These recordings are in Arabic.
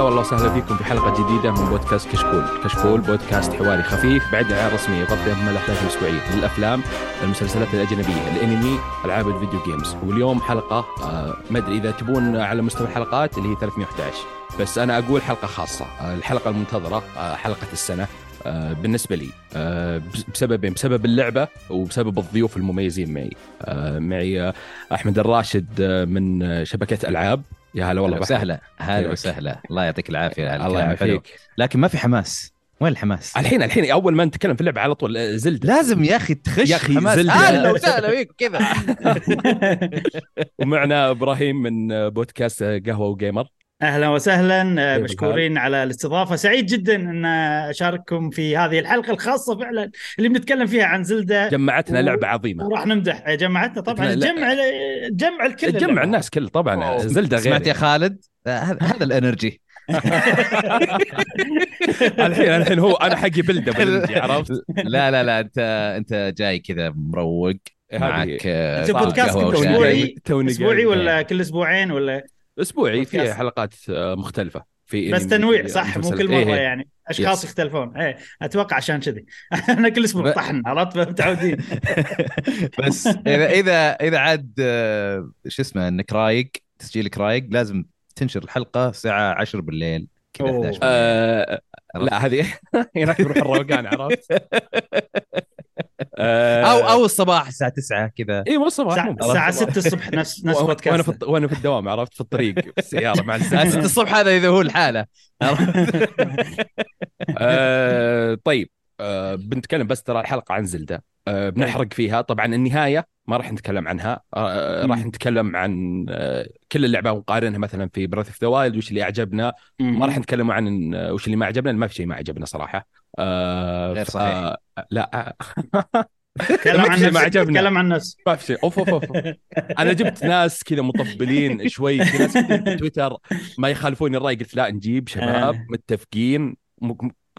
هلا والله وسهلا فيكم في حلقة جديدة من بودكاست كشكول، كشكول بودكاست حواري خفيف بعد الإعلان الرسمية يغطي أهم الأحداث الأسبوعية. للأفلام، المسلسلات الأجنبية، الأنمي، ألعاب الفيديو جيمز، واليوم حلقة آه ما أدري إذا تبون على مستوى الحلقات اللي هي 311 بس أنا أقول حلقة خاصة، آه الحلقة المنتظرة آه حلقة السنة آه بالنسبة لي آه بسببين بسبب اللعبة وبسبب الضيوف المميزين معي. آه معي آه أحمد الراشد آه من شبكة ألعاب. يا هلا والله وسهلا. هلا وسهلا. الله يعطيك العافية على الله. يعافيك. لكن ما في حماس. وين الحماس؟ الحين الحين أول ما نتكلم في اللعبة على طول آه، زلد لازم يا أخي تخش يا زلدة. أهلا وسهلا فيك كذا. ومعنا إبراهيم من بودكاست قهوة وجيمر. أهلا وسهلا آه، مشكورين على الاستضافة سعيد جدا أن أشارككم في هذه الحلقة الخاصة فعلا اللي بنتكلم فيها عن زلدة جمعتنا و- لعبة عظيمة وراح نمدح آه، جمعتنا طبعا. جمع جمع الكل جمع. الناس كل طبعا أوه. زلدة غير سمعت يا خالد؟ آه، هذا الإنرجي الحين الحين هو أنا حقي بلدة عرفت لا لا لا انت أنت جاي كذا مروق هذه معك آه، أنت. بودكاست. أسبوعي أسبوعي. ولا كل أسبوعين ولا أسبوعي في. حلقات آه، مختلفة في بس تنويع صح مو. كل إيه، مرة إيه. يعني أشخاص يس. يختلفون إيه أتوقع عشان كذي إحنا كل أسبوع ب- طحن عرفت متعودين بس إذا إذا إذا عاد آه، شو اسمه إنك رايق تسجيلك رايق لازم تنشر الحلقة الساعة 10 بالليل كذا أوه. 11 بالليل. آه لا هذه هناك بروح الروقان عرفت أو أو الصباح الساعة 9 كذا. إي مو الصباح الساعة مو الساعة الصباح. 6 الصبح نفس نفس وأنا بودكاست في الط- وأنا في الدوام عرفت؟ في الطريق. في السياره مع الساعة الزلمه 6 الصبح هذا إذا هو الحالة. آه طيب. آه بنتكلم بس ترى الحلقة عن Zelda. آه بنحرق فيها. طبعا النهاية ما راح نتكلم عنها. آه راح. نتكلم عن آه كل اللعبة ونقارنها مثلا في Breath of the Wild وش اللي أعجبنا. ما راح نتكلم عن آه، وش اللي ما عجبنا. ما في شيء ما عجبنا صراحة. غير صحيح. لا. تكلم عن ما نفسك عجبنا. تكلم عن نفسك ما في شيء. أوف أوف أوف. أنا جبت ناس كذا مطبلين شوي. في ناس في تويتر ما يخالفون الرأي. قلت لا نجيب شباب. متفقين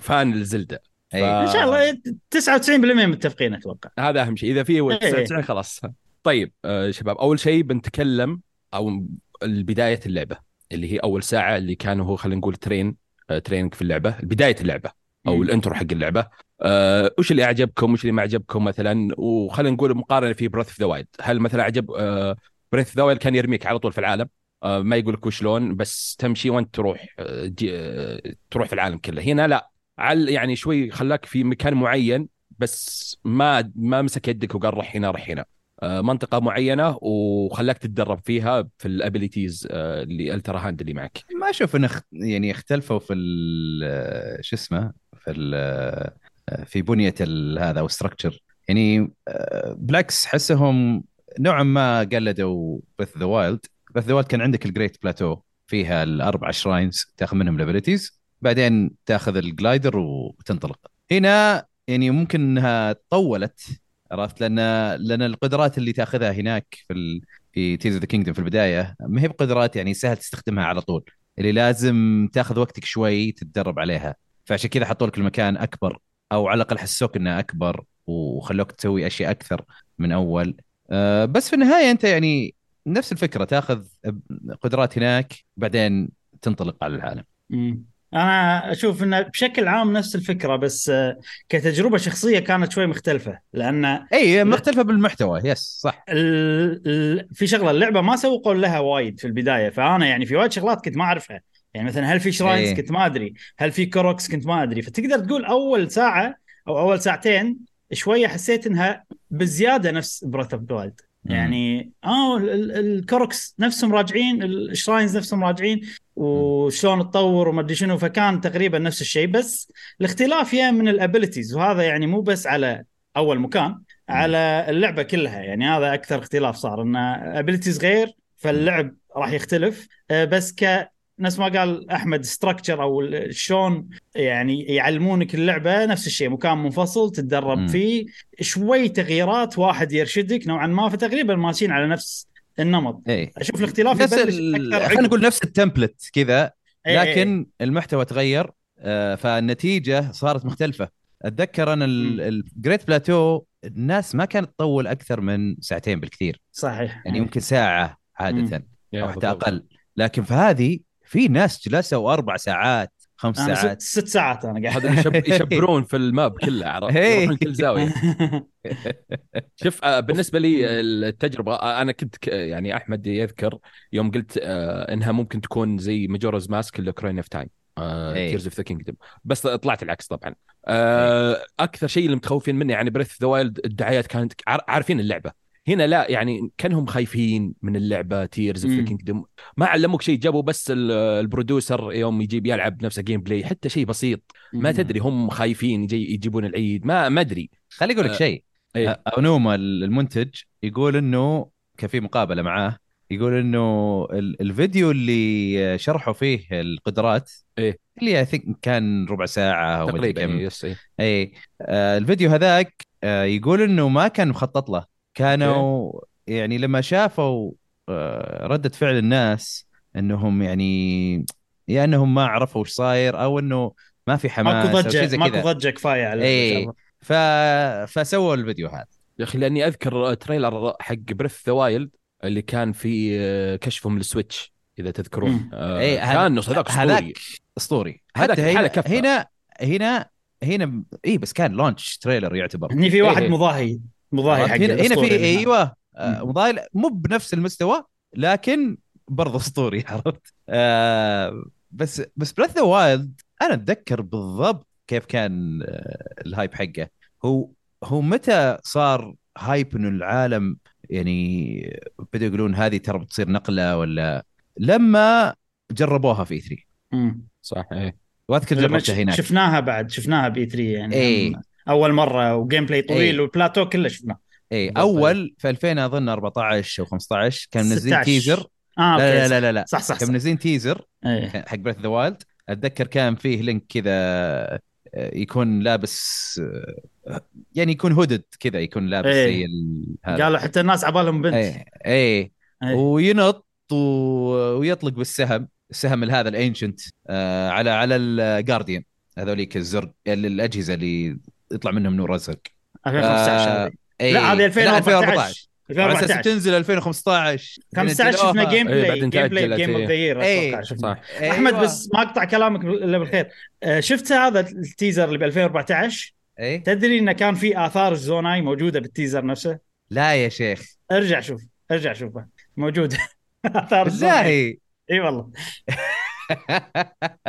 fans Zelda أي. إن شاء الله 99% متفقين أتوقع. هذا أهم شيء. إذا في إيه. 99 خلاص. طيب آه شباب أول شيء بنتكلم أو بدايه اللعبة اللي هي أول ساعة اللي كانوا هو خلينا نقول train آه training في اللعبة بداية اللعبة أو مم. ال intro حق اللعبة. آه وش اللي أعجبكم؟ وش اللي ما عجبكم مثلا؟ وخلينا نقول مقارنة في Breath of the Wild هل مثلا عجب آه Breath of the Wild كان يرميك على طول في العالم؟ آه ما يقول لك وشلون بس تمشي وانت تروح آه آه تروح في العالم كله. هنا لا. عل يعني شوي خلاك في مكان معين بس ما ما مسك يدك وقال رح هنا رح هنا. آه، منطقة معينة وخلاك تتدرب فيها في ال abilities اللي Ultrahand اللي معك. ما أشوف انه يعني اختلفوا في ال- شو اسمه في في بنية هذا وال structure يعني آه، بالعكس حسهم نوعا ما قلدوا Breath of the Wild Breath of the Wild كان عندك ال Great Plateau فيها الأربع shrines تاخذ منهم ال abilities بعدين تاخذ ال glider وتنطلق. هنا يعني ممكن إنها طولت عرفت؟ لأن لأن القدرات اللي تاخذها هناك في ال... في Tears of the Kingdom في البداية ما هي بقدرات يعني سهل تستخدمها على طول. اللي لازم تاخذ وقتك شوي تتدرب عليها. فعشان كذا حطوا لك المكان أكبر أو على الأقل حسوك إنه أكبر وخلوك تسوي أشياء أكثر من أول. أه بس في النهاية أنت يعني نفس الفكرة تاخذ قدرات هناك بعدين تنطلق على العالم. مم. أنا أشوف انه بشكل عام نفس الفكرة بس آه، كتجربة شخصية كانت شوي مختلفة لأن إي مختلفة بالمحتوى yes صح. ال... ال... في شغلة اللعبة ما سوقوا لها وايد في البداية فأنا يعني في وايد شغلات كنت ما أعرفها. يعني مثلا هل في shrines. كنت ما أدري هل في Koroks كنت ما أدري فتقدر تقول أول ساعة أو أول ساعتين شوية حسيت إنها بزيادة نفس Breath of يعني آه ال- ال- ال Koroks نفسهم راجعين ال shrines نفسهم راجعين وشلون تطور وما أدري شنو فكان تقريبا نفس الشيء. بس الاختلاف يا من ال abilities وهذا يعني مو بس على أول مكان على اللعبة كلها. يعني هذا أكثر اختلاف صار إن abilities غير فاللعب راح يختلف. آه، بس ك نفس ما قال أحمد structure أو شلون يعني يعلمونك اللعبة نفس الشيء مكان منفصل تتدرب مم. فيه شوي تغييرات واحد يرشدك نوعا ما فتقريبا ماشيين على نفس النمط. إي. أشوف الاختلاف نفس يبلش ال... أكثر خلينا نقول نفس ال template كذا. لكن المحتوى تغير آه، فالنتيجة صارت مختلفة. أتذكر أنا. ال Great Plateau الناس ما كانت تطول أكثر من ساعتين بالكثير. صحيح. يعني يمكن ساعة عادة أو حتى. أقل. لكن في هذه في ناس جلسوا أربع ساعات خمس أنا ساعات. ست, ست ساعات أنا قاعد. هذا يشبرون في الماب كله عرفت. يروحون كل زاوية. شوف آه، بالنسبة لي التجربة آه، أنا كنت يعني أحمد يذكر يوم قلت آه، إنها ممكن تكون زي Majora's Mask ال Ocarina of Time إيه. Tears of the Kingdom بس طلعت العكس طبعا. آه، أكثر شيء اللي متخوفين منه يعني Breath the Wild الدعايات كانت عار- عارفين اللعبة. هنا لا يعني كأنهم خايفين من اللعبة Tears of. Kingdom ما علموك شيء جابوا بس ال- ال producer يوم يجيب يلعب نفسه gameplay حتى شيء بسيط. ما تدري هم خايفين يجي يجيبون العيد. ما ما أدري. خلي أقول لك آه، شيء. إيه. آه، أونوما المنتج يقول إنه كان في مقابلة معاه يقول إنه ال- الفيديو اللي شرحوا فيه القدرات إيه. اللي I think كان ربع ساعة أو تقريبا yes إيه. اي آه، الفيديو هذاك يقول إنه ما كان مخطط له. كانوا يعني لما شافوا آه، ردة فعل الناس إنهم يعني يا إنهم ما عرفوا وش صاير أو إنه ما في حماس ماكو ضجة ماكو ضجة كفاية على إيه. اللعبة. ف... فسووا الفيديو هذا يا أخي لأني أذكر trailer حق Breath the Wild اللي كان في آه، كشفهم لل Switch إذا تذكرون. آه، إيه، هذا- كان هذاك أسطوري هذاك أسطوري حتى حالة هنا كفة. هنا هنا هنا اي بس كان لونش تريلر يعتبر هني في واحد إيه. مضاهي مضاهي حق هنا هنا في. أيوه آه،. مضايل مو بنفس المستوى لكن برضه أسطوري عرفت آه بس بس بريث ذا وايلد أنا أتذكر بالضبط كيف كان آه، الهايب حقه هو هو متى صار هايب إنه العالم يعني بدأوا يقولون هذه ترى بتصير نقلة ولا لما جربوها في E3 مم. صح إيه وأذكر لما جربتها هناك شفناها بعد شفناها ب E3 يعني إيه. أول مرة و gameplay طويل إيه. والبلاتو كله شفناه اي. أول في 2000 أظن 14 أو 15 كانوا منزلين 16. teaser آه لا لا لا لا, لا. صح صح, صح. كانوا منزلين teaser إيه. كان حق Breath the Wild أتذكر كان فيه لينك كذا آه، يكون لابس آه، يعني يكون hooded كذا يكون لابس إيه. زي ال- هذا قالوا حتى الناس عبالهم بنت اي اي إيه. وينط و... ويطلق بالسهم السهم هذا ال ancient آه على على ال Guardian هذوليك الزرق ال- الأجهزة اللي يطلع منهم نور أزرق. 2015 آه،. لا هذه 2014 على أساس 2014 تنزل 2015 15 شفنا نزلوها. game إيه، play gameplay Game of the Year إيه. أتوقع شفنا. أيوة. أحمد بس ما أقطع كلامك إلا بالخير. آه، شفت هذا ال teaser اللي ب 2014 اي تدري إنه كان في آثار الزوناي موجودة بال teaser نفسه؟ لا يا شيخ. ارجع شوف ارجع شوفه. موجودة. آثار الزوناي. إي والله.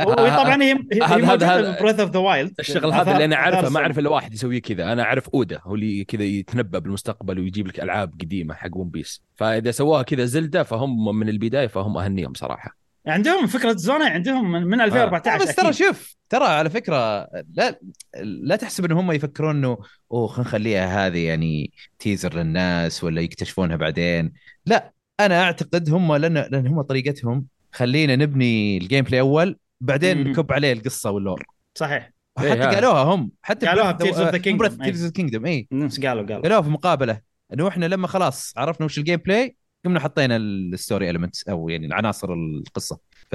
وطبعا هي هي هذا- Breath of the Wild الشغل هذا اللي أنا أعرفه ما أعرف الا واحد يسوي كذا. أنا أعرف أودا هو اللي كذا يتنبأ بالمستقبل ويجيب لك ألعاب قديمة حق One Piece فإذا سووها كذا زلدا فهم من البداية فهم أهنيهم صراحة. عندهم فكرة زوناي عندهم من, من 2014 آه، بس ترى. شوف ترى على فكرة لا لا تحسب إن هم يفكرون إنه أوه خلينا نخليها هذه يعني teaser للناس ولا يكتشفونها بعدين. لا أنا أعتقد هم لأن لأن هم طريقتهم خلينا نبني ال gameplay أول بعدين. نكب عليه القصة وال lore. صحيح. حتى إيه، هذا. قالوها هم. حتى قالوها في Tears of the Kingdom، Tears of Kingdom اي نفس قالوا؟ قالوا. قالوها في مقابلة. إنه إحنا لما خلاص عرفنا وش ال gameplay قمنا حطينا ال story elements أو يعني العناصر القصة. ف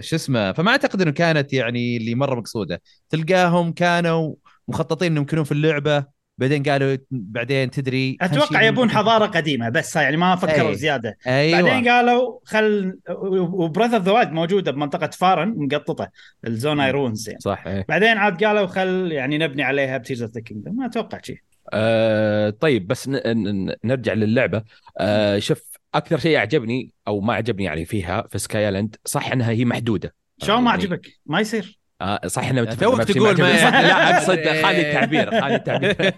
شو اسمه فما أعتقد إنه كانت يعني اللي مرة مقصودة. تلقاهم كانوا مخططين إنهم يكونون في اللعبة. بعدين قالوا بعدين تدري أتوقع يبون حضارة قديمة بس يعني ما فكروا أي. زيادة. أيوه. بعدين قالوا خل و Breath of the Wild موجودة بمنطقة فارون منطقة الزوناي ruins يعني. صح إيه. بعدين عاد قالوا خل يعني نبني عليها ب Tears of the Kingdom ما أتوقع شيء. آه طيب بس ن- ن- نرجع للعبة. آه شوف أكثر شيء أعجبني أو ما عجبني يعني فيها في Sky صح إنها هي محدودة. شلون ما يعني- عجبك؟ ما يصير. آه صح انه توك تقول ما- لا أقصد خانني التعبير خانني التعبير.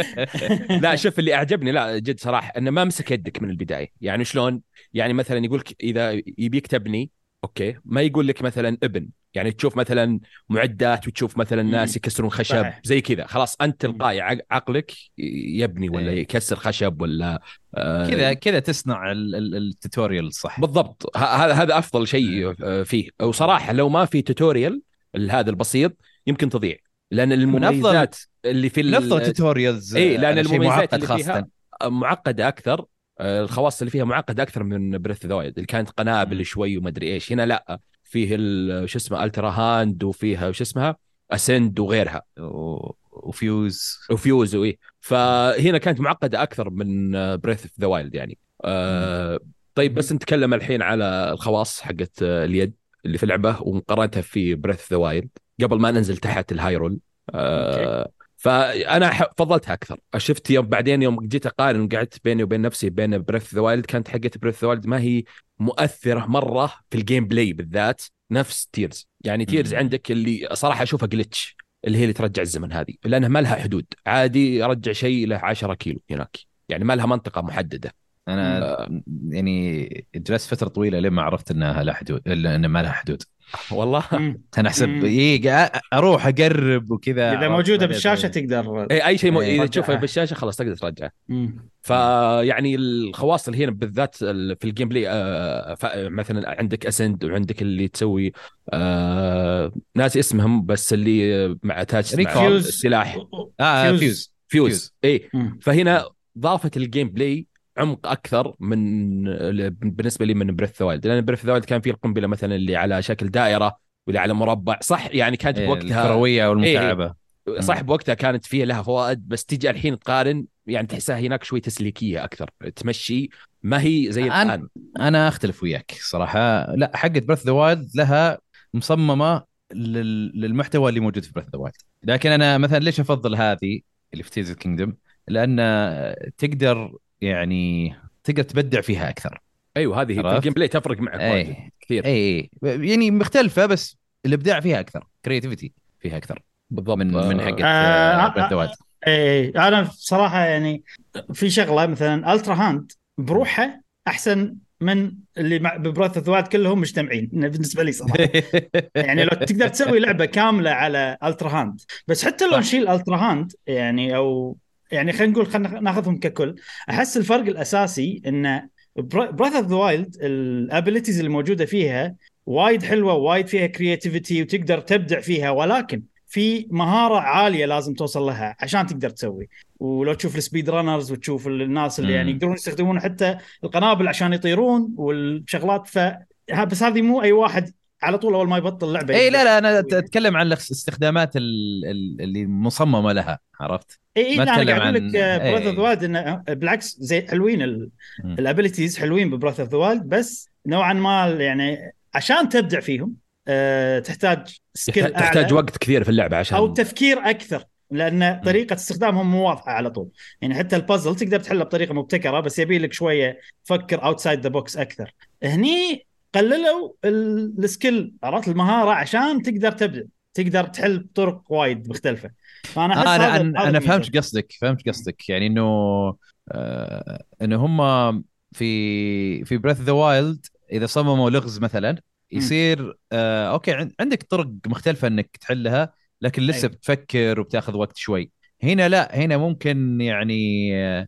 لا شوف اللي أعجبني لا جد صراحة إنه ما مسك يدك من البداية. يعني شلون؟ يعني مثلا يقول لك إذا يبيك تبني okay. ما يقول لك مثلا ابن. يعني تشوف مثلا معدات وتشوف مثلا ناس. يكسرون خشب صحيح. زي كذا. خلاص أنت تلقائي عق- عقلك يبني ولا إيه. يكسر خشب ولا آه، كذا كذا تصنع ال- ال- ال tutorial الصح بالضبط. هذا هذا أفضل شيء آه، فيه. وصراحة لو ما في tutorial هذا البسيط يمكن تضيع. لأن المميزات. اللي في إيه، لأن على شيء المميزات معقد اللي فيها- خاصة. معقده أكثر الخواص اللي فيها معقده أكثر من Breath the Wild اللي كانت قنابل. شوي وما أدري إيش. هنا لا. فيه شو اسمه Ultrahand وفيها شو اسمها؟ Ascend وغيرها. و- و Fuse. و Fuse وايه فهنا كانت معقدة أكثر من Breath of the Wild يعني. آه طيب بس نتكلم الحين على الخواص حقت اليد. اللي في اللعبه ومقارنتها في Breath the Wild قبل ما ننزل تحت الهايرول. آه فأنا فضلتها أكثر. شفت يوم بعدين يوم جيت أقارن وقعدت بيني وبين نفسي بين Breath the Wild كانت حقت Breath the Wild ما هي مؤثرة مرة في ال gameplay بالذات نفس تيرز يعني تيرز. عندك اللي صراحة أشوفها glitch اللي هي اللي ترجع الزمن هذه لأنها ما لها حدود. عادي رجع شيء له 10 كيلو هناك. يعني ما لها منطقة محددة. أنا يعني جلست فترة طويلة لين ما عرفت إنها لها حدود إلا انها ما لها حدود والله. أنا أحسب. إيه، أروح أقرب وكذا إذا موجودة بالشاشة. تقدر إيه، أي شيء م... إيه. إذا تشوفه. بالشاشة خلاص تقدر ترجعه. فيعني الخواص اللي هنا بالذات ال- في ال gameplay آه، مثلا عندك Ascend وعندك اللي تسوي آه، ناس اسمهم بس اللي مع Recall. السلاح آه Fuse. Fuse Fuse. اي. فهنا ضافت ال gameplay عمق أكثر من بالنسبة لي من Breath Wild لأن Breath Wild كان فيه القنبلة مثلا اللي على شكل دائرة واللي على مربع. صح يعني كانت إيه، بوقتها الكروية والمكعبه صح بوقتها كانت فيها لها فوائد بس تيجي الحين تقارن يعني تحسها هناك شوي تسليكية أكثر. تمشي ما هي زي أنا- الآن. أنا أختلف وياك صراحة. لا حقت Breath the Wild لها مصممة لل- للمحتوى اللي موجود في Breath the Wild لكن أنا مثلا ليش أفضل هذه اللي في Tears Kingdom لأن تقدر يعني تقدر تبدع فيها أكثر. أيوه هذه؟ ال gameplay تفرق معك اي كثير. اي يعني مختلفة بس الإبداع فيها أكثر creativity فيها أكثر. بالضبط. من من the Wild إيه أنا بصراحه يعني في شغلة مثلا Ultrahand بروحها أحسن من اللي مع ب Breath of the Wild كلهم مجتمعين. بالنسبة لي صراحة. يعني لو تقدر تسوي لعبة كاملة على Ultrahand بس حتى لو. نشيل Ultrahand يعني أو يعني خلينا نقول خلينا ناخذهم ككل أحس الفرق الأساسي انه Breath of the Wild ال abilities اللي موجودة فيها وايد حلوة وايد فيها creativity وتقدر تبدع فيها ولكن في مهارة عالية لازم توصل لها عشان تقدر تسوي ولو تشوف ال speedrunners وتشوف الناس اللي. يعني يقدرون يستخدمون حتى القنابل عشان يطيرون والشغلات ف بس هذه مو أي واحد على طول أول ما يبطل لعبة اي لا لا أنا. أتكلم عن الاستخدامات ال- ال- اللي مصممة لها عرفت؟ اي اي أنا قاعد أقول لك Breath إيه. of Wild إنه بالعكس زي حلوين. ال abilities حلوين ب Breath of the Wild بس نوعا ما يعني عشان تبدع فيهم أه تحتاج skill تحتاج وقت كثير في اللعبة عشان أو تفكير أكثر لأن طريقة استخدامهم مو واضحة على طول يعني حتى البازل تقدر تحله بطريقة مبتكرة بس يبي لك شوية تفكر outside the box أكثر هني قللوا ال- ال skill عرفت المهارة عشان تقدر تبدع تقدر تحل بطرق وايد مختلفة فأنا أحس أنا أنا, أنا. فهمت قصدك فهمت قصدك يعني إنه آه إنه هم في في Breath the Wild إذا صمموا لغز مثلا يصير آه okay عن- عندك طرق مختلفة إنك تحلها لكن لسه أيوة. بتفكر وبتاخذ وقت شوي هنا لا هنا ممكن يعني آه،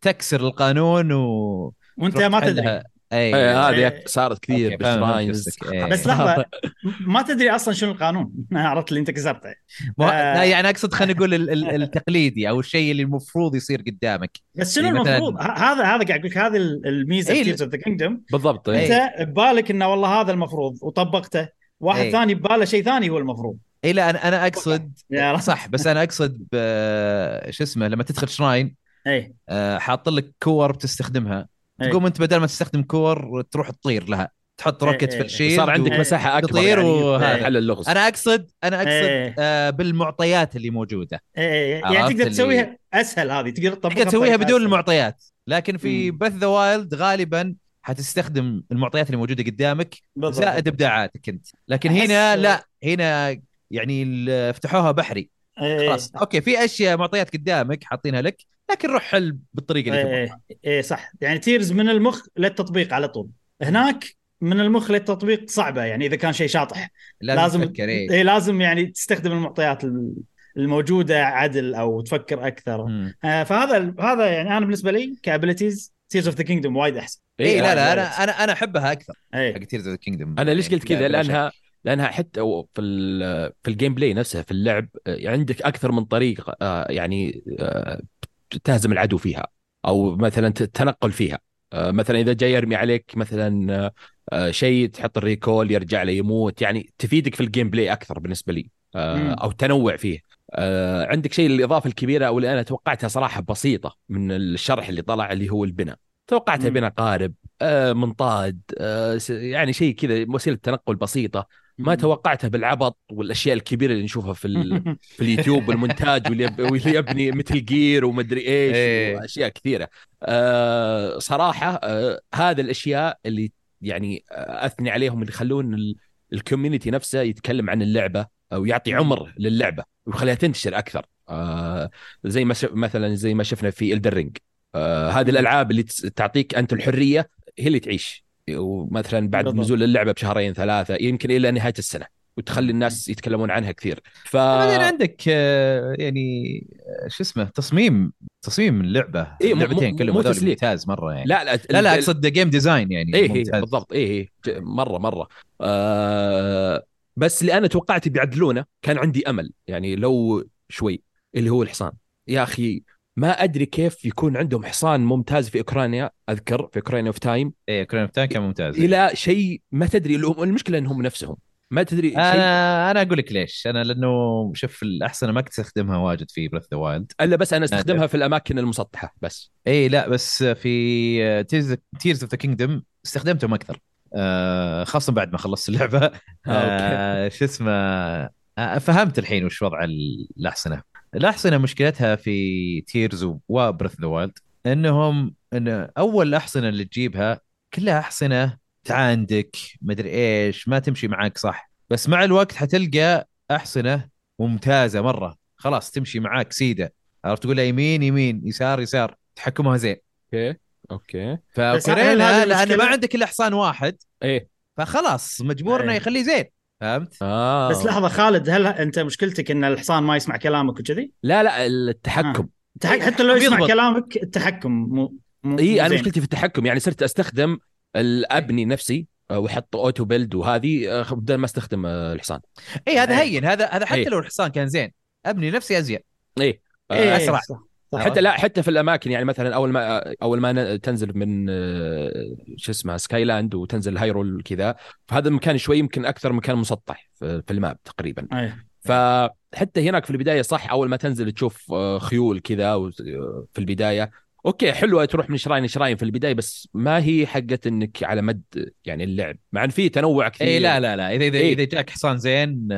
تكسر القانون و وأنت ما تدري. اي إيه، هذه إيه. صارت كثير. إيه. بس لحظة ما تدري أصلا شنو القانون عرفت اللي أنت كسرته آه. لا يعني أقصد خلينا نقول ال- ال- التقليدي أو الشيء اللي المفروض يصير قدامك بس شنو يعني مثلاً- المفروض هذا هذا قاعد أقول لك هذه الميزة إيه. في the Kingdom بالضبط إيه. إيه. أنت ببالك إنه والله هذا المفروض وطبقته واحد إيه. ثاني بباله شيء ثاني هو المفروض اي لا أنا أنا أقصد. صح بس أنا أقصد شو اسمه لما تدخل shrine اي آه، حاط لك core بتستخدمها إيه. تقوم أنت بدل ما تستخدم core تروح تطير لها تحط إيه، rocket إيه. في ال shield صار عندك إيه. مساحة أكبر تطير يعني وهذا. حل اللغز أنا أقصد أنا أقصد إيه. آه بالمعطيات اللي موجودة إيه. يعني تقدر اللي- تسويها أسهل هذه تقدر تطبقها تقدر تسويها بدون أسهل. المعطيات لكن في. Breath the Wild غالبا حتستخدم المعطيات اللي موجودة قدامك بالضبط. زائد إبداعاتك أنت لكن هنا لا هنا يعني ال- فتحوها بحري إيه. خلاص. okay في أشياء معطيات قدامك حاطينها لك لكن روح حل بالطريقة اللي تبغاها. إيه إيه صح. يعني Tears من المخ للتطبيق على طول. هناك من المخ للتطبيق صعبة يعني إذا كان شيء شاطح. لازم, لازم تفكر إيه. إيه لازم يعني تستخدم المعطيات ال- الموجودة عدل أو تفكر أكثر. آه فهذا هذا يعني أنا بالنسبة لي ك abilities Tears of the Kingdom وايد أحسن. اي لا لا أنا. أنا أنا أحبها أكثر حق إيه Tears of Kingdom أنا ليش قلت كذا؟ لأنها لأنها حتى في في ال gameplay نفسها في اللعب عندك أكثر من طريقة آه، يعني آه، تهزم العدو فيها أو مثلا تتنقل فيها آه، مثلا إذا جاي يرمي عليك مثلا شيء تحط ال Recall يرجع له يموت يعني تفيدك في ال gameplay أكثر بالنسبة لي. أو تنوع فيه عندك شيء الإضافة الكبيرة أو اللي أنا توقعتها صراحة بسيطة من الشرح اللي طلع اللي هو البناء توقعتها. بناء قارب منطاد يعني شيء كذا وسيلة تنقل بسيطة ما. توقعتها بالعبط والأشياء الكبيرة اللي نشوفها في ال... في اليوتيوب والمونتاج واللي, يب... واللي يبني مثل جير ومدري إيش إيه. وأشياء كثيرة آه صراحة آه هذا الأشياء اللي يعني آه، أثني عليهم اللي يخلون ال... ال community نفسه يتكلم عن اللعبة أو يعطي عمر للعبة ويخليها تنتشر أكثر آه زي ما. مثلا زي ما شفنا في Elden Ring آه هذه الألعاب اللي تعطيك أنت الحرية هي اللي تعيش ومثلا بعد بالضبط. نزول اللعبة بشهرين ثلاثة يمكن إلى نهاية السنة وتخلي الناس يتكلمون عنها كثير. ف بعدين عندك آه، يعني آه، شو اسمه تصميم تصميم اللعبة. إيه، اللعبتين كلهم هذول. ممتاز مرة يعني. لا لا لا لا أقصد game design يعني إيه إيه ممتاز. بالضبط إيه ج- مرة مرة. آه بس اللي أنا توقعت بيعدلونه كان عندي أمل يعني لو شوي اللي هو الحصان. يا أخي ما أدري كيف يكون عندهم حصان ممتاز في أوكرانيا أذكر في اوكرانيا اوف تايم إيه كرون اوف كان ممتاز. إلى شيء ما تدري المشكلة إنهم نفسهم. ما تدري شيء؟ أنا أنا أقول لك ليش. أنا لأنه شوف الاحسنه ما كنت أستخدمها واجد في بريث ذا وايلد إلا بس أنا أستخدمها في الأماكن المسطحة بس. اي لا بس في تيرز تيرز اوف ذا كينجدوم استخدمتهم أكثر. آه خاصة بعد ما خلصت اللعبة. آه شو اسمه آه فهمت الحين وش وضع الأحصنة الأحصنة مشكلتها في Tears و Breath the Wild إنهم إن أول الأحصنة اللي تجيبها كلها أحصنة تعاندك مدري إيش ما تمشي معاك صح. بس مع الوقت حتلقى أحصنة ممتازة مرة. خلاص تمشي معاك سيدة. عرفت تقول يمين يمين يسار يسار. تحكمها زين. أوكي أوكي. هذه لأن؟ ما عندك إلا حصان واحد. إيه. فخلاص مجبور إنه إيه. يخليه زين. فهمت؟ آه بس لحظة خالد هل أنت مشكلتك إن الحصان ما يسمع كلامك وكذي؟ لا لا التحكم حق- حتى لو يسمع يضبط. كلامك التحكم مو مو إي أنا. مشكلتي في التحكم يعني صرت أستخدم الأبني نفسي آه، وأحط auto build وهذه آه، بدل ما أستخدم آه، الحصان إي هذا إيه. هين هذا هذا حتى إيه. لو الحصان كان زين أبني نفسي أزين آه، إيه، أسرع. صح. حتى لا حتى في الأماكن يعني مثلا أول ما أول ما تنزل من آه، شو اسمه Sky Land وتنزل هايرول كذا فهذا المكان شوي يمكن أكثر مكان مسطح في في ال map تقريبا. أيه. فحتى هناك في البداية صح أول ما تنزل تشوف آه، خيول كذا آه، في البداية. أوكي حلوة تروح من shrine ل shrine في البداية بس ما هي حقت إنك على مد يعني اللعب. مع إن في تنوع كثير. اي لا لا لا. إذا إذا, إيه. إذا جاك حصان زين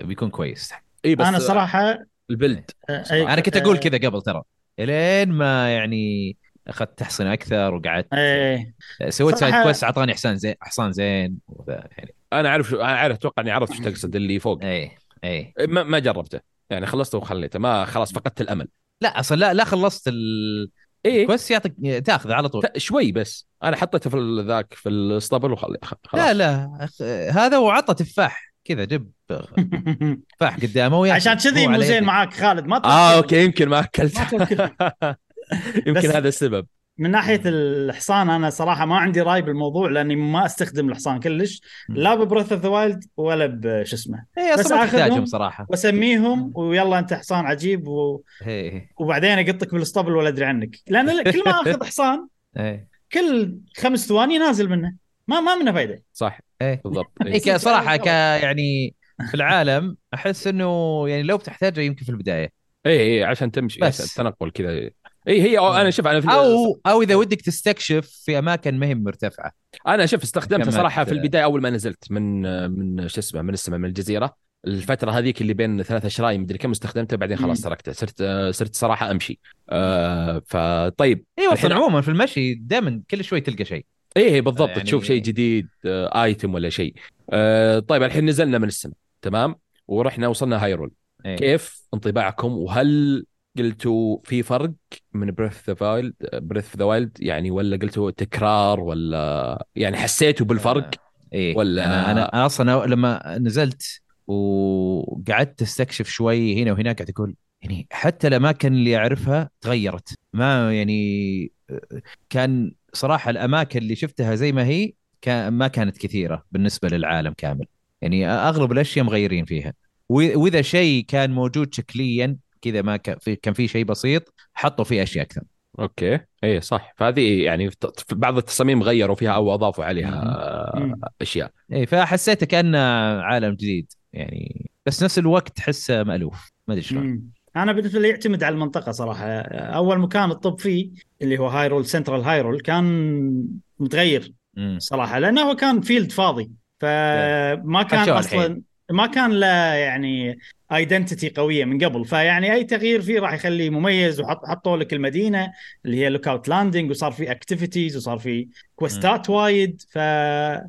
بيكون كويس. اي بس أنا صراحة ال build. آه، أي- أنا كنت أقول آه، كذا قبل ترى. إلين ما يعني أخذت تحصن أكثر وقعدت. إيه. سويت سايد كويست أعطاني حصان زين حصان زين يعني. أنا عارف شو أنا عارف أتوقع إني عرفت إيش تقصد اللي فوق. اي اي ما, ما جربته. يعني خلصته وخليته. ما خلاص فقدت الأمل. لا أصلا لا لا خلصت إيه. الكويست يعطيك تأخذه على طول. شوي بس. أنا حطيته في ال- ذاك في الاسطبل وخلي خ- خلاص. لا لا. هذا وعطى تفاح. كذا جب تفاح قدامه وياكل. عشان كذي مو زين. معاك خالد ما آه. أوكي يمكن ما أكلت. يمكن هذا السبب من ناحية الحصان أنا صراحة ما عندي رأي بالموضوع لأني ما أستخدم الحصان كلش لا ب Breath of the Wild ولا بشو اسمه اي بس. تحتاجهم صراحة وأسميهم ويلا أنت حصان عجيب و... اي وبعدين أقطك بالاسطبل ولا أدري عنك لأن كل ما آخذ حصان اي كل خمس ثواني نازل منه ما ما منه فايدة. صح. اي بالضبط. إيه. ك- صراحة ك يعني في العالم أحس إنه يعني لو بتحتاجه يمكن في البداية. اي اي عشان تمشي بس. التنقل كذا. اي هي أو أنا شوف أنا في أو أو إذا ودك تستكشف في أماكن ما هي مرتفعة. أنا شوف استخدمته كملت- صراحة في البداية أول ما نزلت من من شو اسمه من السماء من الجزيرة. الفترة هذيك اللي بين ثلاثة شرايين مدري كم استخدمته بعدين خلاص مم. تركته صرت صرت صراحة أمشي. آه فطيب. أيوه الحين- عموما في المشي دائما كل شوي تلقى شيء. إيه بالضبط. يعني- تشوف شيء جديد آه ايتم ولا شيء. آه طيب الحين نزلنا من السماء تمام؟ ورحنا وصلنا هايرول إيه. كيف انطباعكم؟ وهل قلتوا في فرق من Breath the Wild Breath the Wild يعني ولا قلتوا تكرار ولا يعني حسيتوا بالفرق؟ إيه. ولا- أنا أنا أنا أصلا لما نزلت وقعدت أستكشف شوي هنا وهناك قاعد أقول يعني حتى الأماكن اللي أعرفها تغيرت. ما يعني كان صراحة الأماكن اللي شفتها زي ما هي ما كانت كثيرة بالنسبة للعالم كامل. يعني أغلب الأشياء مغيرين فيها. وإذا شيء كان موجود شكليا كذا ما كان في كان في شيء بسيط حطوا فيه أشياء أكثر. أوكي. إيه صح. فهذه يعني بعض التصاميم غيروا فيها أو أضافوا عليها مم. أشياء. اي فحسيته كأنه عالم جديد. يعني بس نفس الوقت تحسه مألوف. ما أدري شلون. أنا بالنسبة لي يعتمد على المنطقة صراحة. أول مكان الطب فيه اللي هو هايرول سنترال هايرول كان متغير. صراحة لأنه هو كان field فاضي. فما كان أصلا. ما كان له يعني identity قوية من قبل. فيعني أي تغيير فيه راح يخليه مميز وحطوا لك المدينة اللي هي Lookout Landing وصار في activities وصار في quest ات وايد. ف آه،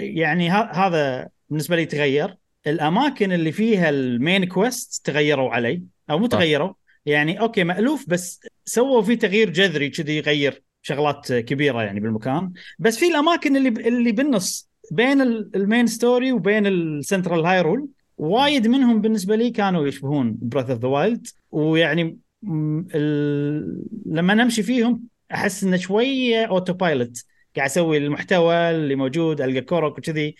يعني هذا بالنسبة لي تغير. الأماكن اللي فيها ال main quest تغيروا علي. أو مو. تغيروا يعني أوكي مألوف بس سووا فيه تغيير جذري كذي يغير شغلات كبيرة يعني بالمكان بس في الأماكن اللي اللي بالنص بين ال- ال main story وبين السنترال هايرول وايد منهم بالنسبة لي كانوا يشبهون Breath of the Wild ويعني. لما نمشي فيهم أحس انه شوية autopilot قاعد أسوي المحتوى اللي موجود ألقى Korok وكذي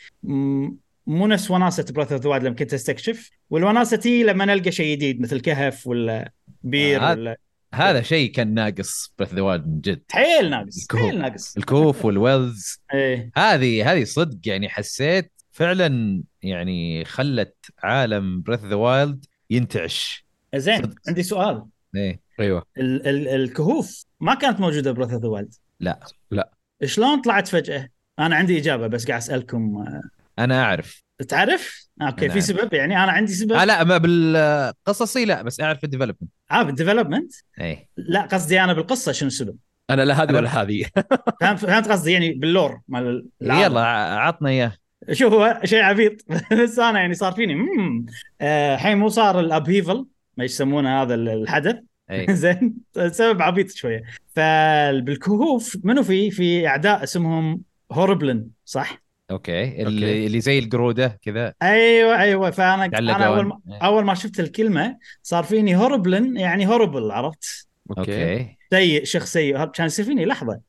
مو نفس وناسة Breath of the Wild لما كنت أستكشف والوناسة تي لما نلقى شيء جديد مثل كهف ولا بير آه، ولا هذا شيء كان ناقص Breath the Wild من جد. حيل ناقص الكهوف. حيل ناقص. ال caves وال wells. إيه. هذه هذه صدق يعني حسيت فعلا يعني خلت عالم Breath the Wild ينتعش. زين صدق. عندي سؤال. إيه أيوه. ال- ال- الكهوف ما كانت موجودة of the Wild لا. لا. شلون طلعت فجأة؟ أنا عندي إجابة بس قاعد أسألكم آه، أنا أعرف. تعرف؟ أوكي أنا في. سبب؟ يعني أنا عندي سبب؟ آه لا ما بالقصصي لا بس أعرف ال development. آه بال development؟ إيه. لا قصدي أنا بالقصة شنو السبب؟ أنا لا هذه ولا هذه. فهمت فهمت قصدي يعني بال lore مال العالم. يلا ع- عطنا إياه. شوف هو شيء عبيط. بس أنا يعني صار فيني مم. آه، الحين مو صار ال Upheaval ما يسمونه هذا الحدث. إيه. زين سبب عبيط شوية. فبالكهوف منو في؟ في أعداء اسمهم Horriblin صح؟ okay. اللي, اللي زي القروده كذا أيوه أيوه. فأنا. أنا أول ما. أول ما شفت الكلمة صار فيني Horriblin يعني horrible عرفت؟ okay. سيء شخص سيء. كان يصير فيني لحظة.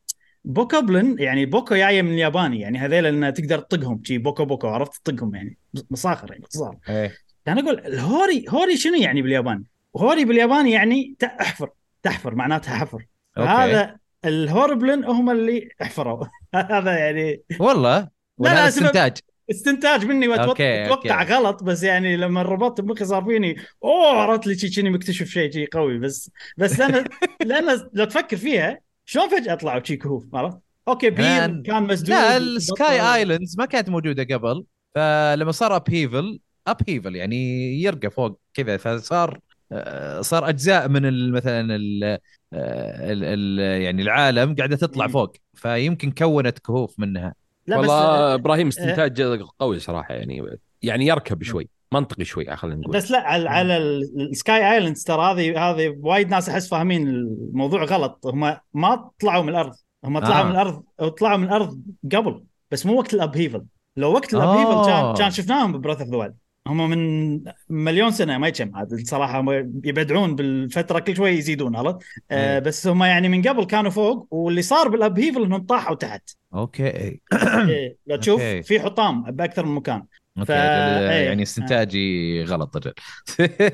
Bokoblin يعني boko جاية من الياباني يعني هذيل انه تقدر تطقهم شي boko boko عرفت؟ تطقهم يعني. مصاخر يعني باختصار إيه. كان أقول ال hori hori شنو يعني بالياباني؟ hori بالياباني يعني احفر تحفر معناتها حفر. okay. هذا ال Horriblin هم اللي احفروا هذا يعني والله؟ لا، سبب- استنتاج استنتاج مني وأتوقع okay، أتوقع okay. غلط بس يعني لما ربطت بمخي صار فيني أوه عرفت لي كأني مكتشف شيء شي قوي بس بس لأن لأن لو تفكر فيها شلون فجأة طلعوا شي كهوف عرفت؟ okay بير. كان مسدود لا. ال sky islands ما كانت موجودة قبل فلما صار upheaval upheaval يعني يرقى فوق كذا فصار آه، صار أجزاء من مثلا ال ال يعني العالم قاعدة تطلع. فوق فيمكن كونت كهوف منها لا بس والله إبراهيم استنتاج قوي صراحة يعني يعني يركب شوي منطقي شوي خلينا نقول. بس لا على, على ال sky islands ترى هذه هذه وايد ناس أحس فاهمين الموضوع غلط. هم ما طلعوا من الأرض هم طلعوا آه. من الأرض طلعوا من الأرض قبل بس مو وقت ال upheaval. لو وقت ال upheaval آه. كان كان شفناهم ب Breath of the هم من مليون سنة ما يجمع عاد الصراحه يبدعون بالفترة كل شوي يزيدون عرفت؟ آه إيه. بس هم يعني من قبل كانوا فوق واللي صار بال upheaval إنهم طاحوا تحت. okay. إيه لو تشوف okay. في حطام بأكثر من مكان. فا- إيه. يعني استنتاجي غلط رجل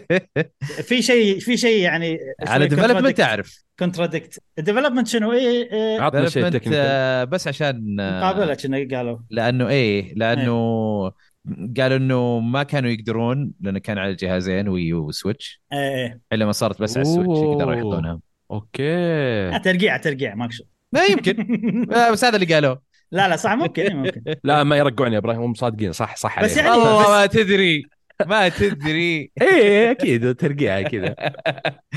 في شيء في شيء يعني على development اعرف contradict ال development شنو؟ إيه, إيه. عطنا شيء technical آه، بس عشان آه، مقابلة كنا قالوا. لأنه إيه لأنه قالوا إنه ما كانوا يقدرون لأنه كان على الجهازين Wii و Switch إيه إيه. إلا ما صارت بس على ال Switch. يقدروا يحطونها. okay. آه، ترقيع ترقيع ماك شغل ما يمكن. آه، بس هذا اللي قالوه. لا لا صح ممكن إيه، ممكن. لا ما يرجعون يا إبراهيم هم صادقين. صح صح بس عليهم. يعني- والله بس- ما تدري. ما تدري. إيه أكيد ترقيع كذا.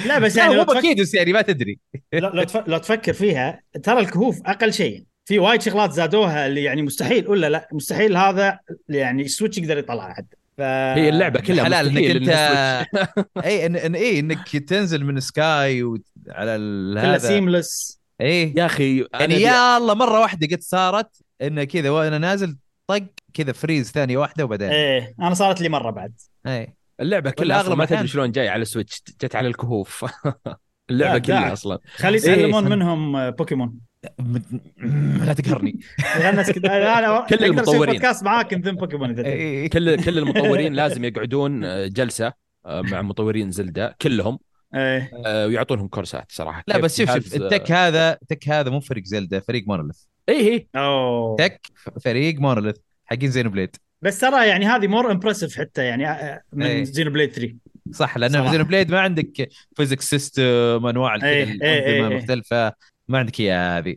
لا بس لا يعني مو لو, تفكر أكيد بس يعني ما تدري. لو. لو تفكر فيها ترى الكهوف أقل شيء. في وايد شغلات زادوها اللي يعني مستحيل ولا لا؟ مستحيل هذا يعني ال Switch يقدر يطلعها حد ف... هي اللعبة كلها حلال إنك أنت إن إي إن... إن... إي إنك تنزل من sky و... على ال... كلها هذا. seamless إي. يا أخي يعني يا الله مرة واحدة قد صارت إنه كذا وأنا نازل طق كذا freeze ثانية واحدة وبعدين. إيه أنا صارت لي مرة بعد. إي. اللعبة كلها أصلا أغلب ما تدري. شلون جاي على ال Switch جت على الكهوف. اللعبة كلها. أصلا. خلي إيه، يسلمون سم- منهم آه، بوكيمون م- لا تقهرني. غنس كذا. أنا كل المطورين. بودكاست معاك نذم بوكيمون إذا تبي. إي. كل كل المطورين لازم يقعدون آه، جلسة آه، مع مطورين زلدة كلهم. إيه. آه، ويعطونهم كورسات صراحة. لا بس شوف شوف ال tech هذا ال tech هذا مو فريق زلدة فريق Monolith. إيه أوه. tech فريق Monolith حقين Xenoblade. بس ترى يعني هذه more impressive حتى يعني من إيه. Xenoblade 3 صح لأنه صراحة. Xenoblade ما عندك physics system أنواع إيه، كذا إيه، ما عندك إياها هذه.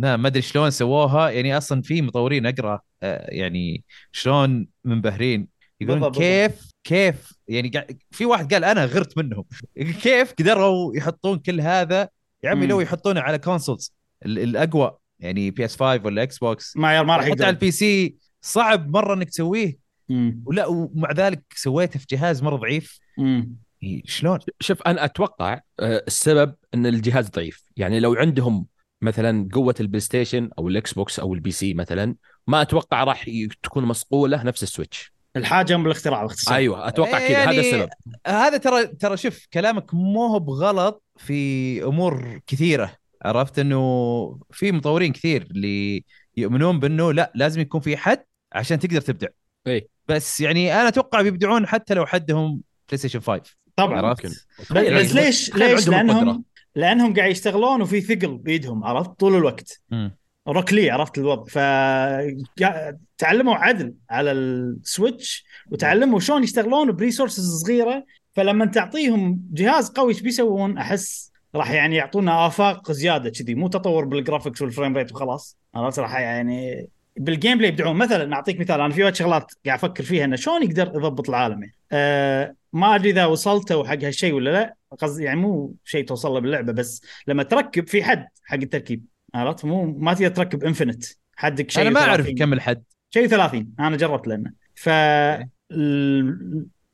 لا، ما أدري شلون سووها. يعني أصلا في مطورين أقرأ آه، يعني شلون منبهرين يقولون بالضبط، كيف كيف؟ يعني في واحد قال أنا غرت منهم. كيف قدروا يحطون كل هذا؟ يا عمي. لو يحطونه على consoles ال- الأقوى يعني PS 5 ولا Xbox ما ما راح حتى على يقدر. ال PC صعب مرة إنك تسويه. ولا ومع ذلك سويته في جهاز مرة ضعيف. مم. شلون؟ شوف أنا أتوقع آه، السبب إن الجهاز ضعيف. يعني لو عندهم مثلا قوة ال PlayStation أو ال Xbox أو ال PC مثلا ما أتوقع راح تكون مصقولة نفس ال Switch. الحاجة ام بالاختراع باختصار. أيوه أتوقع كذا. يعني هذا السبب. هذا ترى ترى شوف كلامك مو هو بغلط في أمور كثيرة. عرفت؟ إنه في مطورين كثير اللي يؤمنون بإنه لا لازم يكون في حد عشان تقدر تبدع. اي بس يعني أنا أتوقع بيبدعون حتى لو حدهم PlayStation 5 طبعا عرفت؟ ممكن. بس, ليش ليش عندهم القدرة. لانهم لأنهم قاعد يشتغلون وفي ثقل بايدهم عرفت طول الوقت مم. roughly عرفت الوضع ف تعلموا عدل على ال Switch وتعلموا شلون يشتغلون ب resources صغيرة فلما تعطيهم جهاز قوي إيش بيسوون أحس راح يعني يعطونا آفاق زيادة كذي مو تطور بال graphics وال frame rate وخلاص عرفت راح يعني بال gameplay يبدعون مثلا أعطيك مثال أنا في وايد شغلات قاعد أفكر فيها إنه شلون يقدر يضبط العالم يعني. أه ما أدري إذا وصلتوا حق هالشيء ولا لا. قصدي يعني مو شيء توصل له باللعبة بس لما تركب في حد حق التركيب عرفت؟ مو ما تقدر تركب infinite حدك شيء أنا ما أعرف 30. كم الحد. شيء 30 أنا جربت لأنه. ف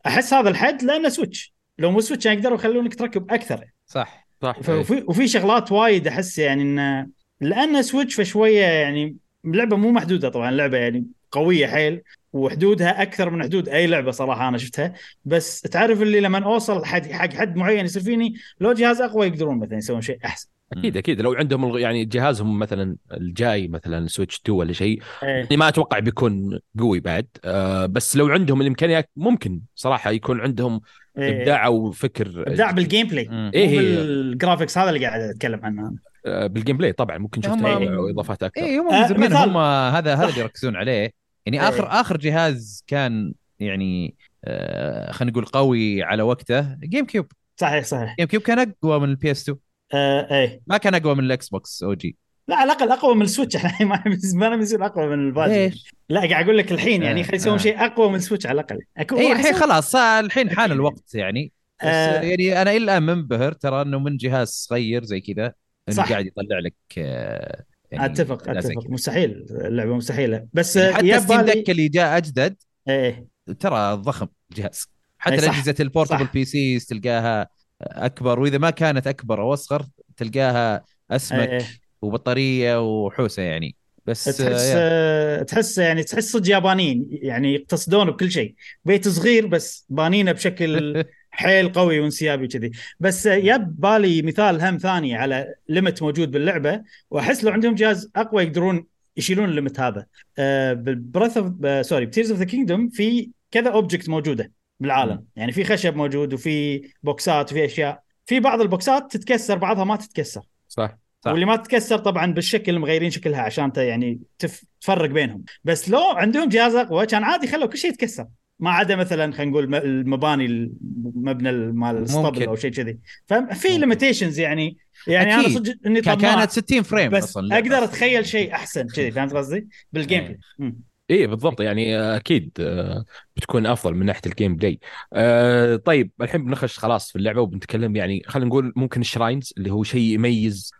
أحس هذا الحد لأنه Switch لو مو Switch يعني يقدروا يخلونك تركب أكثر. صح صح. وفي وفي شغلات وايد أحس يعني إنه لأنه Switch فشوية يعني اللعبه مو محدودة طبعا اللعبه يعني قوية حيل وحدودها أكثر من حدود أي لعبة صراحة أنا شفتها بس تعرف اللي لما أوصل حد حق حد معين يصير فيني لو جهاز أقوى يقدرون مثلا يسوون شيء أحسن أكيد أكيد لو عندهم يعني جهازهم مثلا الجاي مثلا Switch 2 ولا شيء إيه. يعني ما أتوقع بيكون قوي بعد آه بس لو عندهم الإمكانيات ممكن صراحة يكون عندهم إيه. إبداع أو فكر إبداع بالجيم بلاي مم. إيه؟ بال graphics هذا اللي قاعد أتكلم عنه أنا. آه بال gameplay طبعا ممكن شفت هم- إضافات أكثر اي هم آه، من زمان. هم هذا هذا. اللي يركزون عليه يعني إيه. اخر آخر جهاز كان يعني آه خلينا نقول قوي على وقته GameCube صحيح صحيح GameCube كان أقوى من ال PS2 آه إيه ما كان أقوى من ال Xbox أو جي لا على الأقل أقوى من ال Switch إحنا ما بيصير أقوى من الباقي ليش؟ لا قاعد أقول لك الحين يعني آه، خلي يسوون آه. شيء أقوى من ال Switch على الأقل اي الحين خلاص الحين حان الوقت يعني بس آه. يعني أنا إلى الان منبهر ترى إنه من جهاز صغير زي كذا إنه. قاعد يطلع لك آه، يعني أتفق أتفق. مستحيل اللعبة مستحيلة. بس يعني حتى ستيم دك اللي جاء أجدد إيه. ترى ضخم الجهاز حتى الأجهزة ال portable PCs تلقاها أكبر وإذا ما كانت أكبر أو أصغر تلقاها أسمك إيه. وبطارية وحوسة يعني. بس تحس آه، تحس يعني تحس صدق يابانيين يعني يقتصدون بكل شيء. بيت صغير بس بانينه بشكل حيل قوي وانسيابي كذي بس يب بالي مثال هم ثاني على limit موجود باللعبة وأحس لو عندهم جهاز أقوى يقدرون يشيلون ال limit هذا. بال Breath of sorry ب Tears of the Kingdom في كذا object موجودة بالعالم. يعني في خشب موجود وفي boxat وفي أشياء. في بعض ال boxat تتكسر بعضها ما تتكسر. صح صح. واللي ما تتكسر طبعا بالشكل مغيرين شكلها عشان يعني تف- تفرق بينهم. بس لو عندهم جهاز أقوى كان عادي خلوا كل شيء يتكسر. ما عدا مثلا خلينا نقول المباني المبنى مال الاسطبل. أو شيء كذي ففي. limitations يعني يعني أنا أكيد. صدق إني كانت 60 frame بس أصلا أقدر أصلاً. أتخيل شيء أحسن كذي فهمت قصدي؟ بال game إيه. play مم. إيه بالضبط يعني آه، أكيد آه، بتكون أفضل من ناحية ال gameplay آه، طيب الحين بنخش خلاص في اللعبة وبنتكلم يعني خلينا نقول ممكن ال shrines اللي هو شيء يميز.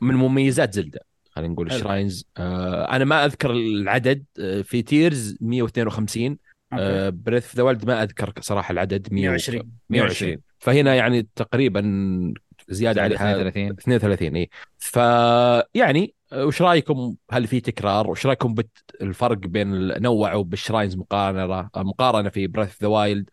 من مميزات زلدة خلينا نقول. ال shrines آه، أنا ما أذكر العدد آه، في Tears 152 أوكي. Breath the Wild ما أذكر صراحة العدد 100 120 120 فهنا يعني تقريبا زيادة عليها 32 32 اي فيعني وش رأيكم؟ هل في تكرار؟ وش رأيكم بالفرق بين نوعوا بال shrines مقارنة مقارنة في Breath the Wild.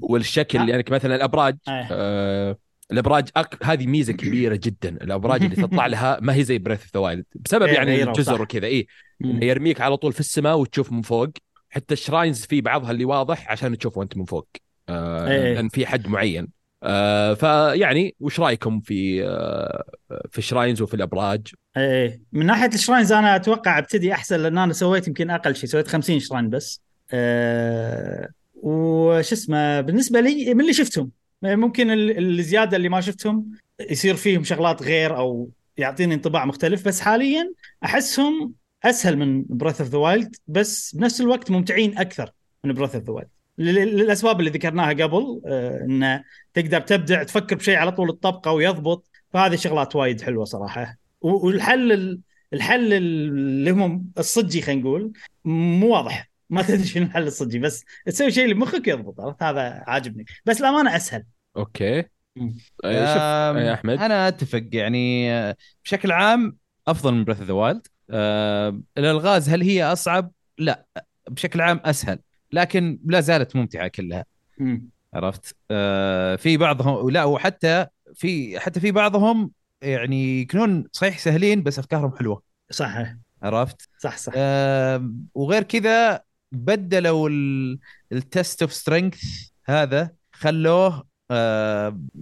والشكل آه. يعني مثلا الأبراج آه. آه الأبراج أك... هذه ميزة كبيرة جدا. الأبراج اللي تطلع لها ما هي زي Breath the Wild بسبب إيه، يعني الجزر صح. وكذا اي يرميك على طول في السماء وتشوف من فوق. حتى ال shrines في بعضها اللي واضح عشان تشوفه انت من فوق. آه إيه. لأن في حد معين. آه فيعني وش رأيكم في آه في ال shrines وفي الأبراج؟ إيه من ناحية ال shrines أنا أتوقع أبتدي أحسن لأن أنا سويت يمكن أقل شيء سويت 50 shrine بس. أه وش اسمه بالنسبة لي من اللي شفتهم. ممكن ال- الزيادة اللي ما شفتهم يصير فيهم شغلات غير أو يعطيني انطباع مختلف بس حاليا أحسهم أسهل من Breath of the Wild بس بنفس الوقت ممتعين أكثر من Breath of the Wild للأسباب اللي ذكرناها قبل آه، انه تقدر تبدع تفكر بشيء على طول تطبقه ويضبط. فهذه شغلات وايد حلوة صراحة. والحل ال- الحل اللي هم الصجي خلينا نقول مو واضح. ما تدري شنو الحل الصجي بس تسوي شيء اللي بمخك يضبط عرفت؟ هذا عاجبني. بس الأمانة أسهل. أوكي. آه، يا أحمد؟ أنا أتفق يعني آه، بشكل عام أفضل من Breath of the Wild الألغاز هل هي أصعب؟ لا بشكل عام أسهل لكن لا زالت ممتعة كلها. عرفت؟ آه، في بعضهم لا وحتى في حتى في بعضهم يعني يكونون صحيح سهلين بس أفكارهم حلوة صح عرفت؟ صح صح آه، وغير كذا بدلوا ال Test of Strength هذا خلوه آه،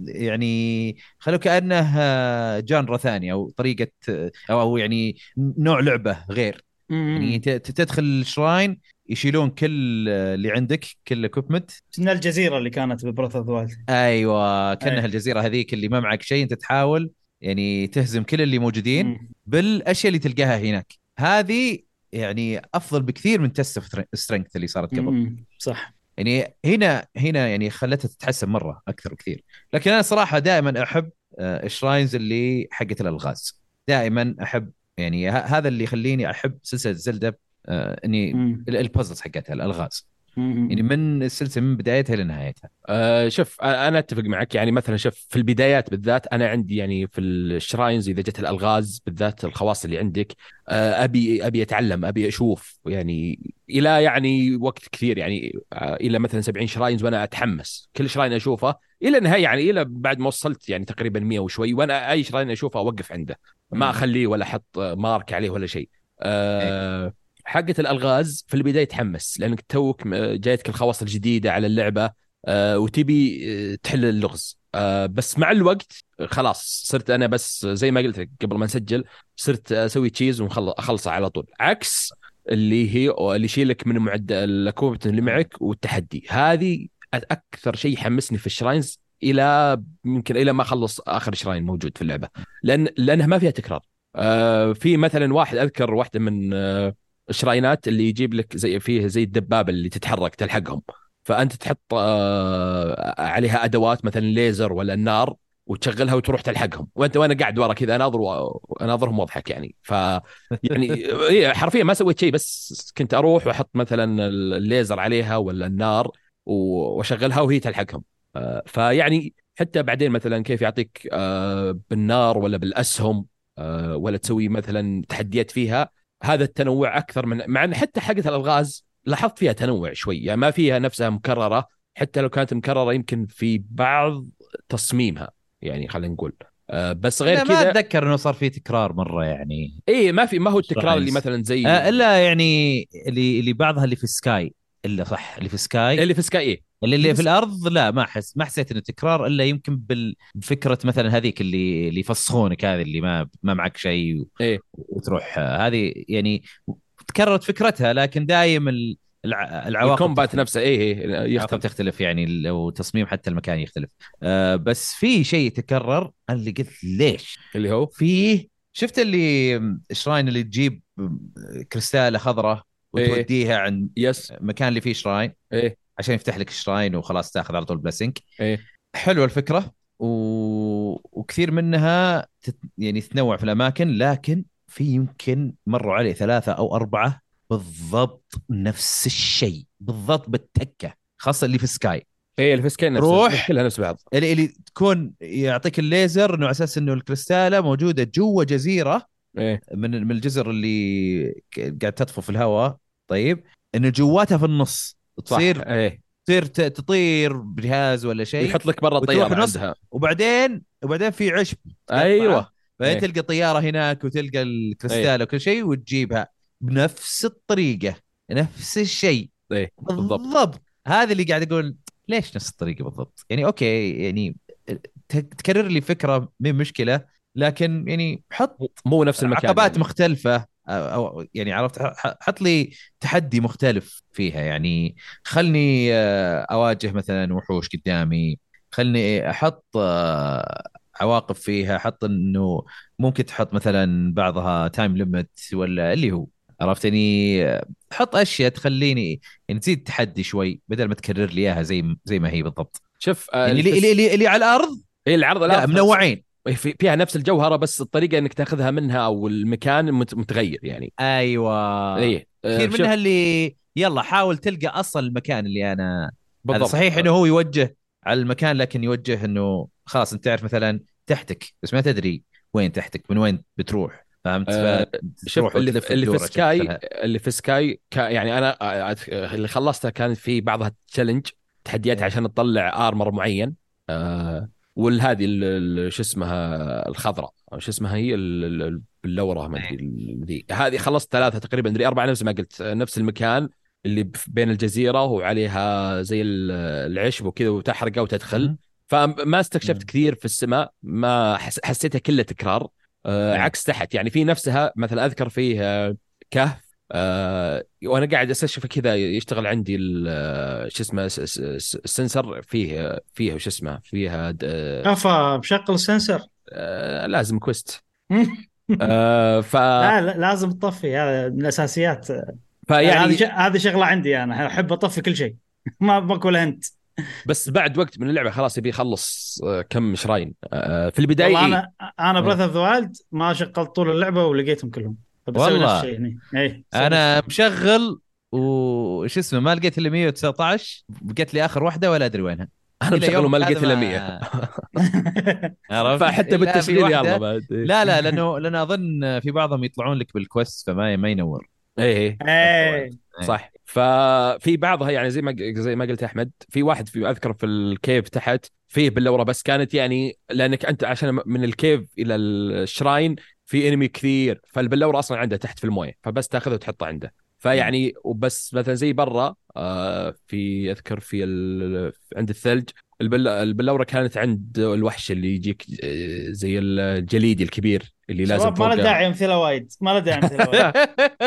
يعني خلوه كأنه آه، جانرا ثانية أو طريقة آه، أو يعني نوع لعبة غير. يعني مم. تدخل ال shrine يشيلون كل آه، اللي عندك كل equipment من الجزيرة اللي كانت ب Breath of Wild أيوه كأنها أي. الجزيرة هذيك اللي ما معك شيء أنت تحاول يعني تهزم كل اللي موجودين بالأشياء اللي تلقاها هناك. هذه يعني أفضل بكثير من Test Strength اللي صارت قبل. صح. يعني هنا هنا يعني خلتها تتحسن مرة أكثر بكثير. لكن أنا صراحة دائما أحب آه، ال shrines اللي حقت الألغاز. دائما أحب يعني هذا اللي يخليني أحب سلسلة زلدة آه، إن ال puzzles حقتها الألغاز. يعني من السلسلة من بدايتها لنهايتها آه شوف أنا أتفق معك. يعني مثلا شوف في البدايات بالذات أنا عندي يعني في ال shrines إذا جت الألغاز بالذات الخواص اللي عندك آه أبي أبي أتعلم أبي أشوف. يعني إلى يعني وقت كثير يعني آه إلى مثلا 70 shrines وأنا أتحمس. كل shrine أشوفه إلى النهايه يعني إلى بعد ما وصلت يعني تقريبا 100 وشوي وأنا أي shrine أشوفه أوقف عنده. ما. أخليه ولا أحط mark عليه ولا شيء. آه حقة الألغاز في البداية تحمس لأنك توك م- جايتك الخواص الجديدة على اللعبة آه وتبي آه، تحل اللغز. آه بس مع الوقت آه، خلاص صرت أنا بس زي ما قلت لك قبل ما نسجل صرت أسوي cheese واخلصه على طول. عكس اللي هي اللي يشيلك من معدل ال equipment اللي معك والتحدي. هذه أكثر شيء يحمسني في ال shrines إلى يمكن إلى ما أخلص آخر شراين موجود في اللعبة. لأن لأنها ما فيها تكرار. آه في مثلا واحد أذكر واحدة من آه الشراينات اللي يجيب لك زي فيه زي الدبابة اللي تتحرك تلحقهم؟ فأنت تحط آه عليها أدوات مثلا ليزر ولا النار وتشغلها وتروح تلحقهم. وأنت وأنا قاعد ورا كذا أناظر أناظرهم وأضحك يعني. ف يعني إيه، حرفيا ما سويت شيء بس كنت أروح وأحط مثلا الليزر عليها ولا النار وأشغلها وهي تلحقهم. آه، فيعني حتى بعدين مثلا كيف يعطيك آه، بالنار ولا بالأسهم ولا تسوي مثلا تحديات فيها هذا التنوع أكثر من مع إن حتى حقة الألغاز لاحظت فيها تنوع شوي يعني ما فيها نفسها مكررة حتى لو كانت مكررة يمكن في بعض تصميمها يعني خلينا نقول. آه، بس غير أنا ما كذا أتذكر إنه صار في تكرار مرة يعني. اي ما في ما هو التكرار اللي. مثلا زي آه إلا يعني اللي اللي بعضها اللي في sky إلا صح اللي في sky اللي في sky اي اللي, اللي في الأرض لا ما أحس ما حسيت إنه تكرار إلا يمكن بفكره مثلا هذيك اللي اللي يفسخونك هذه اللي ما ما معك شيء و- إيه. وتروح هذه يعني تكررت فكرتها لكن دايم ال- الع- العواقب ال combat. نفسه اي اي يختلف. تختلف يعني لو تصميم حتى المكان يختلف. آه بس في شيء تكرر أنا اللي قلت ليش؟ اللي هو؟ فيه شفت اللي shrine اللي تجيب كريستاله خضراء إيه. وتوديها عند يس مكان اللي فيه shrine؟ إيه. عشان يفتح لك ال shrine وخلاص تاخذ على طول blessing إيه. حلوة الفكرة و... وكثير منها تت... يعني تتنوع في الأماكن لكن في يمكن مروا علي ثلاثة أو أربعة بالضبط نفس الشيء بالضبط بالتكة خاصة اللي في sky. إيه الفسكين نفس روح. كلها نفس بعض. اللي, اللي تكون يعطيك الليزر إنه على أساس إنه الكريستالة موجودة جوا جزيرة. إيه. من من الجزر اللي قاعد تطفو في الهواء. طيب إنه جواتها في النص. تصير إيه. تصير تطير بجهاز ولا شيء يحط لك برا الطيارة عندها. وبعدين وبعدين في عشب أيوه. بعدين إيه. تلقى طيارة هناك وتلقى الكريستال وكل شيء وتجيبها بنفس الطريقة نفس الشيء. إيه بالضبط. بالضبط. هذا اللي قاعد أقول ليش نفس الطريقة بالضبط؟ يعني أوكي يعني تكرر لي فكرة من مشكلة؟ لكن يعني حط مو نفس المكان عقبات يعني. مختلفة. أو يعني عرفت حط لي تحدي مختلف فيها. يعني خلني آه، أواجه مثلا وحوش قدامي. خلني أحط آه، عواقب فيها. حط إنه ممكن تحط مثلا بعضها تايم ليمت ولا اللي هو عرفت يعني حط أشياء تخليني يعني تزيد تحدي شوي بدل ما تكرر لي إياها زي زي ما هي بالضبط. شوف آه، يعني اللي, اللي, اللي, اللي على الأرض؟ هي العرض لا لا منوعين. فيها نفس الجوهرة بس الطريقة إنك تأخذها منها أو المكان مت- متغير يعني. أيوه. إيه آه، كثير شوف، منها اللي يلا حاول تلقى أصل المكان اللي أنا هذا بالضبط. صحيح إنه هو يوجه على المكان لكن يوجه إنه خلاص أنت تعرف مثلا تحتك بس ما تدري وين تحتك من وين بتروح فهمت؟ آه، شوف اللي اللي في سكاي. اللي في sky كا يعني أنا آه، اللي خلصتها كان في بعضها challenge تحديات إيه. عشان تطلع armor معين. آه والهذه ال- ال- شو اسمها الخضراء شو اسمها هي؟ ال- ال- اللورة ما أدري. هذه خلصت ثلاثة تقريبا ادري أربعة نفس ما قلت. نفس المكان اللي بين الجزيرة وعليها زي ال- العشب وكذا وتحرقه وتدخل. فما استكشفت. كثير في السماء ما حس حسيتها كلها تكرار. آه إيه. عكس تحت. يعني في نفسها مثلا أذكر فيه آه، كهف. آه وأنا قاعد أستكشف كذا يشتغل عندي آه، شو اسمه السنسر فيه فيه شو اسمه فيها آه أفا بشغل السنسر؟ آه لازم كويست. آه ف لا لا لازم تطفي هذا من الأساسيات. فيعني هذه شغلة عندي أنا أحب أطفي كل شيء. ما بقول أنت. بس بعد وقت من اللعبة خلاص يبي يخلص كم shrine. في البداية والله إيه؟ أنا أنا Breath of the Wild ما شغلت طول اللعبة ولقيتهم كلهم. والله. هني. اي أنا مشغل وش اسمه ما لقيت إلا 119 بقيت لي آخر واحدة ولا أدري وينها. أنا مشغل وما لقيت إلا ما- 100 عرفت؟ فحتى بالتشغيل يلا بعد. لا لا لأنه لأن أظن في بعضهم يطلعون لك بال quest فما ما ينور. إيه إيه. اي صح. ففي بعضها يعني زي ما زي ما قلت أحمد في واحد في أذكر في ال cave تحت فيه باللوره بس كانت يعني لأنك أنت عشان من ال cave إلى ال shrine في enemy كثير فالبلوره أصلا عنده تحت في الموية فبس تأخذه وتحطه عنده. فيعني وبس مثلا زي برا آه، في أذكر في ال... عند الثلج البل... البلوره كانت عند الوحش اللي يجيك آه، زي الجليدي الكبير اللي لازم ما له. داعي أمثلة وايد. ما له داعي أمثلة وايد.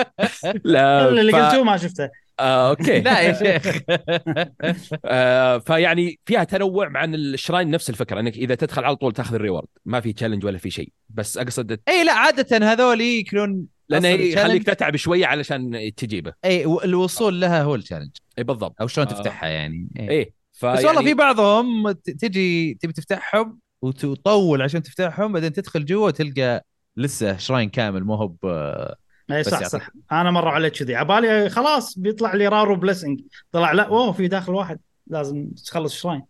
لا اللي ف... قلتوه ما شفته. آه، okay. لا يا شيخ. آه فيعني فيها تنوع مع إن ال shrine نفس الفكرة إنك إذا تدخل على طول تاخذ ال reward ما في challenge ولا في شيء. بس أقصد اي لا عادة هذول يكونون لأنه أصل يخليك تتعب شوية علشان تجيبه. اي الوصول لها هو ال challenge اي بالضبط. أو شلون آه. تفتحها يعني. إيه. إيه بس والله في بعضهم تجي تبي تفتحهم وتطول عشان تفتحهم بعدين تدخل جوا وتلقى لسه shrine كامل مو هو اي صح يعطيك. صح. أنا مرة عليك كذي. عبالي خلاص بيطلع لي Rauru blessing. طلع لا اوه في داخل واحد. لازم تخلص shrine.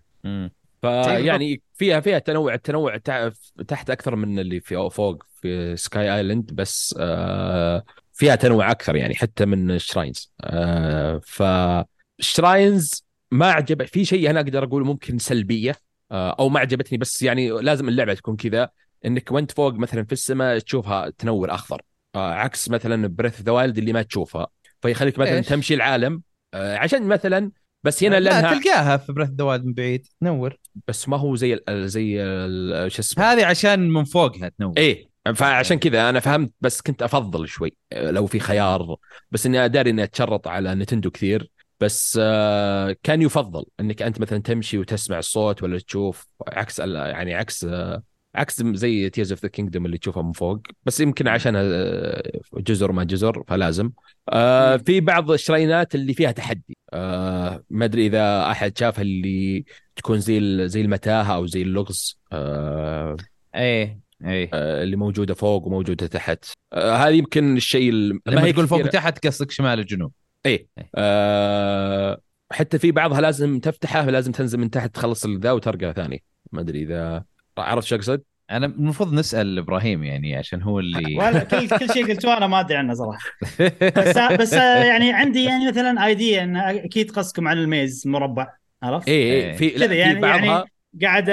فيعني فيها فيها تنوع التنوع تحت أكثر من اللي في فوق في sky island بس آه فيها تنوع أكثر يعني حتى من ال shrines آه فال shrines ما عجب في شيء أنا أقدر أقول ممكن سلبية آه أو ما عجبتني بس يعني لازم اللعبة تكون كذا. إنك وأنت فوق مثلا في السماء تشوفها تنور أخضر. عكس مثلا Breath the Wild اللي ما تشوفها. فيخليك مثلا ليش؟ تمشي العالم آه عشان مثلا بس هنا لا لأنها تلقاها في Breath the من بعيد تنور. بس ما هو زي ال زي ال شو اسمه؟ هذه عشان من فوقها تنور. إيه فعشان كذا أنا فهمت بس كنت أفضل شوي لو في خيار بس إني أداري إني أتشرط على Nintendo كثير. بس آه، كان يفضل إنك أنت مثلا تمشي وتسمع الصوت ولا تشوف عكس يعني عكس آه، عكس زي Tears of the Kingdom اللي تشوفها من فوق بس يمكن عشان آه، جزر ما جزر فلازم. آه، في بعض الشرينات اللي فيها تحدي. آه، ما أدري إذا أحد شافها اللي تكون زي زي المتاهة أو زي اللغز آه، إيه إيه. آه، اللي موجودة فوق وموجودة تحت. آه، هذه يمكن الشيء ال- لما هي تقول فوق. وتحت قصدك شمال الجنوب. إيه. آه، حتى في بعضها لازم تفتحه لازم تنزل من تحت تخلص ذا وترقى ثاني. ما أدري إذا عرفت شو اقصد؟ أنا المفروض نسأل إبراهيم يعني عشان هو اللي ولا كل كل شيء قلتوه أنا ما أدري عنه صراحة. بس بس يعني عندي يعني مثلا ايديا إن أكيد قصدكم عن الميز مربع عرفت؟ إيه. إيه في كذا في يعني بعضها. يعني قاعد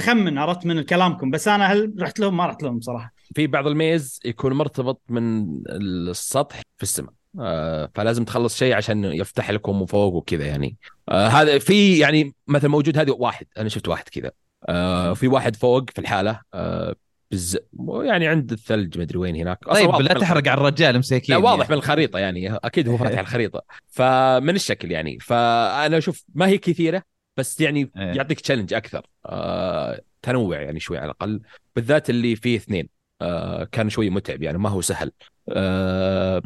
أخمن عرفت من كلامكم. بس أنا هل رحت لهم؟ ما رحت لهم صراحة. في بعض الميز يكون مرتبط من السطح في السماء. آه فلازم تخلص شيء عشان يفتح لكم فوق وكذا يعني. آه هذا في يعني مثلا موجود هذه واحد. أنا شفت واحد كذا. آه في واحد فوق في الحالة آه بز... يعني عند الثلج مدري وين هناك. طيب لا تحرق على الرجال مساكين لا واضح يعني. من الخريطة يعني أكيد هو فاتح الخريطة. فمن الشكل يعني فأنا أشوف ما هي كثيرة بس يعني إيه. يعطيك تشالنج أكثر. آه تنوع يعني شوي على الأقل بالذات اللي فيه اثنين. آه كان شوي متعب يعني ما هو سهل. آه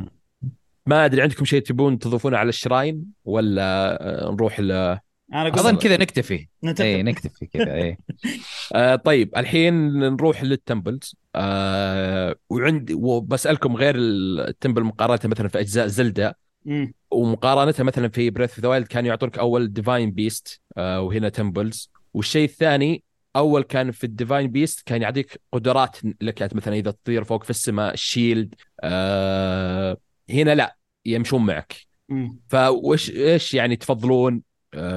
ما أدري عندكم شيء تبون تضيفونه على ال shrine ولا آه نروح ل أنا أظن كذا نكتفي. نتفق. اي نكتفي كذا اي آه طيب الحين نروح لل temples. آه وعندي وبسألكم غير ال temple مقارنة مثلا في أجزاء Zelda مم. ومقارنتها مثلا في Breath the Wild كانوا يعطونك أول divine beast آه وهنا temples. والشيء الثاني أول كان في ال divine beast كان يعطيك قدرات لك يعني مثلا إذا تطير فوق في السماء ال shield آه هنا لا يمشون معك. فوش إيش يعني تفضلون؟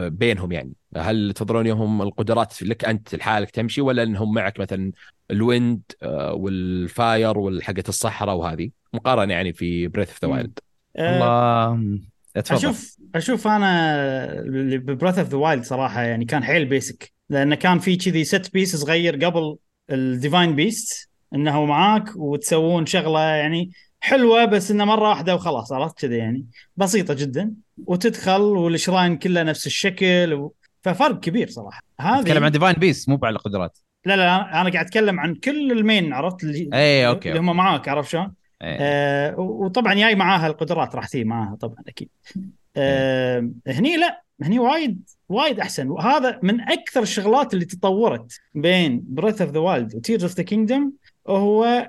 بينهم يعني. هل تفضلون يوم القدرات لك أنت لحالك تمشي ولا إنهم معك مثلا ال wind آه، وال fire والحقة الصحراء وهذه؟ مقارنة يعني في Breath of the. Wild آه، الله اتفضل أشوف أشوف أنا ب Breath of the Wild صراحة يعني كان حيل basic لأنه كان في كذي set piece صغير قبل ال divine beast إنه معاك وتسوون شغلة يعني حلوة بس إنه مرة واحدة وخلاص عرفت كذا يعني؟ بسيطة جدا. وتدخل وال shrine كله نفس الشكل و... ففرق كبير صراحة. هذه نتكلم عن divine beast مو على القدرات لا لا أنا قاعد أتكلم عن كل ال main عرفت؟ اللي اي okay اللي هم معاك عرفت شلون؟ إيه. آه وطبعا جاي معاها القدرات راح تجي معاها طبعا أكيد. آه هني لا هني وايد وايد أحسن. وهذا من أكثر الشغلات اللي تطورت بين Breath of the Wild و Tears of the Kingdom هو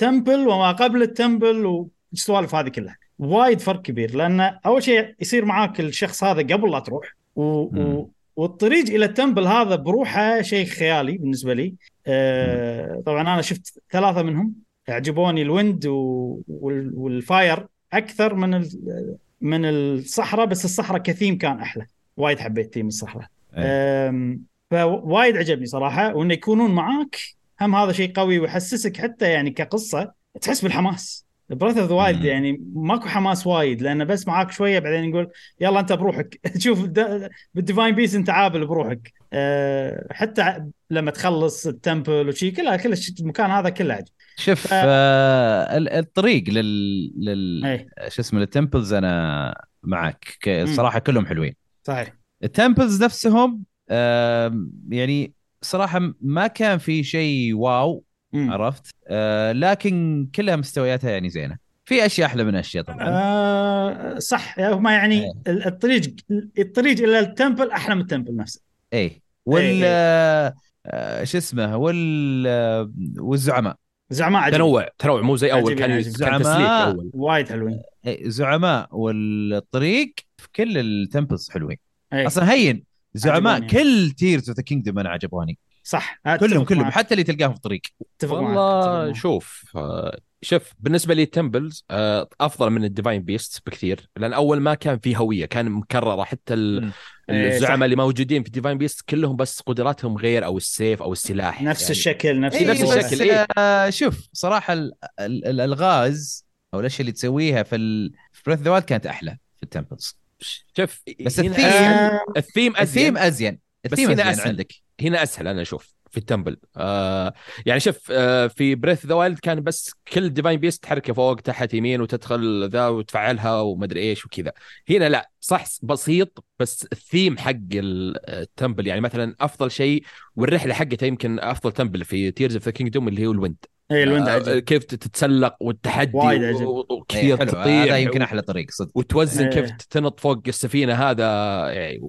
ال temple وما قبل ال temple والسوالف هذه كلها. وايد فرق كبير لأن أول شيء يصير معاك الشخص هذا قبل لا تروح و... و... والطريق إلى ال temple هذا بروحه شيء خيالي بالنسبة لي. آه طبعا أنا شفت ثلاثة منهم عجبوني ال wind و... وال... وال fire أكثر من ال... من الصحراء بس الصحراء كثيم كان أحلى. وايد حبيت ثيم الصحراء. أم، فوايد عجبني صراحة وإنه يكونون معاك هم هذا شيء قوي ويحسسك حتى يعني كقصة تحس بالحماس. Breath of Wild. يعني ماكو حماس وايد لأنه بس معاك شوية بعدين يقول يلا أنت بروحك. تشوف الد- بال Divine Beast أنت عابل بروحك. أه حتى لما تخلص ال temple وشي كلها كل المكان هذا كله عجب. شوف ف- آه ال- الطريق لل لل اي شو اسمه لل temples أنا معك. الصراحه كلهم حلوين. صحيح. ال temples نفسهم آم، يعني صراحة ما كان في شيء wow مم. عرفت؟ آه لكن كلها مستوياتها يعني زينة. في أشياء أحلى من أشياء طبعا. آه صح. هم يعني إيه. ال- الطريق الطريق إلى ال temple أحلى من ال temple نفسه. اي وال إيه. آه، شو اسمه وال آه، والزعماء. زعماء عجب تنوع تنوع. مو زي أول عجيبين، كان زعماء. أول. وايد حلوين. إيه، زعماء والطريق في كل ال temples حلوين. أي. أصلا هين زعماء. كل Tears of the Kingdom أنا عجبوني صح كلهم كلهم معك. حتى اللي تلقاهم في الطريق. والله. شوف آه، شوف بالنسبة لي temples أفضل من ال Divine Beast بكثير لأن أول ما كان في هوية كان مكررة حتى. إيه،. الزعماء اللي موجودين في Divine Beast كلهم بس قدراتهم غير أو السيف أو السلاح نفس يعني الشكل نفس إيه، نفس. الشكل. بس إيه. آه، شوف صراحة ال- ال- الألغاز أو الأشياء اللي تسويها في ال... في Breath the كانت أحلى في ال temples شوف بس ال theme-. آه، الثيم الثيم أزين. ازين بس الثيم هنا أزين أسهل. عندك. هنا أسهل أنا أشوف في ال temple. آه يعني شوف آه في Breath the Wild كان بس كل Divine Beast تحركه فوق تحت يمين وتدخل ذا وتفعلها ومدري إيش وكذا. هنا لا صح بسيط بس الثيم حق ال- ال temple. يعني مثلا أفضل شيء والرحلة حقته يمكن أفضل temple في Tears of the Kingdom اللي هو ال wind. اي ال wind آه، عجب كيف تتسلق والتحدي إيه، وكثير حلو. تطير هذا يمكن أحلى طريق صدق. وتوزن إيه. كيف تنط فوق السفينة هذا يعني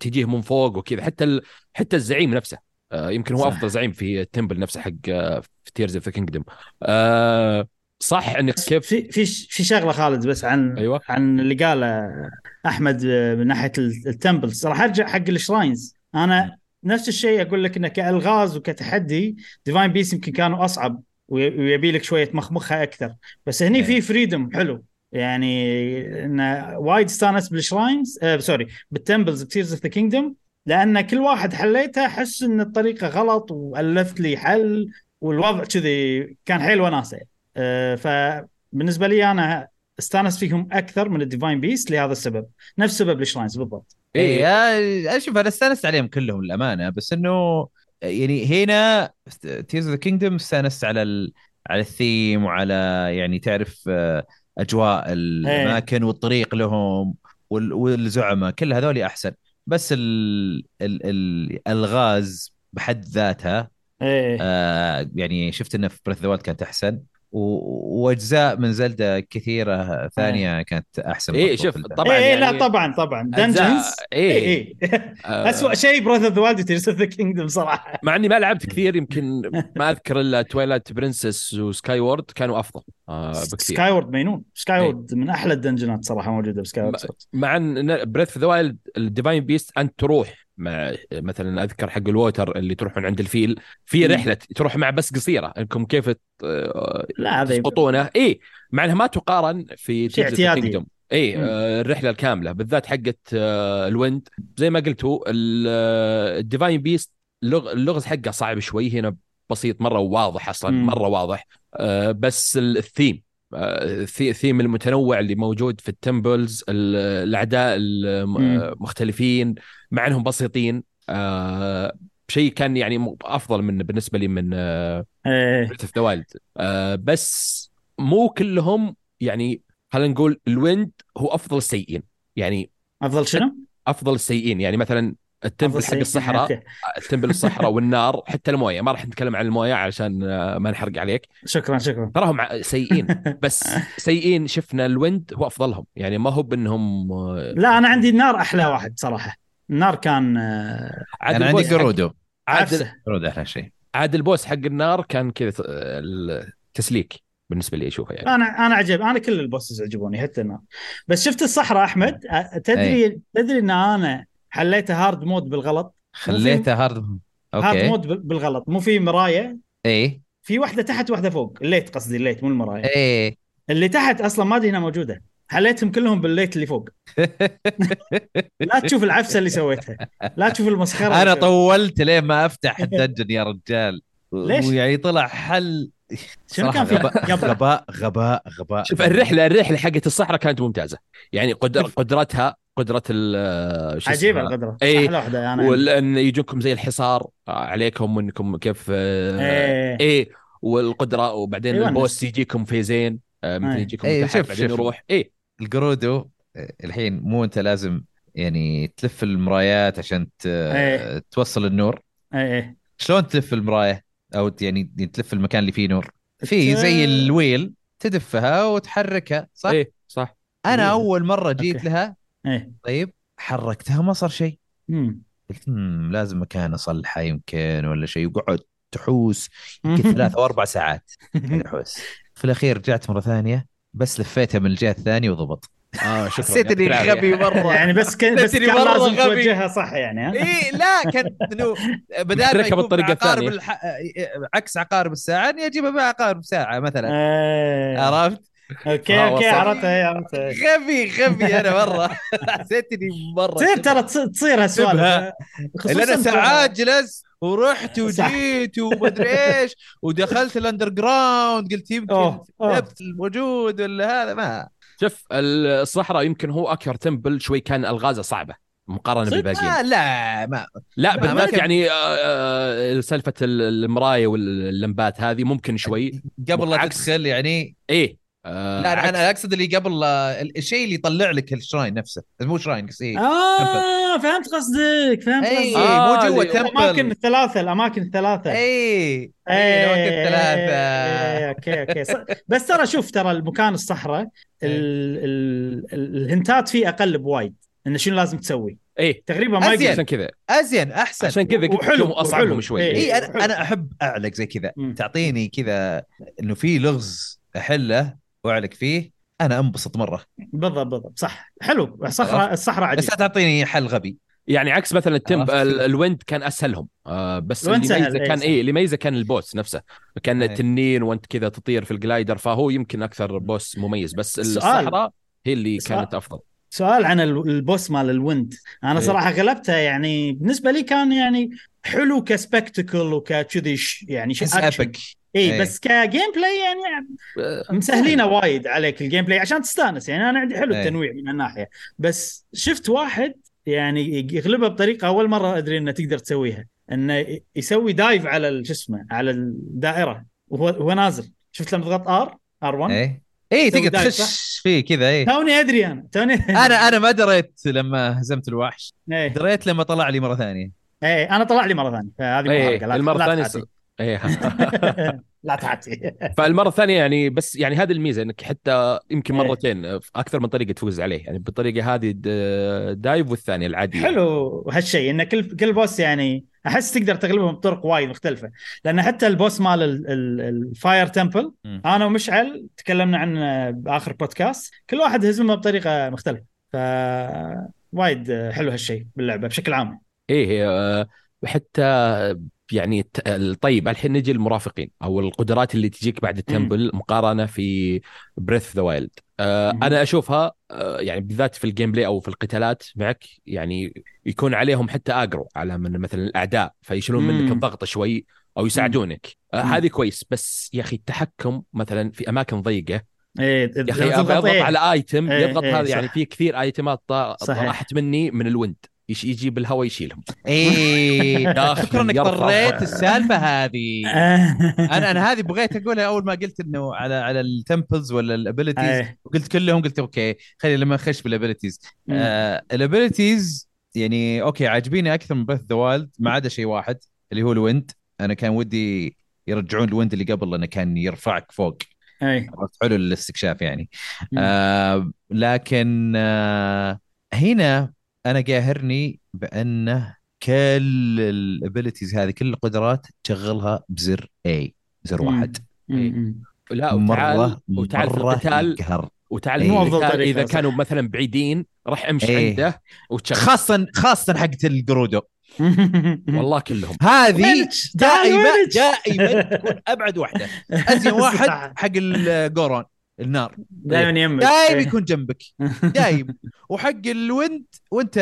تجيه من فوق وكذا. حتى ال... حتى الزعيم نفسه. آه، يمكن هو صح. أفضل زعيم في ال temple نفسه حق آه، في Tears of the Kingdom صح إنك كيف في في في شغلة خالد بس عن أيوه. عن اللي قاله أحمد من ناحية ال temples راح أرجع حق ال shrines. أنا نفس الشيء أقول لك إنه كألغاز وكتحدي Divine Beast يمكن كانوا أصعب وي- ويبي لك شوية مخمخه أكثر. بس هني إيه. في freedom حلو. يعني إنه وايد استانس بال shrines آه sorry بال temples ب Tears of the Kingdom لأن كل واحد حليته أحس إن الطريقة غلط وألفت لي حل والوضع كذي كان حيل وناسة. آه فبالنسبة لي أنا استانس فيهم أكثر من ال Divine Beast لهذا السبب. نفس سبب ال shrines بالضبط. اي إيه. أشوف أنا استانست عليهم كلهم للأمانة بس إنه يعني هنا Tears the Kingdom استانست على ال... على الثيم وعلى يعني تعرف آه، أجواء الأماكن والطريق لهم وال... والزعماء كل هذول أحسن. بس ال... ال... الألغاز بحد ذاتها إيه. آه يعني شفت إنه في Breath the كانت أحسن. وأجزاء من زلدة كثيرة ثانية كانت أحسن برضو شوف طبعا إيه يعني لا طبعا طبعا. dungeons إيه. إيه آه، اسوء شيء Breath of the Wild و Tears of the Kingdom صراحة. مع إني ما لعبت كثير يمكن ما أذكر إلا Twilight Princess و Skyward كانوا أفضل آه بكثير. سكاي وورد مينون. سكاي وورد من أحلى ال dungeonات صراحة موجودة ب Skyward مع إن Breath of the Wild ال Divine Beast أنت تروح مع مثلا أذكر حق ال water اللي تروحون عند الفيل في. رحلة تروح مع بس قصيرة إنكم كيف آه، لا تسقطونه اي مع إنها ما تقارن في اعتيادي. اي. آه، الرحلة الكاملة بالذات حقت آه، ال wind زي ما قلتوا ال Divine Beast اللغز حقه صعب شوي هنا بسيط مرة وواضح أصلا مم. مرة واضح بس ال theme ال the- ال theme المتنوع اللي موجود في ال temples ال- الأعداء المختلفين مع إنهم بسيطين. آه، شيء كان يعني أفضل من بالنسبة لي من Breath of the Wild بس مو كلهم يعني خلينا نقول ال wind هو أفضل السيئين. يعني أفضل شنو؟ أفضل السيئين. يعني مثلا ال temple حق الصحراء. ال temple الصحراء والنار حتى الموية ما راح نتكلم عن الموية علشان ما نحرق عليك. شكرا شكرا. تراهم سيئين بس سيئين شفنا ال wind هو أفضلهم. يعني ما هو بأنهم آه، لا أنا عندي النار أحلى واحد صراحة. النار كان آه، عاد أنا عندي جرودو عاد جرودو أحلى شيء. عاد ال boss حق النار كان كذا آه، التسليك بالنسبة لي أشوفه يعني. أنا أنا عجب أنا كل ال bosses عجبوني حتى النار. بس شفت الصحراء أحمد؟ تدري إيه. تدري إن أنا حليته hard mode بالغلط. خليته hard hard okay. mode بال- بالغلط. مو في مراية. إيه. في واحدة تحت واحدة فوق. ال light قصدي ال light مو المراية. إيه. اللي تحت أصلا ما أدري انها موجودة. حليتهم كلهم بال light اللي فوق. لا تشوف العفسة اللي سويتها. لا تشوف المسخرة أنا. طولت لين ما أفتح ال dungeon يا رجال. ليش؟ ويعني طلع حل. شنو كان في غباء. غباء غباء غباء. شوف الرحلة الرحلة حقت الصحراء كانت ممتازة. يعني قدر قدرتها قدرة ال شو عجيبة؟ القدرة إيه. أحلى واحدة أنا وان يجوكم زي الحصار عليكم وإنكم كيف آه، إيه. إيه والقدرة وبعدين يونس. ال boss يجيكم phase ين آه، مثلا إيه. يجيكم إيه، تحت شوف- بعدين شوف. يروح الجرودو آه، الحين مو أنت لازم يعني تلف المرايات عشان ت... إيه. توصل النور إيه إيه شلون تلف المراية أو يعني تلف المكان اللي فيه نور في زي ال wheel تدفها وتحركها صح إيه صح أنا. أول مرة جيت أوكي. لها إيه طيب حركتها ما صار شيء. قلت "مم، لازم مكان أصلحه يمكن ولا شيء وقعد تحوس يمكن ثلاث أو أربع ساعات احوس في الأخير رجعت مرة ثانية بس لفيتها من الجهة الثانية وضبط آه شكرا حسيت إني. غبي مرة يعني بس كان بس كان مرة لازم غبي. توجهها صح يعني ها اي لا كان إنه بدال ما بعقارب الثانية. الح... عكس عقارب الساعة إني أجيبها بعقارب ساعه مثلا إيه. عرفت؟ أوكي أوكي. عرفتها إيه، عرفتها غبي غبي أنا مرة. حسيت اني مرة. تصير ترى تص- تصير هالسوالف. اللي أنا ساعات جلست ورحت. وجيت ومدري إيش ودخلت ال underground قلت يمكن الموجود ولا هذا ما. شوف الصحراء يمكن هو أكثر temple شوي كان ألغازه صعبة مقارنة؟ بالباقيين. آه لا ما. لا ما- بالذات ما- يعني آه، آه، سالفة المراية واللمبات هذه ممكن شوي. قبل لا تدخل يعني. إيه. آه لا أنا أنا أقصد اللي قبل آه، الشيء اللي يطلع لك ال shrine نفسه. مو shrine قصدي آه فهمت قصدك فهمت اي قصدك. آه، مو جوا اللي- الاماكن temple الثلاثة الأماكن الثلاثة. اي إيه، اي الأماكن إيه، الثلاثة. أوكي أوكي. ص- بس ترى شوف ترى المكان الصحراء ال- ال- ال- ال hint ات فيه أقل بوايد. انه شنو لازم تسوي؟ إيه. تقريبا ما. يقول عشان كذا. أزين أحسن. عشان كذا وحلو، اصعبهم وحلو. شوي. إيه. إيه. اي. أنا أنا أحب أعلق زي كذا. تعطيني كذا إنه في لغز احله وأعلق فيه أنا أنبسط مرة بالضبط بالضبط صح حلو الصحراء الصحراء عجيب بس لا تعطيني حل غبي يعني عكس مثلا ال temple عرفت؟ ال- ال wind كان أسهلهم آه بس اللي إيه، كان. إيه اللي يميزه كان ال boss نفسه كان إيه. تنين وأنت كذا تطير في ال glider فهو يمكن أكثر boss مميز بس. الصحراء هي اللي سؤال. كانت أفضل سؤال عن ال- ال boss مال ال wind أنا إيه. صراحة غلبته يعني بالنسبة لي كان يعني حلو ك spectacle وكذي يعني ش- احس action. epic اي إيه. بس ك gameplay يعني آه، مسهلينه وايد عليك ال gameplay عشان تستانس يعني أنا عندي حلو إيه. التنويع من الناحية بس شفت واحد يعني يغلبها بطريقة أول مرة أدري إنه تقدر تسويها إنه يسوي dive على ال- شو اسمه على الدائرة وهو وهو نازل. شفت لما تضغط R R 1 اي اي تقدر تخش فيه كذا اي توني أدري أنا توني أنا أنا ما دريت لما هزمت الوحش. إيه. دريت لما طلع لي مرة ثانية. إيه أنا طلع لي مرة ثانية فهذه إيه لا المرة الثانية. إيه. لا تحاتي فالمرة الثانية يعني بس يعني هذه الميزة إنك حتى يمكن إيه. مرتين في أكثر من طريقة تفوز عليه. يعني بالطريقة هذه dive والثانية العادية. حلو هالشيء. إن كل كل boss يعني أحس تقدر تغلبهم بطرق وايد مختلفة. لأن حتى ال boss مال ال- ال- ال fire temple. أنا ومشعل تكلمنا عنه باخر بودكاست كل واحد هزمه بطريقة مختلفة. ف وايد حلو هالشيء باللعبة بشكل عام. إيه آه، حتى يعني طيب الحين نجي المرافقين أو القدرات اللي تجيك بعد ال temple مقارنة في Breath the Wild. أنا أشوفها آه، يعني بالذات في ال gameplay أو في القتالات معك يعني يكون عليهم حتى aggro على من مثلا الأعداء فيشيلون. منك الضغط شوي أو يساعدونك آه،. هذه كويس بس يا أخي التحكم مثلا في أماكن ضيقة إيه يا أخي اضغط على item إيه، يضغط إيه، هذا يعني. في كثير item ات طا- صحيح. راحت مني من ال wind يش- يجي بالهواء يشيلهم. اي شكرا إنك. طريت السالفة هذه. أنا أنا هذه بغيت أقولها أول ما قلت إنه على على ال temples ولا ال abilities إيه وقلت كلهم قلت أوكي خلي لما أخش بال abilities. آه ال abilities يعني أوكي عاجبيني أكثر من Breath the Wild ما عدا شيء واحد اللي هو ال wind. أنا كان ودي يرجعون ال wind اللي قبل لأنه كان يرفعك فوق. إيه عرفت؟ حلو الاستكشاف يعني. آه لكن آه هنا أنا قاهرني بأنه كل ال abilities هذه كل القدرات تشغلها بزر اي زر. واحد مم. لا وتعال وتعال القتال وتعال إيه. القتال إذا. كانوا مثلا بعيدين راح أمشي إيه. عنده وتشغل خاصه خاصه حقت الجرودو والله كلهم هذه دائما؟ دائما تكون أبعد واحدة أزين واحد حق الجورون النار. دائما يمك. دايم إيه. يكون جنبك. دايم وحق ال wind وانت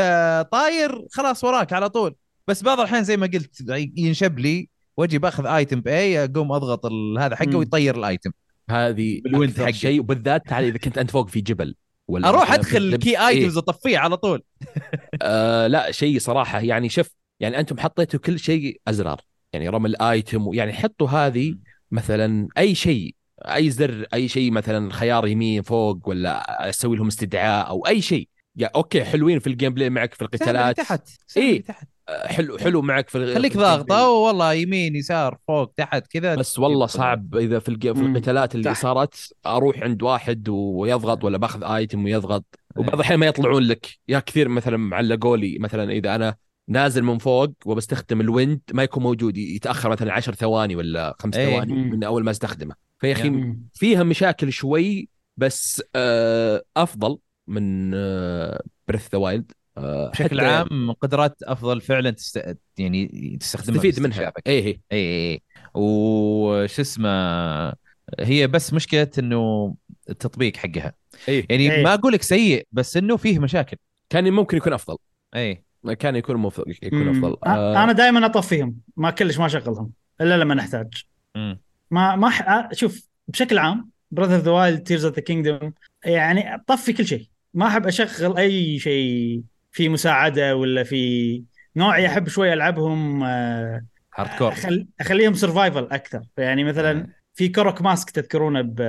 طاير خلاص وراك على طول. بس بعض الأحيان زي ما قلت ينشب لي وأجي بأخذ item باي أقوم أضغط ال- هذا حقه. ويطير ال item هذه بال wind أكثر حقه. شيء. وبالذات تعال إذا كنت أنت فوق في جبل ولا أروح أدخل باللبس. كي إيه. items اطفيه على طول. آه لا شيء صراحة. يعني شوف يعني أنتم حطيتوا كل شيء أزرار. يعني رمى ال item يعني حطوا هذه مثلا أي شيء. أي زر أي شيء مثلا خيار يمين فوق ولا أسوي لهم استدعاء أو أي شيء يا okay حلوين في ال gameplay معك في القتالات تحت. اللي تحت آه، حلو حلو معك في خليك ضاغطة. والله يمين يسار فوق تحت كذا بس والله صعب إذا في في. القتالات اللي صح. صارت أروح عند واحد ويضغط ولا بأخذ item ويضغط إيه. وبعض الأحيان ما يطلعون لك يا كثير مثلا معلقوا لي مثلا إذا أنا نازل من فوق وبستخدم ال wind ما يكون موجود يتأخر مثلا 10 ثواني ولا خمس إيه. ثواني. من أول ما أستخدمه فيا أخي مم. فيها مشاكل شوي بس آه أفضل من آه Breath of the Wild بشكل عام قدرات أفضل فعلا تست... يعني تستخدمها تستفيد في منها إيه. اي اي وش اسمه هي بس مشكلة إنه التطبيق حقها. إيه. يعني إيه. ما أقول لك سيء بس إنه فيه مشاكل. كان ممكن يكون أفضل. اي كان يكون مف... يكون. أفضل. آه. أنا دائما أطفيهم ما كلش ما اشغلهم إلا لما نحتاج. مم. ما ما ح... شوف بشكل عام Breath of the Wild Tears of the Kingdom يعني طفي كل شيء. ما أحب أشغل أي شيء في مساعدة ولا في نوعي احب شوي ألعبهم آه، hardcore أخل... أخليهم survival أكثر. يعني مثلا آه. في Korok mask تذكرونه ب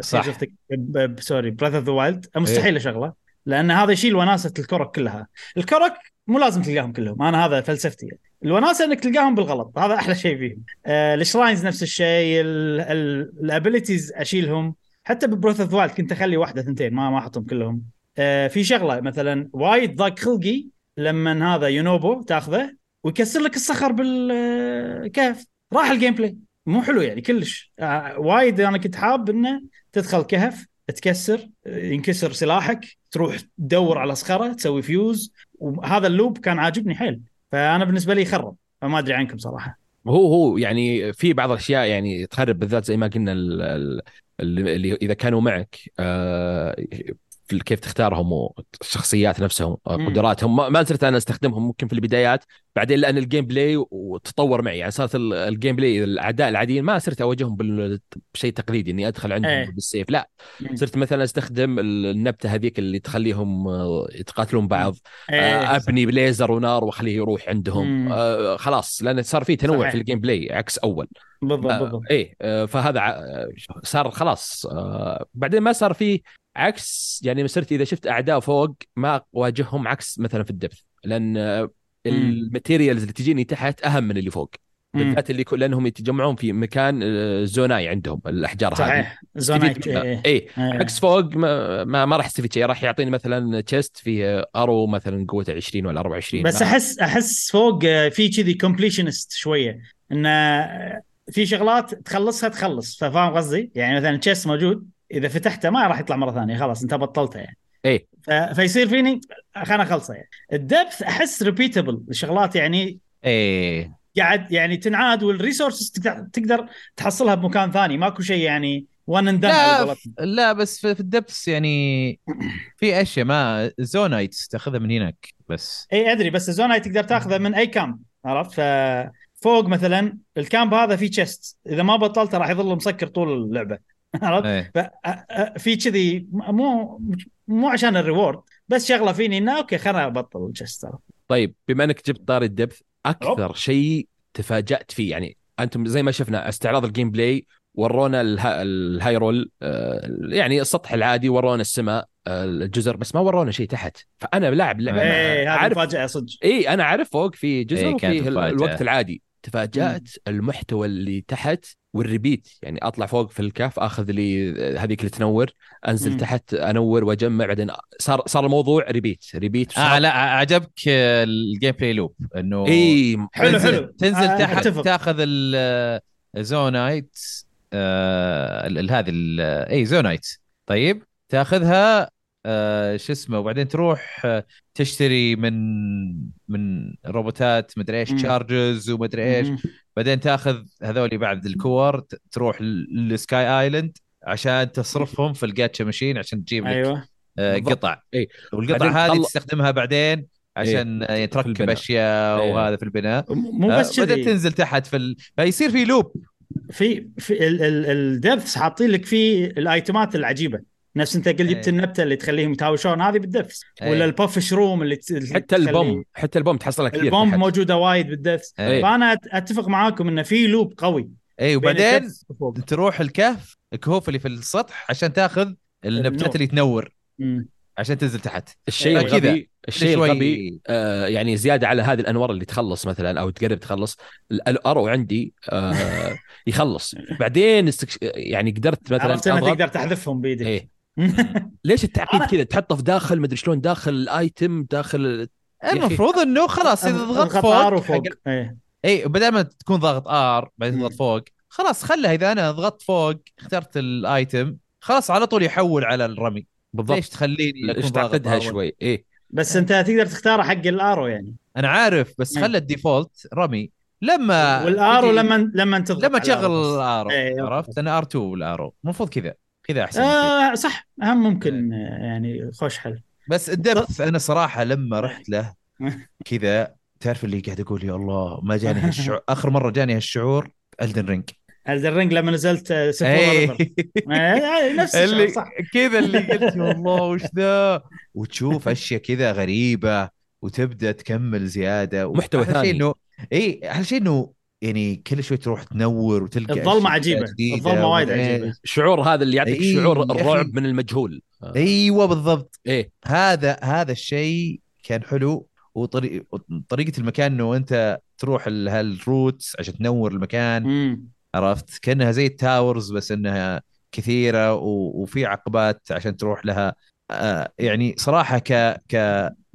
صح. ب... sorry Breath of the Wild مستحيل أشغله لأن هذا يشيل وناسة ال Korok كلها. ال Korok مو لازم تلقاهم كلهم. أنا هذا فلسفتي يعني. الوناسة إنك تلقاهم بالغلط. هذا أحلى شيء فيهم. آه ال shrines نفس الشيء ال abilities أشيلهم. حتى ب Breath of Wild كنت أخلي واحدة ثنتين ما ما أحطهم كلهم. آه في شغلة مثلا وايد ضاق خلقي لما هذا يونوبو تاخذه ويكسر لك الصخر بالكهف راح ال gameplay مو حلو يعني كلش. آه وايد أنا كنت حاب إنه تدخل كهف تكسر آه، ينكسر سلاحك تروح تدور على صخرة تسوي فيوز وهذا ال loop كان عاجبني حيل. فأنا بالنسبة لي خرب فما أدري عنكم صراحة. هو هو يعني في بعض الأشياء يعني تخرب بالذات زي ما قلنا ال- ال- اللي اللي إذا كانوا معك آه، في كيف تختارهم والشخصيات نفسهم. قدراتهم ما صرت أنا أستخدمهم ممكن في البدايات بعدين لأن ال gameplay وتطور معي يعني صارت ال- ال gameplay الاعداء العاديين ما صرت اواجههم بال- بشيء تقليدي إني أدخل عندهم إيه. بالسيف لا. صرت مثلا أستخدم ال- النبتة هذيك اللي تخليهم آه، يتقاتلون بعض إيه، آه، أبني بليزر ونار وأخليه يروح عندهم. آه، خلاص لأن صار في تنوع صحيح. في ال gameplay عكس أول بالضبط آه، بالضبط إيه فهذا صار خلاص بعدين ما صار في عكس يعني صرت إذا شفت أعداء فوق ما أواجههم عكس مثلا في ال depth لأن ال materials اللي تجيني تحت أهم من اللي فوق. بالذات اللي لأنهم يتجمعون في مكان آه، زوناي عندهم الأحجار هذه صحيح استفيد منها. إيه. إيه إيه. عكس فوق ما, ما, ما راح استفيد شيء راح يعطيني مثلا chest فيه arrow مثلا قوته 20 ولا 24 بس ما- احس أحس فوق آه، في كذي completionist شوية إنه آه، في شغلات تخلصها تخلص فاهم قصدي؟ يعني مثلا تشيس موجود إذا فتحته ما راح يطلع مرة ثانية خلاص أنت بطلته يعني. إيه. ف... فيصير فيني خلنا أخلصه يعني. ال depth أحس repeatable الشغلات يعني إيه. قاعد يعني تنعاد وال resources تقدر, تحصلها بمكان ثاني. ماكو شيء يعني one and لا لا بس في ال depths يعني في أشياء ما zonaites تأخذها من هناك بس. اي أدري بس ال zonaite تقدر تاخذه من أي camp عرفت؟ ففوق مثلا ال camp هذا فيه chest إذا ما بطلته راح يظل مسكر طول اللعبة. عرفت؟ إيه. ففي كذي مو مو عشان ال reward بس شغلة فيني إنه okay خلنا أبطل عرفت؟ طيب بما إنك جبت طاري ال depth أكثر شيء تفاجأت فيه يعني أنتم زي ما شفنا استعراض ال gameplay ورونا الها الهايرول آه، يعني السطح العادي ورونا السماء آه، الجزر بس ما ورونا شيء تحت. فأنا لاعب اللعبه أنا إيه هذه مفاجأة صدق. اي أنا عارف فوق في جزر إيه، كانت وفي. الوقت العادي. تفاجأت المحتوى اللي تحت وال repeat. يعني أطلع فوق في الكهف أخذ لي هذيك اللي تنور أنزل مم. تحت أنور وأجمع بعدين صار صار الموضوع repeat. repeat آه لا عجبك آه، ال gameplay loop إنه إي حلو حلو. تنزل آه، تحت أتفق. تاخذ ال- ال zonaite آه ال- ال- هذه ال- إي zonaite طيب تاخذها آه شو اسمه وبعدين تروح آه، تشتري من من روبوتات مدري إيش. charges ومدري إيش. بعدين تأخذ هذول بعد ال core تروح لل sky island عشان تصرفهم في ال gacha machine عشان تجيب لك أيوه آه،. قطع إيه. والقطع هذه تطلع- تستخدمها بعدين عشان آه، تركب. أشياء إيه. وهذا في البناء مو آه، بس كذي تنزل تحت في ال... فيصير في loop في في ال depth حاطين لك فيه الايتمات العجيبة نفس انت قلت جبت إيه. النبتة اللي تخليهم يتهاوشون هذه بال depth إيه. ولا ال puffshroom اللي حتى ال bomb حتى ال bomb تحصلها كثير ال bomb تحت. موجودة وايد بال depth إيه. فأنا أتفق معاكم انه في loop قوي اي وبعدين. تروح الكهف الكهوف اللي في السطح عشان تاخذ النبتات النور. اللي تنور مم. عشان تنزل تحت الشيء كذا. الغبي الشيء شوي- الغبي آه يعني زيادة على هذه الأنوار اللي تخلص مثلا أو تقرب تخلص ال- ال arrow عندي آه يخلص بعدين استكش... يعني قدرت مثلا عرفت تقدر تحذفهم بإيدك إيه ليش التعقيد كذا؟ تحطه في داخل مدري شلون داخل ال item داخل. المفروض إنه خلاص إذا ضغطت فوق وفوق حق- إيه. اي بدل ما تكون ضاغط R بعدين. تضغط فوق خلاص خلها إذا أنا ضغطت فوق اخترت ال item خلاص على طول يحول على الرمي. بالضبط. ليش تخليني ضاغط تعقدها R1؟ شوي؟ إيه. بس أنت تقدر تختاره حق ال arrow يعني. أنا عارف بس. خلي ال default رمي. لما وال arrow لما لما تضغط لما تشغل ال arrow إيه، عرفت؟ أنا R2 ال arrow المفروض كذا. كذا أحسن. آه صح. هم ممكن آه، يعني خوش حل. بس ال depth أنا صراحة لما رحت له كذا تعرف اللي قاعد أقول يا الله ما جاني هالشعور. آخر مرة جاني هالشعور Elden Ring Elden Ring لما نزلت آه،. آه، نفس اللي صح. كذا اللي قلت يا الله وش ذا؟ وتشوف أشياء كذا غريبة وتبدأ تكمل زيادة. محتوى أحلى ثاني. إنه اي أحلى شيء إنه يعني كل شوي تروح تنور وتلقى عجيبة. جديدة الظلمة وايد. إيش. الشعور هذا اللي يعطيك إيه، شعور أخي. الرعب من المجهول. أيوه بالضبط إيه هذا هذا الشيء كان حلو وطريقه طريقة المكان إنه أنت تروح ال- هال roots عشان تنور المكان مم. عرفت كأنها زي ال towers بس إنها كثيرة و... وفي عقبات عشان تروح لها آه يعني صراحة ك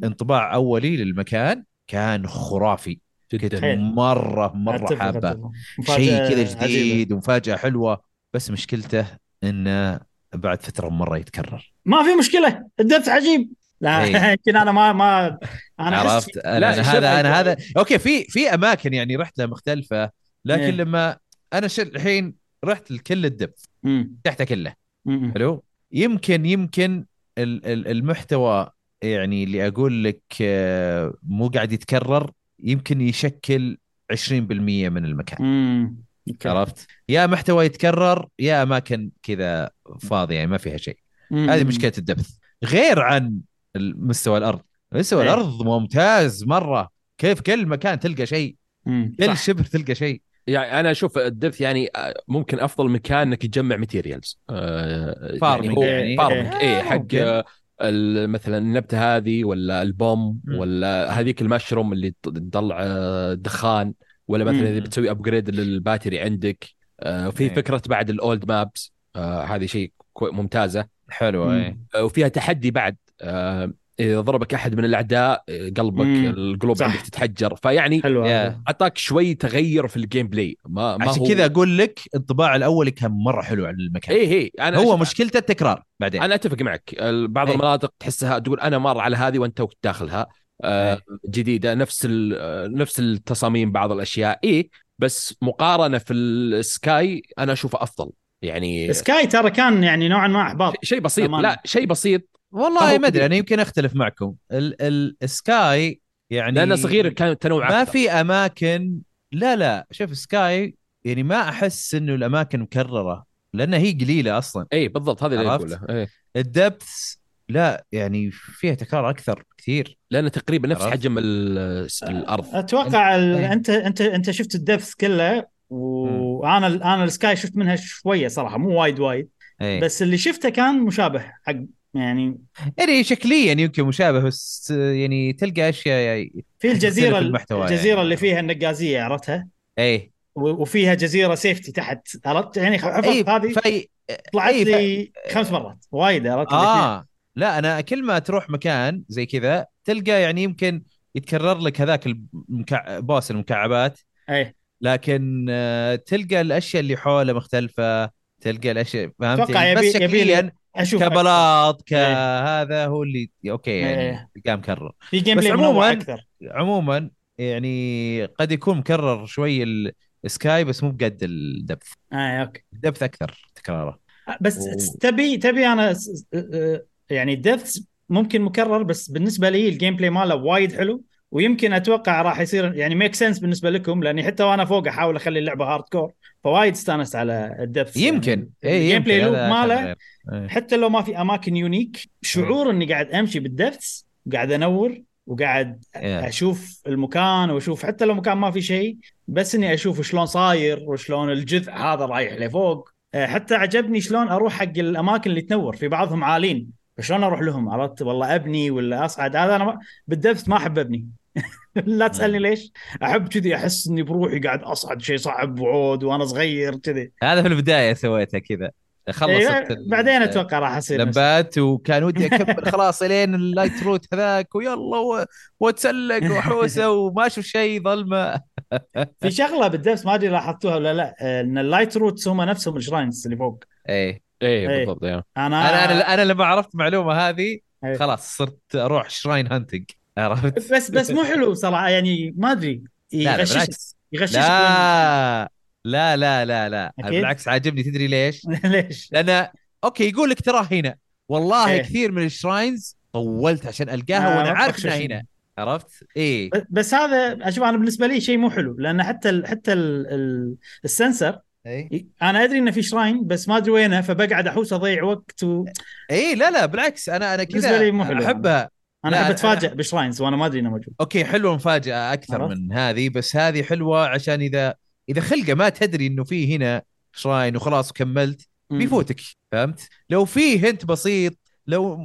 كانطباع أولي للمكان كان خرافي جدا حيل. مرة مرة حابه. شيء كذا. جديد ومفاجأة حلوة بس مشكلته إنه بعد فترة مرة يتكرر ما في مشكلة الدبث عجيب لا إيه. يمكن أنا ما ما أنا عرفت أنا, لا، أنا هذا أنا هذا أوكي في في أماكن يعني رحت لها مختلفة لكن إيه. لما أنا. الحين رحت لكل الدبث. تحته كله. حلو يمكن يمكن ال- ال- المحتوى يعني اللي أقول لك آه، مو قاعد يتكرر يمكن يشكل 20% من المكان امم أوكي عرفت يا محتوى يتكرر يا أماكن كذا فاضية يعني ما فيها شيء مم. هذه مشكلة الدبث غير عن مستوى الأرض مستوى إيه. الأرض ممتاز مرة كيف كل مكان تلقى شيء مم. كل. شبر تلقى شيء يعني أنا أشوف ال depth يعني آه، ممكن أفضل مكان انك تجمع materials يعني. farming إيه. اي حق ممكن. آه، ال- مثلا النبتة هذه ولا البوم. ولا هذيك المشروم اللي تطلع آه، دخان ولا مثلا. إذا بتسوي upgrade لل battery عندك آه، وفي إيه. فكرة بعد ال old maps هذه شيء ممتازة حلوة آه، وفيها تحدي بعد آه، اذا ضربك أحد من الأعداء آه، قلبك مم. القلوب صح. عندك تتحجر فيعني. أعطاك شوي تغير في ال gameplay ما ما عشان هو كذا أقول لك الطباع الأول كان مرة حلو عن المكان اي هي أنا هو أشوف- مشكلته التكرار بعدين أنا أتفق معك بعض إيه. المناطق تحسها تقول أنا مر على هذه وأنت توك داخلها آه إيه. جديدة نفس ال- آه، نفس التصاميم بعض الأشياء اي بس مقارنة في ال sky أنا أشوفه أفضل يعني sky ترى كان يعني نوعا ما أحباط شيء بسيط أمان. لا شيء بسيط والله ما أدري. أنا يمكن أختلف معكم ال ال ال sky يعني لأنه صغير كان تنوع ما. في أماكن لا لا شوف sky يعني ما أحس إنه الأماكن مكررة لأنها هي قليلة أصلا اي بالضبط هذا اللي؟ أقوله إيه. ال depth لا يعني فيها تكرار أكثر كثير لأنه تقريبا نفس عرفت؟ حجم ال- الأرض أتوقع ال... إيه. أنت أنت أنت شفت ال depth كله وأنا أنا ال sky شفت منها شوية صراحة مو وايد وايد إيه. بس اللي شفته كان مشابه حق يعني. يعني شكليا يمكن مشابه بس يعني تلقى أشياء في الجزيرة المحتوى الجزيرة يعني. اللي فيها النقازية عرفتها؟ إيه. وفيها جزيرة سيفتي تحت عرفت؟ يعني حفظت إيه هذه في طلعت إيه، ف- لي خمس مرات وايد عرفت؟ آه. لا أنا كل ما تروح مكان زي كذا تلقى يعني يمكن يتكرر لك هذاك المكع... بوس المكعبات. إيه. لكن آه، تلقى الأشياء اللي حوله مختلفة تلقى الأشياء فهمت يعني بس شكليا أشوف ك plot إيه. كهذا هو اللي okay يعني إيه. تلقاه مكرر في game بس عموماً- أكثر. عموما يعني قد يكون مكرر شوي ال sky بس مو بقد ال depth آه okay. ال depth أكثر تكراره. بس و- تبي تبي أنا س- آه، يعني ديث ممكن مكرر بس بالنسبة لي ال gameplay ماله وايد حلو. ويمكن أتوقع راح يصير يعني make sense بالنسبة لكم لأني حتى وأنا فوق أحاول أخلي اللعبة hardcore فوايد استانست على ال depth يمكن. يعني اي ال gameplay ماله. إيه. حتى لو ما في أماكن unique شعور إني قاعد أمشي بال depth وقاعد أنور وقاعد إيه. أشوف المكان وأشوف حتى لو مكان ما في شيء بس إني أشوف شلون صاير وشلون الجذع هذا رايح لفوق. آه، حتى عجبني شلون أروح حق الأماكن اللي تنور في بعضهم عالين فشلون أروح لهم؟ عرفت؟ والله أبني ولا أصعد. هذا أنا بال depth ما احب ابني لا تسألني ليش؟ أحب كذي أحس إني بروحي قاعد أصعد شيء صعب وعود وأنا صغير كذي. هذا في البداية سويته كذا. خلصت إيه، ال- بعدين أتوقع راح أصير لمبات وكان ودي اكمل خلاص إلين ال light root هذاك ويلا وأتسلق وحوسه وما أشوف شيء ظلمة. في شغلة بال depths ما أدري لاحظتوها ولا لا إن ال light roots هم نفسهم ال shrines اللي فوق. إيه. إيه إيه. بالضبط إيه. أنا أنا أنا أنا لما عرفت المعلومه هذه إيه. خلاص صرت أروح shrine hunting. عرفت بس بس مو حلو صراحة يعني ما أدري لا لا يغششك بالعكس يغششك لا لا لا لا لا أكيد. بالعكس عاجبني تدري ليش؟ ليش؟ لأن okay يقول لك تراه هنا والله إيه. كثير من ال shrines طولت عشان ألقاها آه، وأنا عارف. إنها هنا عرفت؟ إيه بس هذا أشوف أنا بالنسبة لي شيء مو حلو لأن حتى ال حتى ال ال ال sensor إيه أنا أدري إنه في shrine بس ما أدري وينه فبقعد أحوس أضيع وقت و... إيه لا لا بالعكس أنا أنا كذا أحبها أنا أحب أنا- اتفاجئ ب shrines وأنا ما أدري إنه موجود okay حلوة مفاجأة أكثر عرفت؟ من هذه بس هذه حلوة عشان إذا إذا خلقه ما تدري إنه في هنا shrine وخلاص كملت بيفوتك فهمت؟ لو في hint بسيط لو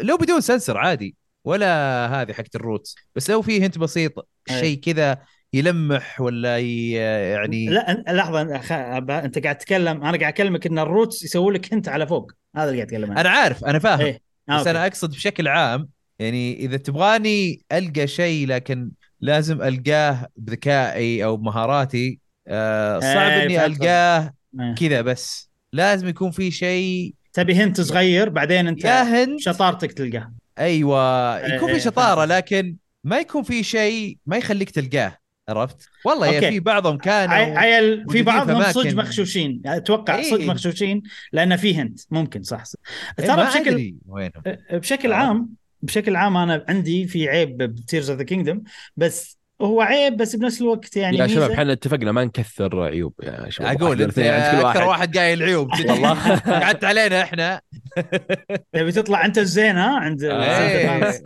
لو بدون sensor عادي ولا هذه حقت ال roots بس لو في hint بسيط أي. شيء كذا يلمح ولا يعني لا لحظة أخ... أنت قاعد تتكلم أنا قاعد أكلمك إن ال roots يسوي لك انت على فوق هذا اللي قاعد أتكلم عنه أنا عارف أنا فاهم إيه. آه، بس okay. أنا أقصد بشكل عام يعني إذا تبغاني ألقى شيء لكن لازم ألقاه بذكائي أو بمهاراتي آه صعب إيه، إني فهمت ألقاه إيه. كذا بس لازم يكون في شيء تبي hint صغير بعدين أنت يا hint شطارتك تلقاه أيوه إيه، يكون في شطارة. لكن ما يكون في شيء ما يخليك تلقاه عرفت والله يا. في بعضهم كانوا عي- عيل في بعضهم. صدق مخشوشين يعني أتوقع إيه. صدق مخشوشين لأن في hint ممكن صح ترى ما بشكل بشكل. عام بشكل عام أنا عندي في عيب ب Tears of the Kingdom بس هو عيب بس بنفس الوقت يعني يا شباب ميزة. إحنا اتفقنا ما نكثر عيوب يا شباب أقول أنت كل أكثر واحد واحد قايل عيوب والله. قعدت علينا إحنا تبي تطلع أنت الزين ها عند إيه. fans.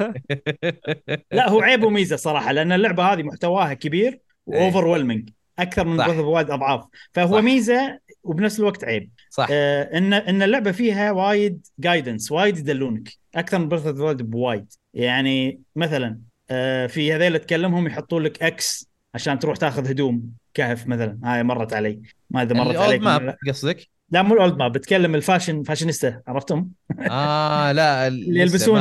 لا هو عيب وميزة صراحة لأن اللعبة هذه محتواها كبير و overwhelming أكثر من وايد أضعاف فهو صح. ميزة وبنفس الوقت عيب. صح. آه ان إن اللعبة فيها وايد guidance وايد يدلونك. أكثر من Breath وايد بوايد. يعني مثلا آه في هذيل تكلمهم يحطوا لك X عشان تروح تاخذ هدوم كهف مثلا. هاي مرت علي. ما اذا مرت الاولد عليك ماب قصدك؟ لا مو ال old map بتكلم ال fashion fashionista عرفتم؟ آه لا اللي يلبسون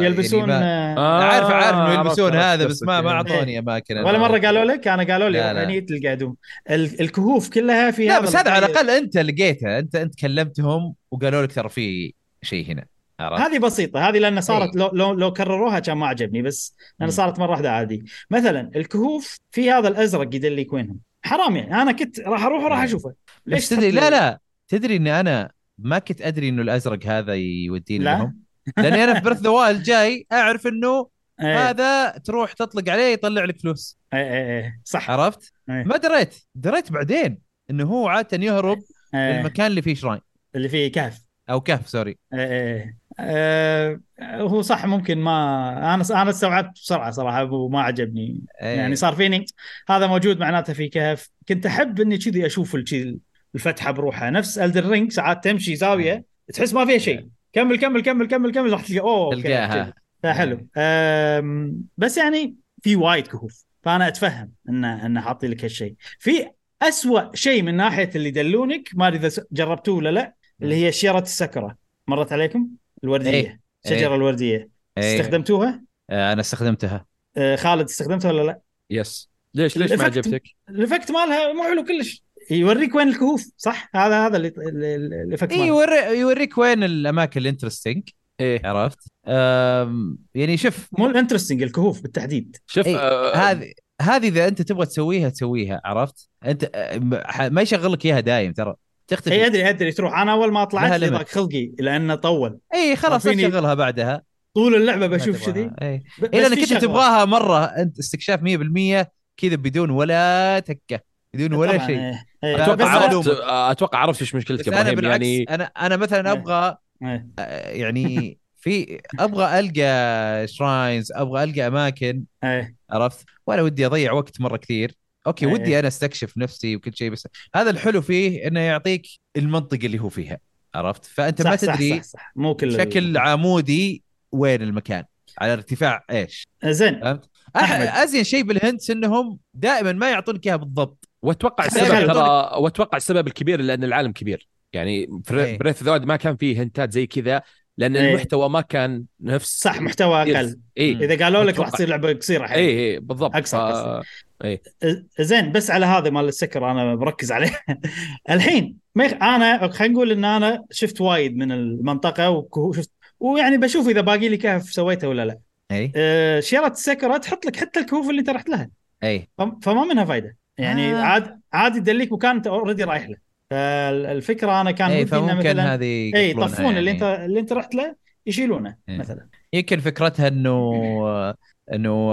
يلبسون يعني ما... آه عارف عارف إنه يلبسون عرفت- هذا بس ما ما. أعطوني أماكن ولا مرة قالوا لك أنا قالوا لي تلقى هدوم ال- الكهوف كلها في لا هذا بس هذا على. الأقل أنت لقيتها انت أنت كلمتهم وقالوا لك ترى في شيء هنا عرفت؟ هذه بسيطة هذه لأن صارت إيه. لو لو, لو كرروها كان ما عجبني بس لأن. صارت مرة واحدة عادي مثلا الكهوف في هذا الأزرق يدليك وينهم حرام يعني أنا كنت راح أروح وراح. أشوفه تحط تدري لا لا تدري إني أنا ما كنت أدري إنه الأزرق هذا يوديني لا. لهم لأني أنا في Breath the جاي أعرف إنه إيه. هذا تروح تطلق عليه يطلع لك فلوس إيه إيه إيه. صح عرفت؟ إيه. ما دريت دريت بعدين إنه هو عادة يهرب إيه. للمكان اللي فيه shrine اللي فيه كهف أو كهف sorry إيه إيه. آه، هو صح ممكن ما أنا أنا استوعبت بسرعة صراحة وما عجبني إيه. يعني صار فيني هذا موجود معناته في كهف كنت أحب إني كذي أشوف الفتحة بروحها. نفس الدر رينج ساعات تمشي زاوية تحس ما فيها شيء. كمل كمل كمل كمل كمل راح تلقى أوه تلقاها. فحلو. أم، بس يعني في وايد كهوف. فأنا أتفهم انه انه حاطي لك هالشيء. في أسوأ شيء من ناحية اللي يدلونك ما أدري إذا جربتوه ولا لا اللي هي شجره السكرة. مرت عليكم؟ الوردية. إيه. الشجره إيه. الوردية. إيه. استخدمتوها؟ آه، أنا استخدمتها. آه، خالد استخدمتها ولا لا؟ yes. ليش ليش ما عجبتك؟ ال effect مالها مو حلو كلش. يوريك وين الكهوف صح هذا هذا اللي اللي- اي مالها يوري يوريك وين الأماكن ال interesting إيه عرفت؟ أم، يعني شوف مو ال interesting الكهوف بالتحديد شوف إيه، آه، هذه هذه إذا أنت تبغى تسويها تسويها عرفت؟ أنت آه، ما يشغل لك إياها دايم ترى اي تختفي ادري أدري تروح أنا أول ما طلعت لي. ضاق خلقي لأنه طول اي خلاص تشغلها بعدها طول اللعبة بشوف. كذي اي أنت شغلة. تبغاها مرة أنت استكشاف 100% كذا بدون ولا تكة بدون ولا شيء إيه. إيه. أتوقع أنا- عرفت أتوقع عرفت إيش مشكلتك أنا إبراهيم بالعكس يعني أنا أنا مثلا إيه. أبغى إيه. آه، يعني في أبغى ألقى shrines أبغى ألقى أماكن إيه. عرفت ولا ودي أضيع وقت مرة كثير okay إيه. ودي أنا أستكشف نفسي وكل شيء بس هذا الحلو فيه إنه يعطيك المنطقة اللي هو فيها عرفت فأنت ما صح صح تدري صح صح مو كل بشكل عمودي وين المكان على ارتفاع إيش زين. أح- أزين شيء بال hints إنهم دائما ما يعطونك إياها بالضبط واتوقع السبب ترى واتوقع السبب الكبير لأن العالم كبير. يعني إيه. Breath the ما كان فيه hint ات زي كذا لأن إيه. المحتوى ما كان نفس صح محتوى أقل. اي مم. إذا قالوا لك راح. تصير لعبة قصيرة اي اي بالضبط. أقصر ف-. إيه. زين بس على هذا مال السكر أنا بركز عليه. الحين ما يخ... أنا خلينا نقول إن أنا شفت وايد من المنطقة وشفت ويعني بشوف إذا باقي لي كهف سويته ولا لا. اي أه شيرة السكرة تحط لك حتى الكهوف اللي انت رحت لها. اي فم- فما منها فايدة. يعني آه. عاد عادي تدليك مكان انت already رايح له فالفكرة أنا كان اي ودي إنه فممكن مثلا هذه اي يطفون اللي انت يعني. اللي أنت رحت له يشيلونه إيه. مثلا يمكن فكرتها انه إنه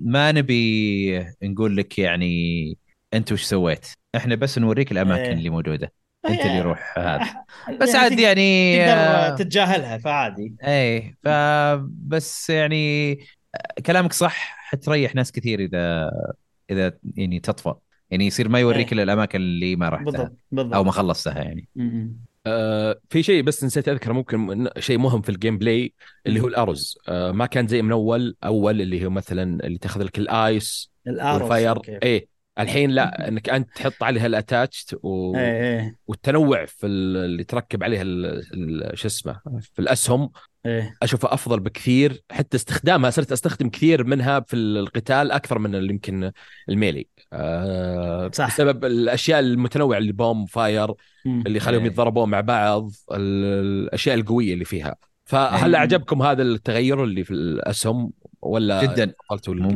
ما نبي نقول لك يعني أنت وش سويت إحنا بس نوريك الأماكن إيه. اللي موجودة أنت إيه. اللي روح هذا بس يعني عاد تقدر- يعني تقدر تتجاهلها فعادي اي فبس يعني كلامك صح حتريح ناس كثير إذا إذا يعني تطفى يعني يصير ما يوريك إيه. إلا الأماكن اللي ما رحتها بالضبط بالضبط أو ما خلصتها يعني م-م. آه، في شيء بس نسيت اذكر ممكن إن- شيء مهم في ال gameplay اللي هو ال arrows آه، ما كان زي من أول أول اللي هو مثلا اللي تأخذ لك ال ice ال arrows وال fire okay. إيه الحين لا إنك أنت تحط عليها الاتاتشت و... إيه إيه والتنوع في ال- اللي تركب عليها ال... شو اسمه في الأسهم إيه أشوفها أفضل بكثير حتى استخدامها صرت أستخدم كثير منها في القتال أكثر من اللي يمكن الميلي أه صح. بسبب الأشياء المتنوعة اللي بوم فاير. اللي يخليهم إيه. يتضربون مع بعض ال- الأشياء القوية اللي فيها فهل إيه. أعجبكم هذا التغير اللي في الأسهم ولا جداً.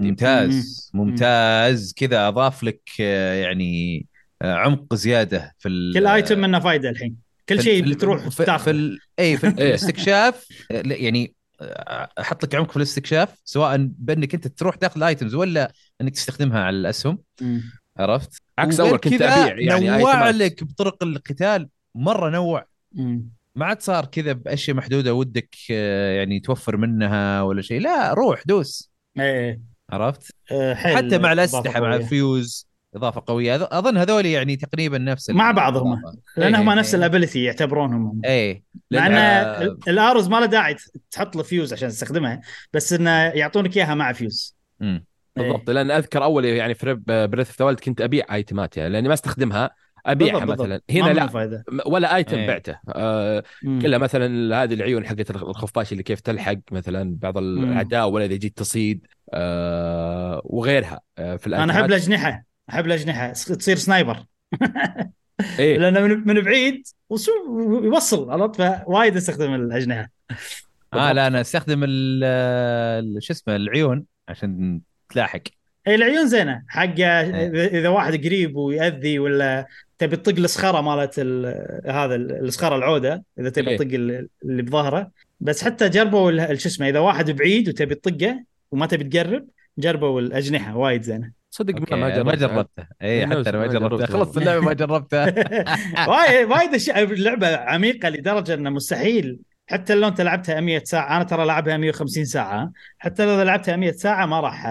ممتاز مم. ممتاز كذا أضاف لك آه، يعني آه، عمق زيادة في ال- كل ايتم منه فايدة الحين كل في- شيء في بتروح في, في تاخذه ال... اي في إيه. الاستكشاف آه، لا، يعني أحط لك عمق في الاستكشاف سواء بأنك أنت تروح تاخذ الايتمز ولا أنك تستخدمها على الأسهم. عرفت؟ عكس أول كنت أبيع يعني نوع. لك بطرق القتال مرة نوع مم. ما عاد صار كذا بأشياء محدودة ودك آه، يعني توفر منها ولا شيء لا روح دوس إيه عرفت؟ آه، حتى مع الأسلحة مع. الفيوز إضافة قوية أظ- أظن هذول يعني تقريبا نفس مع بعض هم. الإضافة. لانهم إيه، نفس إيه. ال ability يعتبرونهم هم. إيه مع لأن- إن آه، ال- ال arrows ما له داعي تحط له فيوز عشان تستخدمها بس إنه يعطونك إياها مع فيوز مم. بالضبط لأن أذكر أول يعني في Breath of كنت أبيع item ات يعني لأني ما أستخدمها أبيعها بالضبط، مثلا. بالضبط. هنا لا م- ولا item إيه. بعته. آه. كلها مثلا هذه العيون حقت الخفاش اللي كيف تلحق مثلا بعض الاعداء ولا إذا جيت تصيد آه وغيرها آه في أنا أحب الأجنحة. أحب الأجنحة. تصير sniper إيه. لأنه من, من بعيد وشو يوصل عرفت؟ فوايد أستخدم الأجنحة. آه لا أنا أستخدم شو اسمه العيون عشان تلاحق. اي العيون زينة. حق إيه. اذا إذا واحد قريب ويأذي ولا تبي تطق الصخره مالت ال- هذا ال- الصخره العوده إذا تبي إيه. تطق ال- اللي بظهره بس حتى جربوا ال- ال- شو اسمه إذا واحد بعيد وتبي تطقه وما تبي تقرب جربوا الأجنحة وايد زينة. صدق ما أنا ما جربتها. جربته اي أنا حتى أنا ما جربته جربته. خلصت اللعبة ما جربتها. وايد وايد أشياء اللعبه عميقة لدرجة إنه مستحيل. حتى لو أنت لعبتها 100 ساعة أنا ترى لعبها 150 ساعة. حتى لو لعبتها 100 ساعة ما راح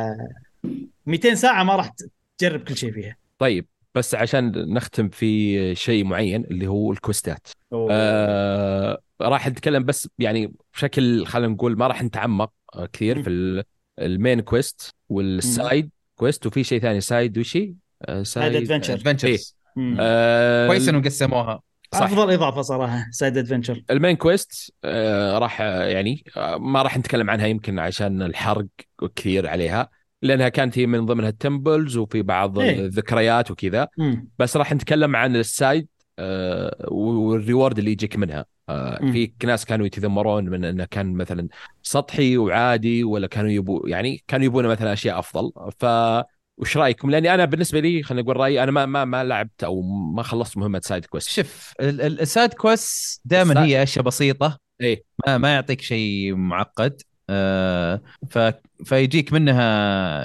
200 ساعة ما راح تجرب كل شيء فيها. طيب بس عشان نختم في شيء معين اللي هو الكوستات أوه. آه راح نتكلم بس يعني بشكل خلينا نقول ما راح نتعمق آه، كثير. في ال- ال main quest وال side quest وفي شيء ثاني side وشي آه، side adventure adventures مم. آه كويس إنهم قسموها صح. أفضل إضافة صراحة side adventure ال main quest آه راح آه، يعني آه ما راح نتكلم عنها يمكن عشان الحرق كثير عليها لأنها كانت هي من ضمنها ال temples وفي بعض إيه. الذكريات وكذا. بس راح نتكلم عن ال side آه وال reward اللي يجيك منها. آه مم. في ناس كانوا يتذمرون من إنه كان مثلا سطحي وعادي ولا كانوا يبو يعني كانوا يبون مثلا أشياء أفضل. ف وش رأيكم؟ لأني أنا بالنسبة لي خلينا نقول رأيي أنا ما ما ما لعبت أو ما خلصت مهمة side quest. شوف ال- ال- ال side quest دائما هي أشياء بسيطة. إيه. ما, ما يعطيك شيء معقد. ف فيجيك منها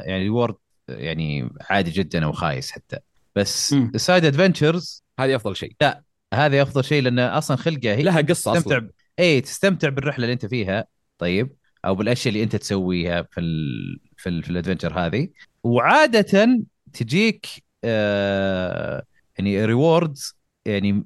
يعني reward يعني عادي جدا أو خايس حتى. بس مم. ال side adventures هذه أفضل شيء. هذا أفضل شيء لأنه أصلا خلقه هي لها قصة تستمتع أصلا. ب... اي تستمتع بالرحلة اللي أنت فيها طيب أو بالأشياء اللي أنت تسويها في ال... في, ال... في ال adventure هذه. وعاده تجيك آه... يعني rewards يعني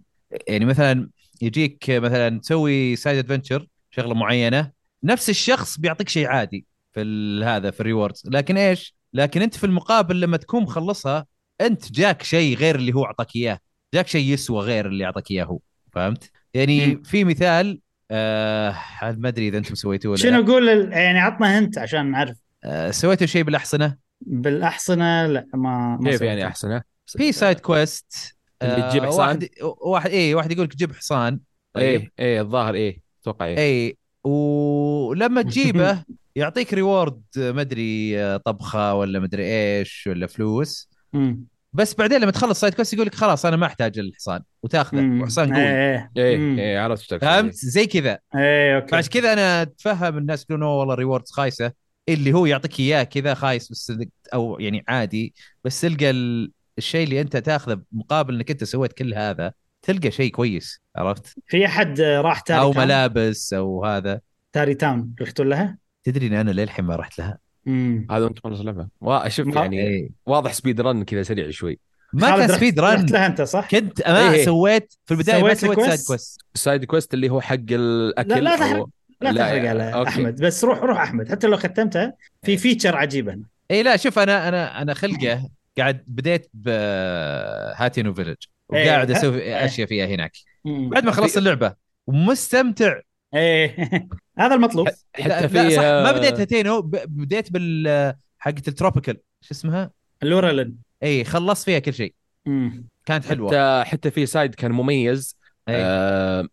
يعني مثلا يجيك مثلا تسوي side adventure شغلة معينة نفس الشخص بيعطيك شيء عادي في ال... هذا في ال rewards لكن إيش؟ لكن أنت في المقابل لما تكون مخلصها أنت جاك شيء غير اللي هو أعطاك إياه جاك شيء يسوى غير اللي أعطاك إياه هو فهمت؟ يعني. في مثال آه ما أدري إذا أنتم سويتوه ولا شنو أقول ال- يعني عطنا hint عشان نعرف آه سويتوا شيء بالأحصنة بالأحصنة لا ما ما كيف. يعني احسنه؟ في side quest اللي تجيب حصان؟ واحد واحد إيه واحد يقول لك جيب حصان طيب إيه إيه الظاهر إيه أتوقع إيه اي ولما تجيبه يعطيك reward ما أدري آه، طبخة ولا ما أدري إيش ولا فلوس. بس بعدين لما تخلص side quest يقول لك خلاص أنا ما أحتاج الحصان وتاخذه. وحصان قوي. إيه. إيه. إيه عرفت. فهمت؟ زي كذا. إيه okay. فعشان كذا أنا أتفهم الناس يقولون "أوه والله rewards خايسة. اللي هو يعطيك إياه كذا خايس بس أو يعني عادي. بس تلقى ال- الشيء اللي أنت تاخذه مقابل إنك أنت سويت كل هذا تلقى شيء كويس عرفت؟ في أحد راح تاري أو تاون ملابس أو هذا تاري تاون رحتوا لها؟ تدري ان أنا للحين ما رحت لها مم. هذا أنت خلص اللعبه ما- يعني إيه. واضح سبيد رن كذا سريع شوي ما كان رحت- سبيد رحت رن لها أنت صح؟ كنت ما إيه. سويت في البداية ما سويت سويت؟ سايد كويست السايد كويست اللي هو حق الأكل لا لا تحرق لا, لا، تحرق على أوكي. أحمد بس روح روح أحمد حتى لو ختمتها في feature عجيبه اي لا شوف أنا أنا أنا خلقه قاعد بديت بهاتينو village إيه. وقاعد أسوي إيه. أشياء فيها هناك. مم. بعد ما خلصت اللعبة ومستمتع. إيه. هذا المطلوب. لا, حتى لا في صح. ما بديت هاتينو ب- بديت بال حقت ال tropical. شو اسمها؟ لورالين اي خلصت فيها كل شيء. كانت حلوة. حتى حتى في side كان مميز. أي. آه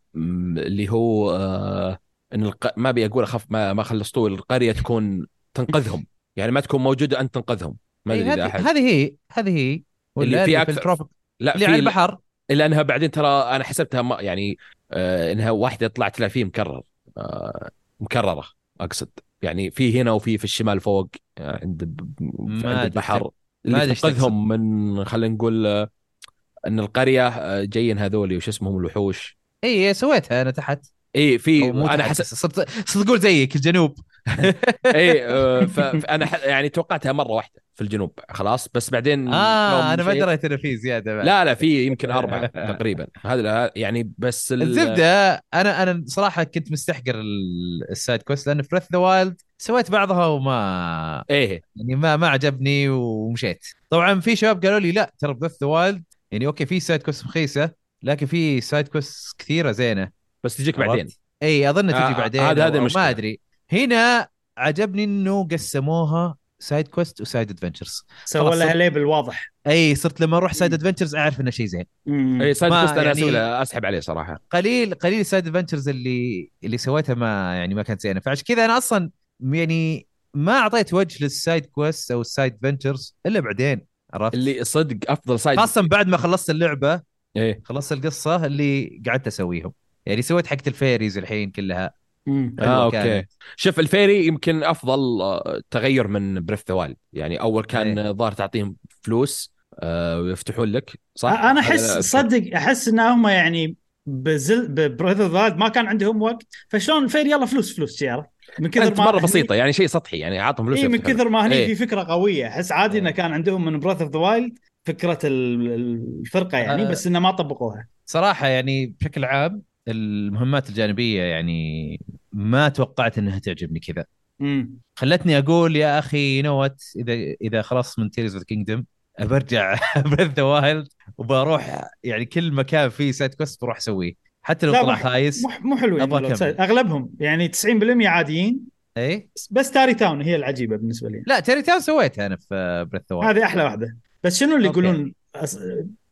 اللي هو آه إن الق... ما أبي أقول اخف ما ما خلصتوه القرية تكون تنقذهم. يعني ما تكون موجودة أنت تنقذهم. ما إيه، أدري هذه أحد. هذه هي هذه هي ولا اللي في في, أكثر- التروبيك لا اللي على البحر. إلا أنها بعدين ترى أنا حسبتها ما يعني آه إنها واحدة طلعت لها فيه مكرر. آه مكررة أقصد. يعني في هنا وفي في الشمال فوق آه عند عند البحر. اللي تنقذهم من خلينا نقول آه، إن القرية آه، جايين هذولي وش اسمهم؟ الوحوش. اي سويتها أنا تحت. اي في أنا حسب صرت صرت تقول زيك الجنوب. اي آه، فانا ح- يعني توقعتها مرة واحدة في الجنوب خلاص. بس بعدين آه أنا ما دريت انه في زيادة بعد. لا لا في يمكن أربعة تقريبا. هذا يعني بس ال- الزبدة أنا أنا صراحة كنت مستحقر ال- ال side quest لأن في بريث ذا وايلد سويت بعضها وما إيه. يعني ما ما عجبني ومشيت. طبعا في شباب قالوا لي لا ترى بريث ذا وايلد يعني okay في side quest رخيصة لكن في side quest كثيرة زينة. بس تجيك؟ بعدين. إي أظن تجي آه، بعدين. هذا- هذا المشكلة. ما أدري. هنا عجبني إنه قسموها side quest و side adventures سووا لها label واضح. إي صرت لما أروح side. adventures أعرف إنه شيء زين. إي side ما quest أنا يعني- أسحب عليه صراحة. قليل قليل ال side adventures اللي اللي سويتها ما يعني ما كانت زينة. فعشان كذا أنا أصلا يعني ما أعطيت وجه لل side quest أو ال side adventures إلا بعدين عرفت؟ اللي صدق أفضل سايد خاصه بعد ما خلصت اللعبة إيه خلصت القصة اللي قعدت أسويهم. يعني سويت حقت الفيريز الحين كلها. آه حلوة أوكي كانت. شوف الفيري يمكن أفضل آه، تغير من بريث ذا وايلد يعني أول كان إيه. ظاهر تعطيهم فلوس آه، ويفتحون لك صح؟ أنا أحس لا- صدق أحس إن هم يعني بزل ببريث اوف ما كان عندهم وقت فشلون الفير يلا فلوس فلوس عرفت من كثر ما مرة بسيطة يعني شيء سطحي يعني عطهم فلوس اي من. كثر ما هني إيه. في فكرة قوية أحس عادي إنه إيه. كان عندهم من بريث اوف ذا وايلد فكرة ال- الفرقة يعني آه. بس إنه ما طبقوها صراحة يعني بشكل عام المهمات الجانبية يعني ما توقعت إنها تعجبني كذا. امم خلتني أقول يا أخي note إذا إذا خلصت من تيرز اوف كينجدم برجع بريث ذا وايلد وبروح يعني كل مكان فيه side quest بروح أسويه. حتى لو طلع خايس مو حلوين أكمل. أغلبهم يعني 90% عاديين. اي بس- تاري تاون هي العجيبة بالنسبة لي. لا تيري تاون سويتها أنا في بريث ذا وايلد هذه أحلى واحدة. بس شنو اللي okay. يقولون.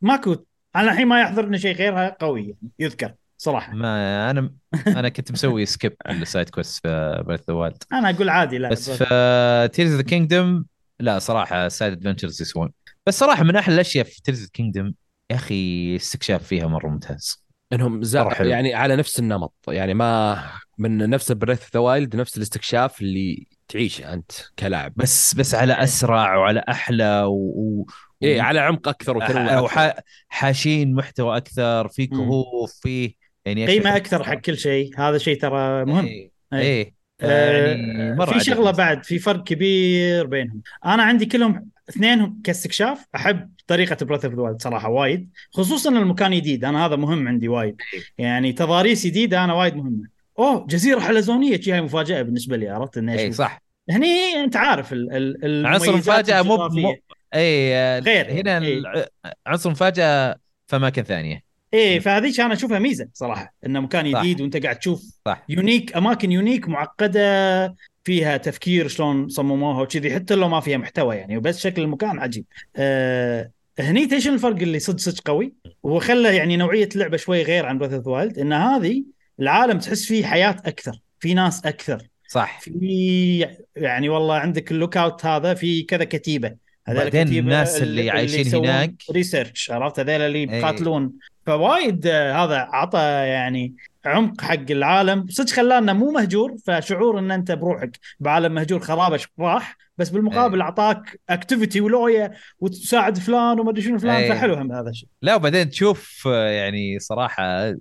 ماكو أنا الحين ما يحضرني شيء غيرها قوي يعني يذكر. صراحة ما أنا أنا كنت مسوي skip ال side quest في بريث ذا وايلد أنا أقول عادي لا بس في تيرز اوف كينجدم لا صراحة side adventures يسوون بس صراحة من أحلى الأشياء في تيرز اوف كينجدم يا أخي الاستكشاف فيها مرة ممتاز إنهم حلو. يعني على نفس النمط يعني ما من نفس بريث ذا وايلد نفس الاستكشاف اللي تعيشه أنت كلاعب بس بس على أسرع وعلى أحلى و... و... إيه على عمق أكثر وتنوع. حاشين محتوى أكثر في. كهوف في يعني قيمة أكثر حق كل شيء. هذا شيء ترى مهم. إيه, إيه. إيه. آه، يعني مرة في شغلة. بعد في فرق كبير بينهم. أنا عندي كلهم اثنينهم كاستكشاف. أحب طريقة بريث اوف ذا صراحة وايد خصوصا المكان جديد. أنا هذا مهم عندي وايد. يعني تضاريس جديدة أنا وايد مهمة. أوه جزيرة حلزونية. هاي مفاجأة بالنسبة لي عرفت؟ اني اي صح. هني أنت عارف ال ال عنصر المفاجاه مو اي غير هنا إيه. الع- عنصر المفاجاه في أماكن ثانية. إيه فهذيك أنا أشوفها ميزة صراحة إنه مكان صح. جديد وأنت قاعد تشوف صح. unique أماكن unique معقدة فيها تفكير شلون صمموها وكذي حتى لو ما فيها محتوى يعني وبس شكل المكان عجيب. أه هني تيش شنو الفرق اللي صدق صدق قوي؟ وهو خلى يعني نوعية اللعبه شوي غير عن breath wild إن هذه العالم تحس فيه حياة أكثر في ناس أكثر. صح. في يعني والله عندك ال lookout هذا في كذا كتيبة. بعدين الناس اللي عايشين يسوون هناك. research عرفت هذول اللي إيه. يقاتلون فوايد آه، هذا عطى يعني عمق حق العالم صدق خلانا مو مهجور فشعور إن أنت بروحك بعالم مهجور خرابة راح بس بالمقابل إيه. أعطاك activity ولويا وتساعد فلان وما أدري شنو فلان إيه. فحلو هم هذا الشيء لا وبعدين تشوف آه، يعني صراحة آه،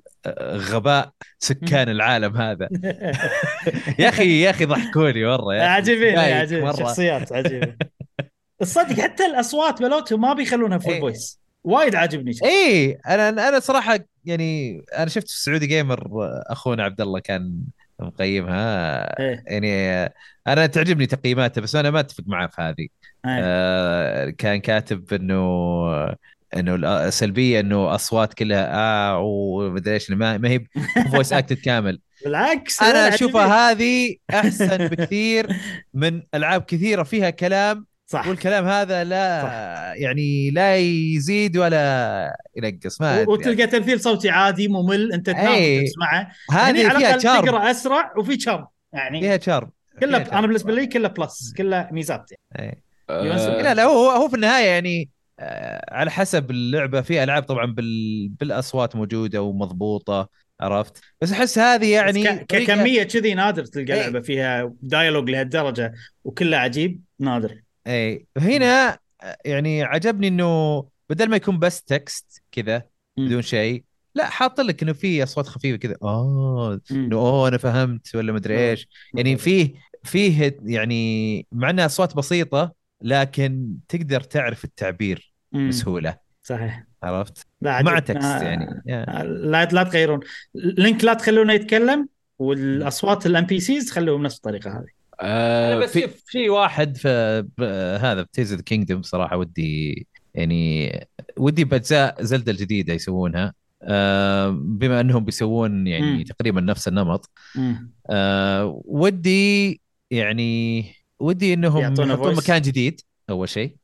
غباء سكان العالم هذا يا أخي يا أخي ضحكوني مرة. عجيبين مرة. شخصيات عجيبة تصدق حتى الأصوات مالتهم ما بيخلونها full إيه. voice وايد عاجبني. إيه أنا أنا صراحة يعني أنا شفت في السعودي gamer أخونا عبد الله كان مقيمها إيه. يعني أنا تعجبني تقييماته بس أنا ما أتفق معاه في هذه إيه. آه، كان كاتب إنه إنه السلبيه إنه أصوات كلها آه ومدري إيش ما هي فويس اكتد كامل بالعكس أنا. أشوفها هذه أحسن بكثير من ألعاب كثيرة فيها كلام صح والكلام هذا لا صح. يعني لا يزيد ولا ينقص ما وتلقى يعني. تمثيل صوتي عادي ممل أنت تنام إيه. تسمعه هني هذه على فيها الأقل شارم تقرأ أسرع وفي شرم يعني فيها charm كله فيها أنا بالنسبة لي كله plus كله ميزات يعني. إيه. آه، لا لا هو هو في النهاية يعني آه، على حسب اللعبة في ألعاب طبعا بال بالأصوات موجودة ومضبوطة عرفت بس أحس هذه يعني يعني ككمية كذي نادر تلقى إيه. لعبة فيها dialogue لهالدرجة وكله عجيب نادر اي هنا آه، يعني عجبني إنه بدل ما يكون بس text كذا. بدون شيء لا حاط لك إنه في أصوات خفيفة كذا. آه. إنه أوه أنا فهمت ولا مدري إيش. يعني فيه فيه يعني مع انها أصوات بسيطة لكن تقدر تعرف التعبير. بسهولة. صحيح. عرفت؟ لا مع. text آه، يعني. يا. لا لا تغيرون. لينك لا تخلونه يتكلم والأصوات ال NPCs خلوهم نفس الطريقة هذه. آه، أنا بس في في واحد في هذا ب Tears of the Kingdom صراحة ودي يعني ودي بأجزاء زيلدا الجديدة يسوونها آه، بما أنهم بيسوون يعني مم. تقريبا نفس النمط. آه، ودي يعني ودي إنهم يحطون. مكان جديد أول شيء.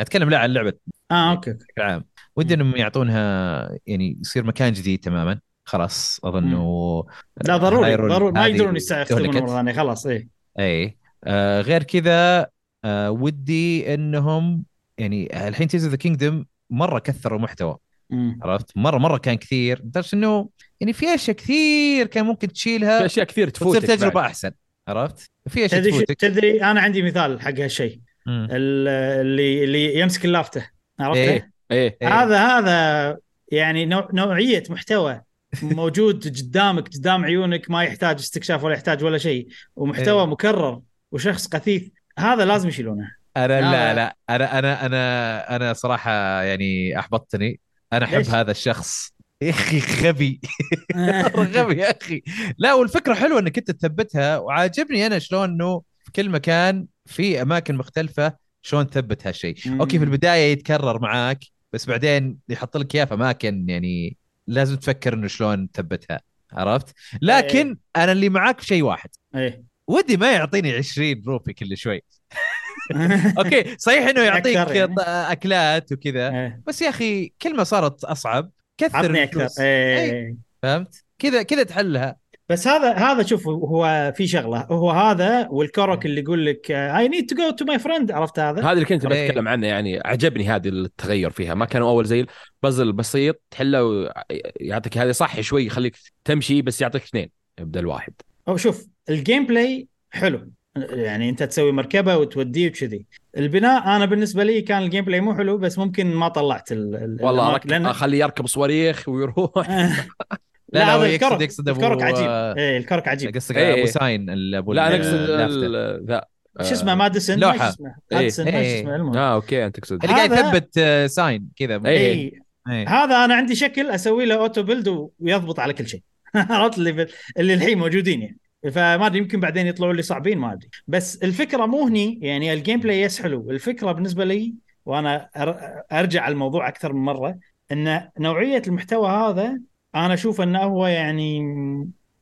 أتكلم لا عن لعبة آه okay okay بشكل عام ودي إنهم يعطونها يعني يصير مكان جديد تماما خلاص أظنه لا ضروري ضروري ما يقدرون يستخدمون. مره ثانية خلاص إيه اي آه غير كذا آه ودي إنهم يعني الحين Tears of the Kingdom مرة كثروا محتوى مم. عرفت مرة مرة كان كثير لدرجه إنه يعني في أشياء كثير كان ممكن في تشيلها أشياء كثير تفوتك تجربة بعد. أحسن عرفت في أشياء تدري تفوتك تدري أنا عندي مثال حق هالشيء اللي اللي يمسك اللافته عرفته؟ إيه. إيه إيه. هذا هذا يعني نوع نوعية محتوى موجود قدامك قدام عيونك ما يحتاج استكشاف ولا يحتاج ولا شيء ومحتوى إيه. مكرر وشخص قثيث هذا لازم يشيلونه أنا لا آه. لا أنا أنا أنا أنا صراحة يعني أحبطتني أنا أحب؟ هذا الشخص يا أخي غبي مره غبي يا أخي لا والفكرة حلوة إنك أنت تثبتها وعاجبني أنا شلون إنه في كل مكان في أماكن مختلفة شلون تثبت هالشيء. أوكي في البداية يتكرر معاك بس بعدين يحط لك إياه في أماكن يعني لازم تفكر إنه شلون تثبتها عرفت؟ لكن أنا اللي معاك في شيء واحد. إيه. ودي ما يعطيني 20 روبي كل شوي. okay صحيح إنه يعطيك يعني. أكلات وكذا إيه. بس يا أخي كل ما صارت أصعب كثر عطني أكثر. الفلوس. أي، إيه. فهمت؟ كذا كذا تحلها. بس هذا هذا شوف هو في شغلة. هو هذا وال Korok اللي يقول لك I need to go to my friend عرفت هذا؟ هذا اللي كنت إيه. بتكلم عنه يعني عجبني هذا التغير فيها. ما كانوا أول زي البازل بسيط تحله ويعطيك هذه صح شوي يخليك تمشي بس يعطيك اثنين بدل واحد أو شوف ال gameplay حلو. يعني أنت تسوي مركبة وتوديه وكذي. البناء أنا بالنسبة لي كان ال gameplay مو حلو بس ممكن ما طلعت ال ال والله لأن... أخليه يركب صواريخ ويروح. لا, لا، يقصد- ال Korok. يقصد أبو- ال Korok عجيب إيه الكرك عجيب. قصدك إيه. أبو sign ال- ابو لا أنا أقصد ذا شو اسمه؟ ماديسون؟ اسمه؟ إيه. ماديسون ما شو إيه. اسمه؟ المهم. آه okay أنت تقصد. اللي قاعد يثبت آه، sign كذا. إيه. اي إيه. هذا أنا عندي شكل أسوي له auto build ويضبط على كل شيء. عرفت؟ اللي اللي الحين موجودين يعني. فما أدري يمكن بعدين يطلعوا لي صعبين ما أدري. بس الفكرة مو هني يعني ال gameplay yes حلو. الفكرة بالنسبة لي وأنا أر- أرجع على الموضوع أكثر من مرة إن نوعية المحتوى هذا أنا أشوف انه هو يعني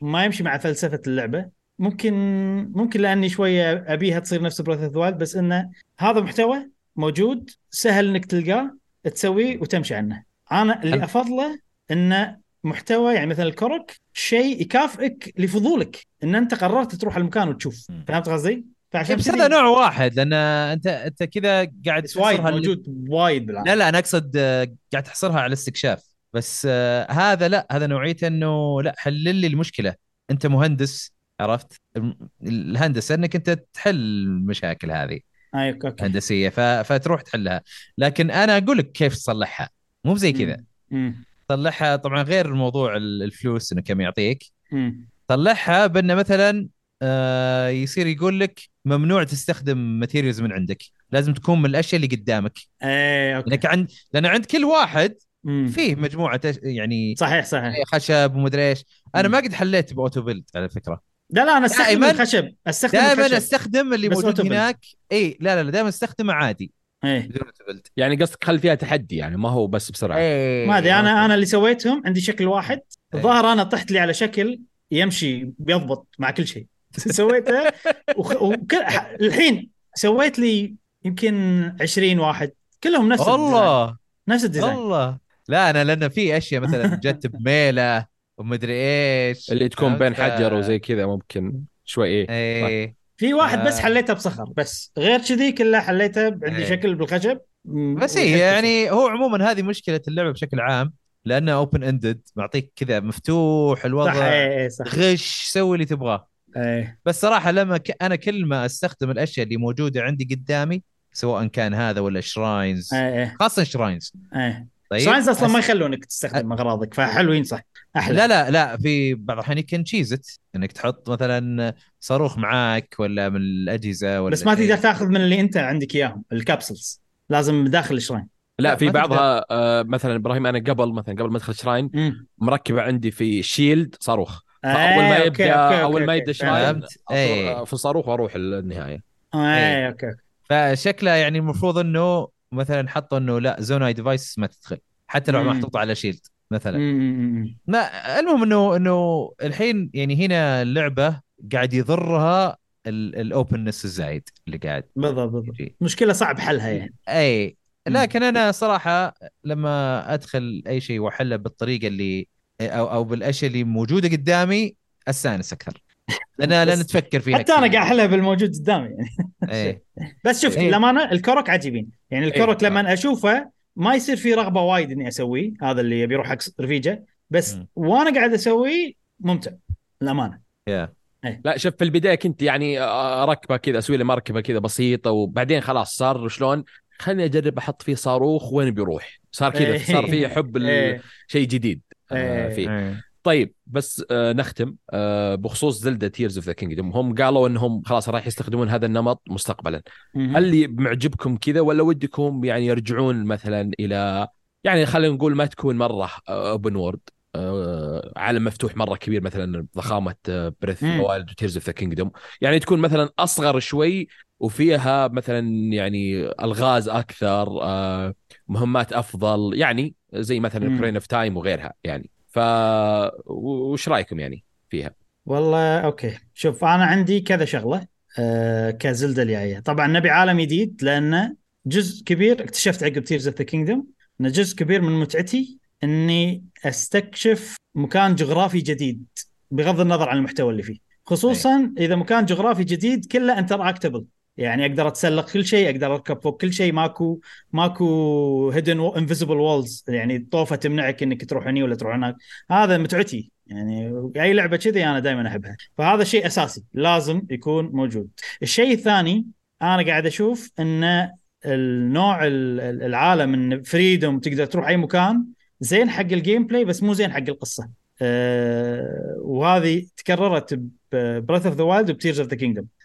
ما يمشي مع فلسفة اللعبة. ممكن ممكن لأني شوية أبيها تصير نفس breath of بس إنه هذا محتوى موجود سهل إنك تلقاه تسويه وتمشي عنه. أنا اللي أفضله انه محتوى يعني مثلا ال Korok شيء يكافئك لفضولك إن أنت قررت تروح المكان وتشوف. فهمت قصدي؟ فعشان بس هذا نوع واحد لأن أنت أنت كذا قاعد وايد موجود وايد بالعالم. لا لا أنا أقصد آه، قاعد تحصرها على الاستكشاف بس آه، هذا لا هذا نوعيته إنه لا حل لي المشكلة. أنت مهندس عرفت؟ الهندسة إنك أنت تحل المشاكل هذه. أيوه okay. هندسية. فتروح تحلها. لكن أنا أقول لك كيف تصلحها. مو زي كذا. طلعها طبعا غير موضوع ال- الفلوس إنه كم يعطيك. طلعها بأنه مثلا آه يصير يقول لك ممنوع تستخدم materials من عندك. لازم تكون من الأشياء اللي قدامك. إيه okay. لأنك عند لأن عند كل واحد مم. فيه مجموعة يعني صحيح صحيح. خشب ومدري إيش. أنا مم. ما قد حليت ب auto build على فكرة. لا لا أنا أستخدم دائماً- الخشب. أستخدم دائما أستخدم اللي موجود auto build. هناك. اي لا لا لا دائما أستخدمه عادي. إيه. يعني قصدك خلي فيها تحدي؟ يعني ما هو بس بسرعة. إيه، ما أدري أنا. أنا اللي سويتهم عندي شكل واحد. إيه. الظاهر أنا طحت لي على شكل يمشي بيضبط مع كل شيء. سويته وخ... وك... الحين سويت لي يمكن 20 واحد. كلهم نفس ال design. والله نفس ال design. والله. لا أنا لأن في أشياء مثلا جت ببالي ومدري إيش. اللي تكون؟ بين حجر وزي كذا ممكن شوي إيه. إيه. في واحد آه. بس حليته بصخر بس غير كذي كله حليته عندي إيه. شكل بالخشب. بس هي يعني هو عموما هذه مشكلة اللعبة بشكل عام لأنه open ended معطيك كذا مفتوح صح الوضع اي اي صح. غش سوي اللي تبغاه. اي بس صراحة لما ك... أنا كل ما أستخدم الأشياء اللي موجودة عندي قدامي سواء كان هذا ولا شراينز اي اي خاصة شراينز اي طيب ساينس أصلا ما يخلونك تستخدم أغراضك فحلوين صح أحلى لا لا لا في بعض الأحيان يمكن تشيزت إنك تحط مثلا صاروخ معاك ولا من الأجهزة ولا بس ما. تقدر تأخذ من اللي أنت عندك إياهم الكابسولز لازم داخل الشراين لا في بعضها آه مثلا إبراهيم أنا قبل مثلا قبل ما أدخل شراين امم مركبة عندي في شيلد صاروخ فأول ما آه، يبدأ أوكي، أوكي، أول ما يبدأ فهمت. شراين فهمت. إيه. في الصاروخ وأروح النهاية اي okay okay. فشكله يعني المفروض إنه مثلا حطوا إنه لا zone اي device ما تدخل. حتى لو مم. محطوطه على shield مثلا. ما المهم إنه إنه الحين يعني هنا اللعبه قاعد يضرها ال openness الزايد اللي قاعد بالضبط بالضبط. مشكلة صعب حلها يعني. أي. لكن أنا صراحة لما أدخل أي شيء وأحله بالطريقة اللي أو أو بالأشياء اللي موجودة قدامي أستأنس أكثر. لأن لأن تفكر فيها حتى أنا. قاعد أحلها بالموجود قدامي يعني إيه بس شوف إيه. للامانه الكرك عجيبين يعني الكرك إيه. لما أشوفه ما يصير في رغبة وايد إني أسويه هذا اللي يبي يروح حق رفيجة بس مم. وأنا قاعد أسويه ممتع للأمانة يا لا شوف في البداية كنت يعني اركبه كذا أسوي لي مركبة كذا بسيطة وبعدين خلاص صار شلون خليني أجرب أحط فيه صاروخ وين بيروح صار كذا إيه. صار فيه حب إيه. شيء جديد آه، إيه. فيه إيه. طيب بس آه نختم آه بخصوص زلدا Tears of the Kingdom هم قالوا إنهم خلاص راح يستخدمون هذا النمط مستقبلا. هل اللي معجبكم كذا ولا ودكم يعني يرجعون مثلا إلى يعني خلينا نقول ما تكون مرة open world عالم مفتوح مرة كبير مثلا ضخامة Breath. Wild و Tears of the Kingdom يعني تكون مثلا أصغر شوي وفيها مثلا يعني ألغاز أكثر آه، مهمات أفضل يعني زي مثلا مم. Ocarina of Time وغيرها يعني ف وش رأيكم يعني فيها؟ والله okay. شوف أنا عندي كذا شغلة آه كزلدة الجاية. طبعا نبي عالم جديد لأنه جزء كبير اكتشفت عقب Tears of the Kingdom إن جزء كبير من متعتي إني أستكشف مكان جغرافي جديد بغض النظر عن المحتوى اللي فيه. خصوصا إذا مكان جغرافي جديد كله interactable. يعني أقدر أتسلق كل شيء أقدر أركب فوق كل شيء. ماكو ماكو hidden invisible walls يعني طوفة تمنعك إنك تروح هني ولا تروح هناك. هذا متعتي. يعني أي لعبة كذي أنا دائما أحبها. فهذا شيء أساسي. لازم يكون موجود. الشيء الثاني أنا قاعد أشوف إن النوع ال- ال- العالم إن freedom تقدر تروح أي مكان زين حق ال gameplay بس مو زين حق القصة. أه وهذه تكررت ب Breath of the Wild وب Tears of the Kingdom مهم.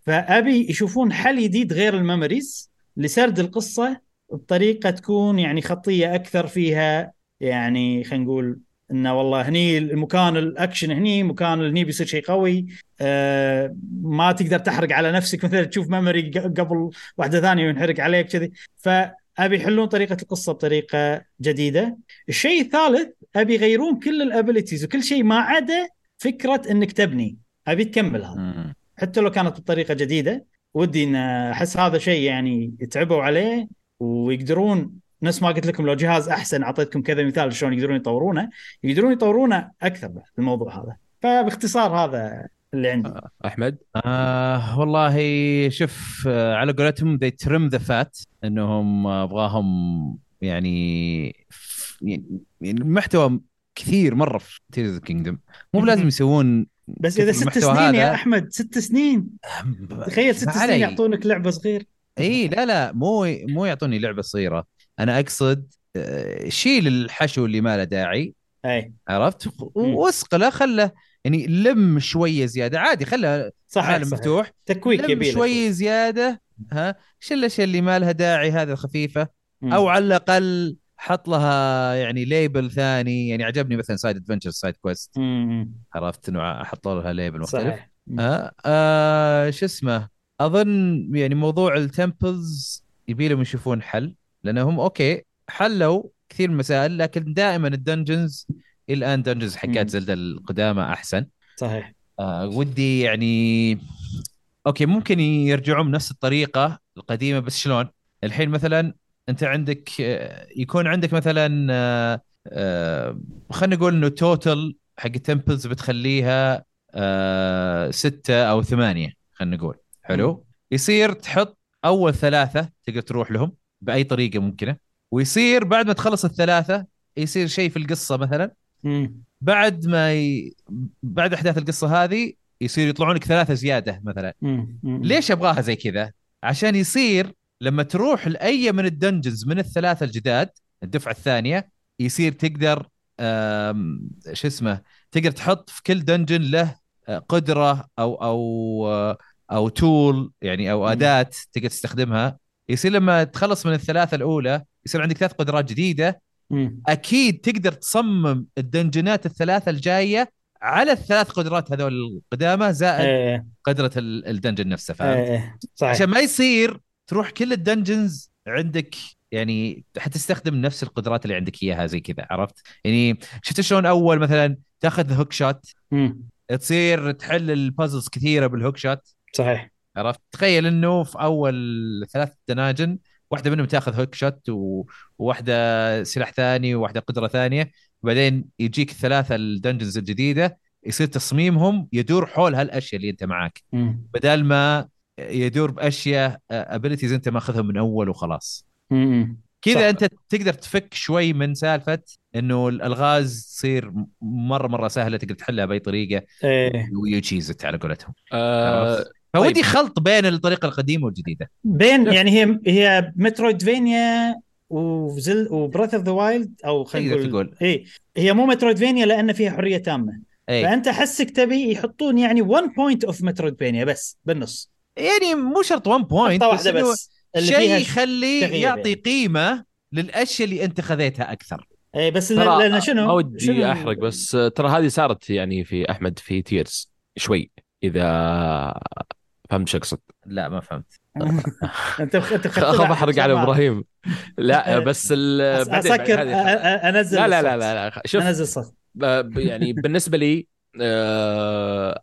فأبي يشوفون حل جديد غير ال memories لسرد القصة بطريقة تكون يعني خطية أكثر فيها. يعني خلينا نقول انه والله هني المكان الأكشن هني مكان هني بيصير شيء قوي. آه ما تقدر تحرق على نفسك. مثلا تشوف memory قبل واحدة ثانية وينحرق عليك كذي. فأبي يحلون طريقة القصة بطريقة جديدة. الشيء الثالث أبي يغيرون كل الابيلتيز وكل شيء ما عدا فكرة إنك تبني. أبي تكمل هذا. مم. حتى لو كانت بطريقة جديدة ودي إن أحس هذا شيء يعني يتعبوا عليه ويقدرون نفس ما قلت لكم لو جهاز أحسن أعطيتكم كذا مثال شلون يقدرون يطورونه يقدرون يطورونه أكثر بعد في الموضوع هذا. فباختصار هذا اللي عندي. أحمد؟ آه والله شوف آه على قولتهم they trim the fat إنهم آه، أبغاهم يعني يعني المحتوى كثير مرة في تيرز كينجدوم مو بلازم يسوون بس إذا ست سنين يا هذا. أحمد ست سنين. تخيل ست سنين. يعطونك لعبة صغير إي لا لا مو مو يعطوني لعبة صغيرة. أنا أقصد آه، شيل الحشو اللي ما له داعي. أي. عرفت؟ واسقله خله يعني لم شوية زيادة. عادي خله صحيح عالم. مفتوح. تكويك لم يبي شوي. زيادة ها شو الاشياء اللي ما لها داعي هذا خفيفه. أو على الأقل حط لها يعني label ثاني يعني عجبني مثلا side adventure side quest. عرفت إنه حطوا لها label مختلف صحيح. آه آه شو اسمه أظن يعني موضوع ال temples يبي لهم يشوفون حل لأنهم okay حلوا كثير من المسائل لكن دائما ال dungeons الآن dungeons. حقات زلدا القدامى أحسن صحيح آه ودي يعني okay ممكن يرجعون بنفس الطريقة القديمة بس شلون؟ الحين مثلا أنت عندك يكون عندك مثلا آه، آه، خلينا نقول إنه total حق ال temples بتخليها آه، ستة أو ثمانية خلينا نقول. حلو؟ يصير تحط أول ثلاثة تقدر تروح لهم بأي طريقة ممكنة. ويصير بعد ما تخلص الثلاثة يصير شيء في القصة مثلا. بعد ما ي... بعد أحداث القصة هذه يصير يطلعون لك ثلاثة زيادة مثلا. ليش أبغاها زي كذا؟ عشان يصير لما تروح لأي من ال dungeons من الثلاثة الجداد الدفعة الثانية يصير تقدر شو اسمه تقدر تحط في كل dungeon له آه، قدرة أو أو آه، أو tool يعني أو. أداة تقدر تستخدمها. يصير لما تخلص من الثلاثة الأولى يصير عندك ثلاث قدرات جديدة. أكيد تقدر تصمم الدنجنات الثلاثة الجاية على الثلاث قدرات هذول القدامى زائد إيه. قدرة ال- ال dungeon نفسه فاهم إيه صحيح. عشان ما يصير تروح كل ال dungeons عندك يعني حتستخدم نفس القدرات اللي عندك إياها زي كذا عرفت يعني شفت شلون أول مثلا تأخذ hookshot. تصير تحل ال puzzles كثيرة بال hookshot صحيح عرفت تخيل إنه في أول ثلاث دناجن واحدة منهم تأخذ hookshot. وواحدة سلاح ثاني وواحدة قدرة ثانية وبعدين يجيك الثلاثه ال dungeons الجديدة يصير تصميمهم يدور حول هالأشياء اللي أنت معاك. بدل ما يدور بأشياء abilities أنت ماخذها من أول وخلاص. كذا. أنت تقدر تفك شوي من سالفة إنه الالغاز تصير مرة مرة سهلة تقدر تحلها بأي طريقة any way you choose على قولتهم آه عرفت؟ فودي طيب. خلط بين الطريقة القديمة والجديدة بين يعني هي هي metroidvania وزل وبراث اوف ذا وايلد أو خلينا تقدر نقول تقول. اي هي مو metroidvania لأن فيها حرية تامة اي فأنت احسك تبي يحطون يعني 1 point of metroidvania بس بالنص يعني مو شرط 1 point بس بس شيء يخلي يعطي يعني. قيمة للأشياء اللي أنت خذيتها أكثر. اي بس لأن شنو؟ ما ودي أحرق بس ترى هذه صارت يعني في أحمد في تيرز شوي إذا فهمت شو أقصد. لا ما فهمت. أنت أنت اخاف أحرق على إبراهيم. لا بس أسكر أنزل لا لا لا. لا, لا. شوف. أنزل صوت ب- ب- يعني بالنسبة لي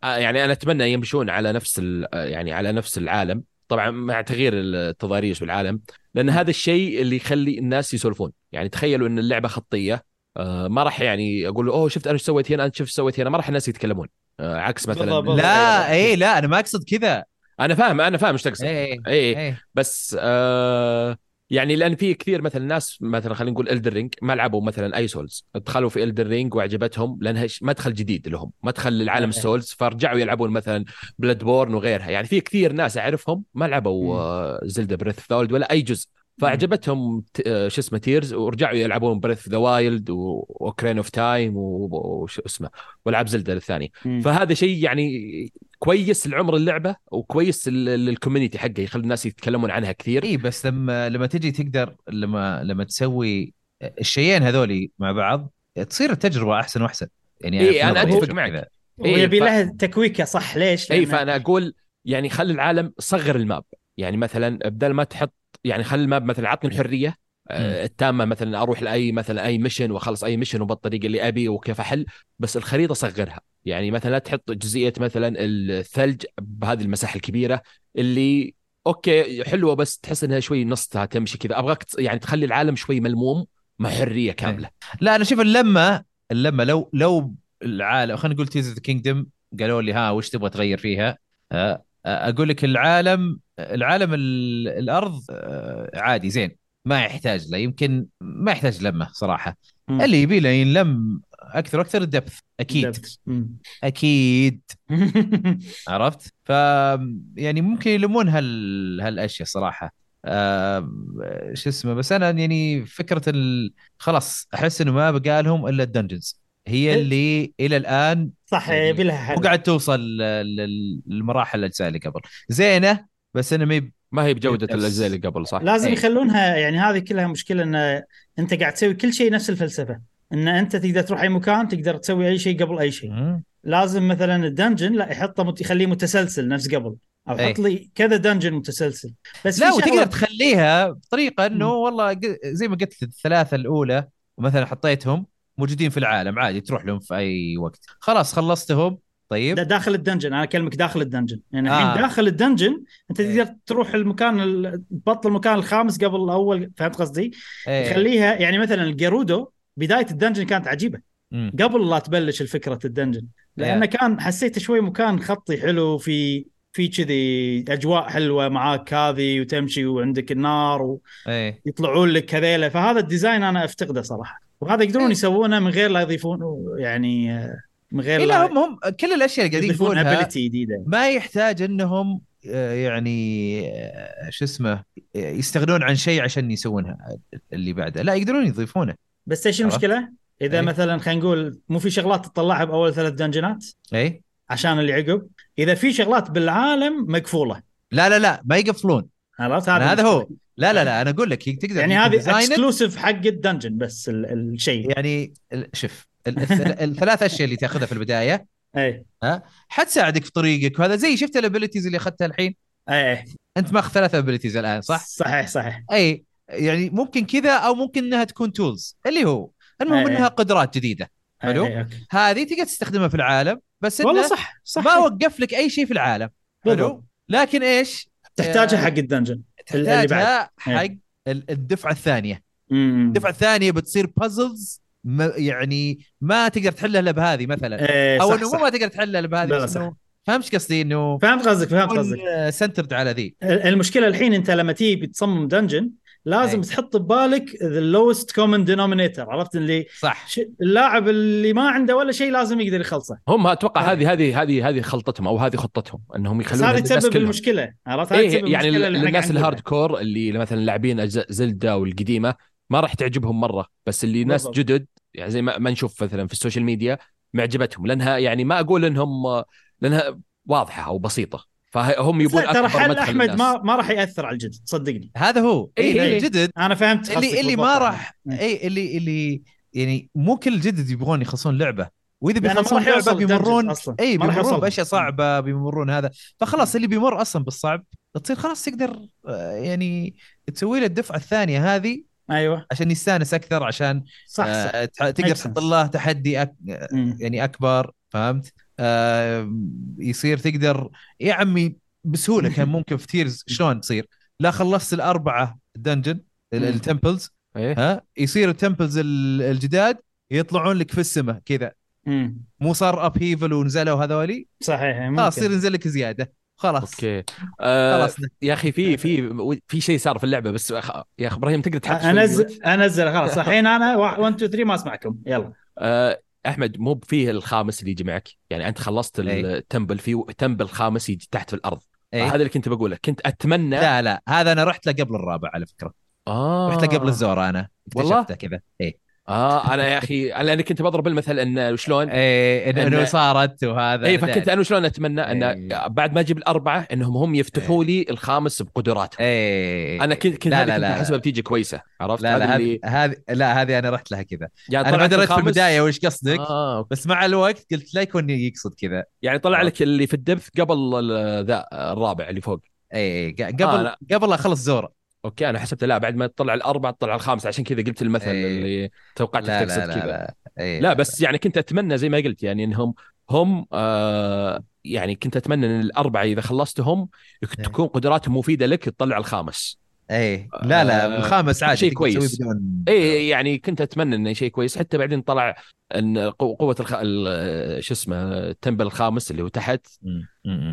يعني أنا أتمنى يمشون على نفس ال- يعني على نفس العالم طبعا مع تغيير التضاريس بالعالم لأن هذا الشيء اللي يخلي الناس يسولفون. يعني تخيلوا إن اللعبة خطية آه ما راح يعني أقول أوه شفت أنا إيش سويت هنا أنت شفت سويت هنا ما راح الناس يتكلمون. آه عكس مثلا بالضبط. بالضبط. لا اي لا أنا ما أقصد كذا. أنا فاهم أنا فاهم إيش تقصد. اي اي اي بس آه يعني لأن في كثير مثلا ناس مثلا خلينا نقول الدن رينج ما لعبوا مثلا أي سولز دخلوا في الدن رينج وعجبتهم لأنها مدخل جديد لهم. مدخل لعالم. السولز فرجعوا يلعبون مثلا بلود بورن وغيرها. يعني في كثير ناس أعرفهم ما لعبوا زلدا بريث ذا ولا أي جزء. فأعجبتهم آه، شو اسمه تيرز ورجعوا يلعبون بريث ذا وايلد واوكارينا اوف تايم وشو اسمه وألعاب زلدا الثانية. فهذا شيء يعني كويس لعمر اللعبة وكويس لل- لل community حقه يخلي الناس يتكلمون عنها كثير إي بس لما لما تجي تقدر لما لما تسوي الشيئين هذولي مع بعض تصير التجربة أحسن وأحسن يعني إيه، نظري أتفق أشوف معك. إيه، ويبي ف- لها تكنيكه صح ليش؟ إي فأنا أقول يعني خلي العالم صغر ال map يعني مثلا بدل ما تحط يعني خلي ال map مثلا عطني الحرية آه، التامة مثلا أروح لأي مثلا أي mission وأخلص أي mission وبالطريقة اللي أبي وكيف أحل بس الخريطة صغرها. يعني مثلا لا تحط جزئية مثلا الثلج بهذه المساحة الكبيرة اللي okay حلوة بس تحس إنها شوي نصها تمشي كذا. أبغاك يعني تخلي العالم شوي ملموم مع حرية كاملة. لا أنا أشوف اللمة اللمة لو لو العالم خلينا نقول تيرز ذا كينجدم قالوا لي ها وش تبغى تغير فيها؟ آه، أقول لك العالم العالم ال- الأرض آه، عادي زين ما يحتاج له يمكن ما يحتاج لمه صراحة مم. اللي يبي له ينلم أكثر وأكثر ال depths أكيد. مم. أكيد عرفت ف يعني ممكن يلمون هال هالأشياء صراحة آه شو اسمه بس أنا يعني فكرة ال... خلاص أحس إنه ما بقى لهم إلا ال dungeons هي اللي إلى الآن صح يعني يبي لها مو حل قاعد توصل لل- للمراحل الأجزاء اللي قبل زينة بس أنا مي ما هي بجودة الأجزاء اللي قبل صح لازم إيه. يخلونها يعني هذه كلها مشكلة إن أنت قاعد تسوي كل شيء نفس الفلسفة إن أنت تقدر تروح أي مكان تقدر تسوي أي شيء قبل أي شيء. لازم مثلا ال dungeon لا يحطه مت... يخليه متسلسل نفس قبل أو إيه. حط لي كذا dungeon متسلسل بس لا في وتقدر شغله تخليها بطريقة إنه. والله زي ما قلت الثلاثة الأولى مثلا حطيتهم موجودين في العالم عادي تروح لهم في أي وقت خلاص خلصتهم طيب دا- داخل ال dungeon أنا أكلمك داخل ال dungeon يعني الحين آه. داخل ال dungeon أنت إيه. تقدر تروح المكان ال- تبطل المكان الخامس قبل الأول فهمت قصدي؟ إيه. يخليها يعني مثلا الجيرودو بداية ال dungeon كانت عجيبة مم. قبل لا تبلش الفكرة ال dungeon لأنه إيه. كان حسيته شوي مكان خطي حلو في في كذي أجواء حلوة معاك هذه وتمشي وعندك النار ويطلعون لك هذيله فهذا ال design أنا أفتقده صراحة وهذا يقدرون إيه. يسوونه من غير لا يضيفون يعني من غير إيه لا هم هم كل الأشياء اللي قاعدين ability جديدة ما يحتاج إنهم آه، يعني آه، شو اسمه آه، يستغنون عن شيء عشان يسوونها اللي بعده لا يقدرون يضيفونه بس إيش؟ المشكلة؟ إذا إيه. مثلا خلينا نقول مو في شغلات تطلعها بأول ثلاث دنجنات اي عشان اللي عقب إذا في شغلات بالعالم مقفولة لا لا لا ما يقفلون عرفت أنا هذا المشكلة. هو لا لا لا أنا أقول لك تقدر يعني هذه exclusive حق ال dungeon بس ال- الشيء. يعني شوف ال- الثل- الثلاث أشياء اللي تأخذها في البداية. اي حتساعدك في طريقك وهذا. زي شفت ال abilities اللي أخذتها الحين؟ اي اي أنت ماخذ ثلاث abilities الآن صح؟ صحيح صحيح. اي يعني ممكن كذا أو ممكن إنها تكون tools اللي هو. المهم إيه. إنها قدرات جديدة. حلو؟ هذه تقدر تستخدمها في العالم بس والله صح صح. ما وقف لك أي شيء في العالم. حلو؟ لكن إيش؟ تحتاجها آه، حق ال dungeon. تحتاجها حق إيه. ال- الدفعة الثانية مم. الدفعة الثانية بتصير puzzles يعني ما تقدر تحلها إلا بهذه مثلا إيه أو إنه مو. ما تقدر تحلها إلا بهذه بس. انه فهمت قصدي إنه فهمت قصدك فهمت قصدك سنترد على ذي المشكلة الحين أنت لما تيجي تصمم dungeon لازم أي. تحط ببالك the lowest common denominator عرفت اللي صح ش- اللاعب اللي ما عنده ولا شيء لازم يقدر يخلصه هم أتوقع هذه. هذه هذه هذه هذه خلطتهم أو هذه خطتهم إنهم يخلون هذه تسبب. المشكلة عرفت هذه تسبب إيه يعني الناس ال hard. core اللي مثلا لاعبين أجزاء زلدا والقديمة ما راح تعجبهم مرة بس اللي ناس بالضبط. جدد يعني زي ما, ما نشوف مثلا في ال social media معجبتهم لأنها يعني ما أقول إنهم لأنها واضحة أو بسيطة فهم يبون لا، ترى حل مدخل أحمد. ما ما راح يأثر على الجدد صدقني هذا هو إيه، اي إيه. الجدد أنا فهمت اللي اللي ما. راح اي اللي اللي يعني مو كل الجدد يبغون يخلصون لعبة وإذا بيخلصون لعبة بيمرون. اي بيمرون. بأشياء صعبة بيمرون هذا فخلاص اللي بيمر أصلا بالصعب تصير خلاص تقدر آه، يعني تسوي له الدفعة الثانية هذه أيوه عشان يستأنس أكثر عشان صح صح آه تقدر تحط. له تحدي أك... يعني أكبر فهمت؟ آه يصير تقدر يا عمي بسهولة كان ممكن في Tears شلون تصير؟ لا خلصت الأربعة dungeon. ال temples إيه؟ ها يصير ال temples ال- الجداد يطلعون لك في السماء كذا. مو صار upheaval ونزلوا هذولي صحيح ممكن. خلاص يصير ينزل لك زيادة خلاص أوكي آه خلاص يا أخي في في في شيء صار في اللعبة بس أخ- يا أخي إبراهيم تقدر تحط انزل؟ أنزل خلاص الحين أنا 1 2 3 ما أسمعكم يلا آه أحمد مو فيه الخامس اللي يجي معك يعني أنت خلصت إيه. ال temple في temple خامس يجي تحت في الأرض إيه. هذا اللي كنت بقوله كنت أتمنى لا لا هذا أنا رحت له قبل الرابع على فكرة آه. رحت له قبل ال Zora أنا؟ اكتشفته كذا اي آه أنا يا أخي أنا أنا كنت بضرب المثل إن شلون؟ اي إن- إنه إن- صارت وهذا اي فكنت أنا شلون أتمنى إن إيه. بعد ما أجيب الأربعة إنهم هم يفتحوا لي الخامس بقدراتهم. اي أنا كنت كنت لا لا لا. أحسبها بتيجي كويسة عرفت؟ لا لا هذه هذه لا هذه أنا رحت لها كذا. يعني أنا ما دريت في البداية وش قصدك؟ آه. بس مع الوقت قلت لا يكون يقصد كذا. يعني طلع. لك اللي في ال depths قبل ذا الرابع اللي فوق. اي ق- قبل آه،. قبل لا أخلص Zora أوكي أنا حسبت لا بعد ما تطلع الأربعة تطلع الخامس عشان كذا قلت المثل إيه. اللي توقعتك لا تقصد لا لا كذا لا, إيه لا بس يعني كنت أتمنى زي ما قلت يعني إنهم هم آه يعني كنت أتمنى إن الأربعة إذا خلصتهم إيه. تكون قدراتهم مفيدة لك تطلع الخامس اي لا لا آه، الخامس عادي شيء كويس. بدون اي يعني كنت أتمنى إنه شيء كويس حتى بعدين طلع إن قو- قوة الخ... ال- شو اسمه التمبل الخامس اللي هو تحت.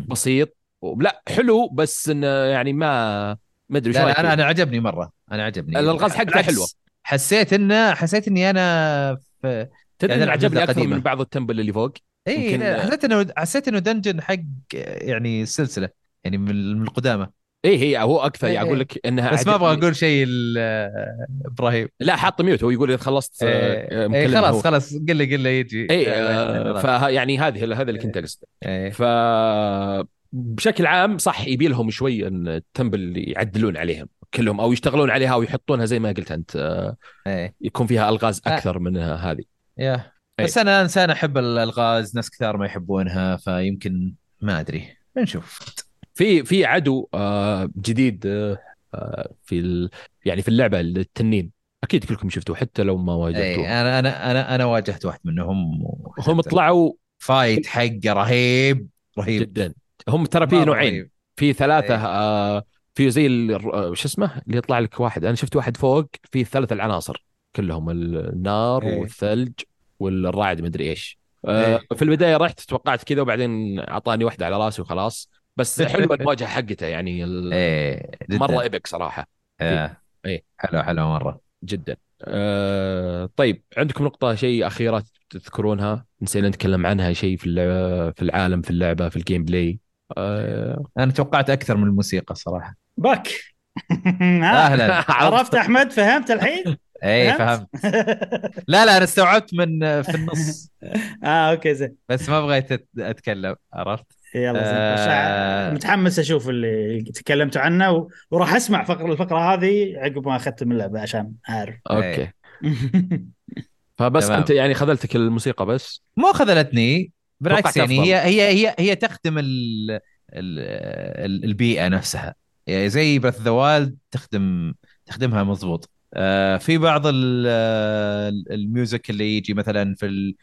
بسيط لا حلو بس إنه يعني ما ما أدري أنا فيه؟ أنا عجبني مرة أنا عجبني الألغاز حقته حلوة. حسيت انه حسيت إني أنا في تدري يعني عجبني أكثر قديمة. من بعض التمبل اللي فوق اي لا، حسيت انه حسيت إنه دنجن حق يعني السلسله يعني من القدامى اي هي هو أكثر إيه، يعني أقول لك إنها بس ما أبغى. أقول شيء إبراهيم لا حاط ميوت هو يقول إذا خلصت إيه، آه، إيه مكلم هو. خلاص خلاص قل لي قل لي يجي اي آه، آه، خلاص. فه يعني هذه هذا اللي كنت اقصده إيه. ف بشكل عام صح يبي لهم شوي إن التمبل يعدلون عليهم كلهم أو يشتغلون عليها ويحطونها زي ما قلت أنت آه، إيه. يكون فيها ألغاز آه. أكثر من هذه يا إيه. بس أنا إنسان أحب الألغاز ناس كثار ما يحبونها فيمكن ما أدري بنشوف في في عدو آه، جديد في ال... يعني في اللعبة التنين أكيد كلكم شفتوه حتى لو ما واجهتوه إيه. أنا أنا أنا أنا واجهت واحد منهم هم طلعوا فايت حقه رهيب رهيب جدا هم ترى في نوعين. في ثلاثة. آه في زي آه، شو اسمه اللي يطلع لك واحد أنا شفت واحد فوق فيه ثلاث العناصر كلهم النار إيه. والثلج والرعد مدري إيش آه. في البداية رحت توقعت كذا وبعدين أعطاني واحدة على رأسي وخلاص بس حلوة المواجهة حقته يعني جدا مرة epic صراحة آه. إيه. حلو حلو مرة جدا أه طيب عندكم نقطة شيء أخيرة تذكرونها نسينا نتكلم عنها شيء في في العالم في اللعبة في ال gameplay أه أنا توقعت أكثر من الموسيقى صراحة. back. ها، أهلا. عرفت أحمد؟ فهمت الحين؟ اي فهمت؟ لا لا أنا استوعبت من في النص. آه أوكي زين. بس ما بغيت أتكلم عرفت؟ يلا زين. آه. متحمس أشوف اللي تكلمتوا عنه و... وراح أسمع فقرة الفقرة هذه عقب ما اختم اللعبه عشان اعرف أوكي. فبس تمام. أنت يعني خذلتك الموسيقى بس؟ مو خذلتني. بالعكس يعني. هي هي هي هي تخدم ال ال ال البيئة نفسها يعني زي Breath The Wild تخدم تخدمها مضبوط آه في بعض ال- ال- ال music اللي يجي مثلا في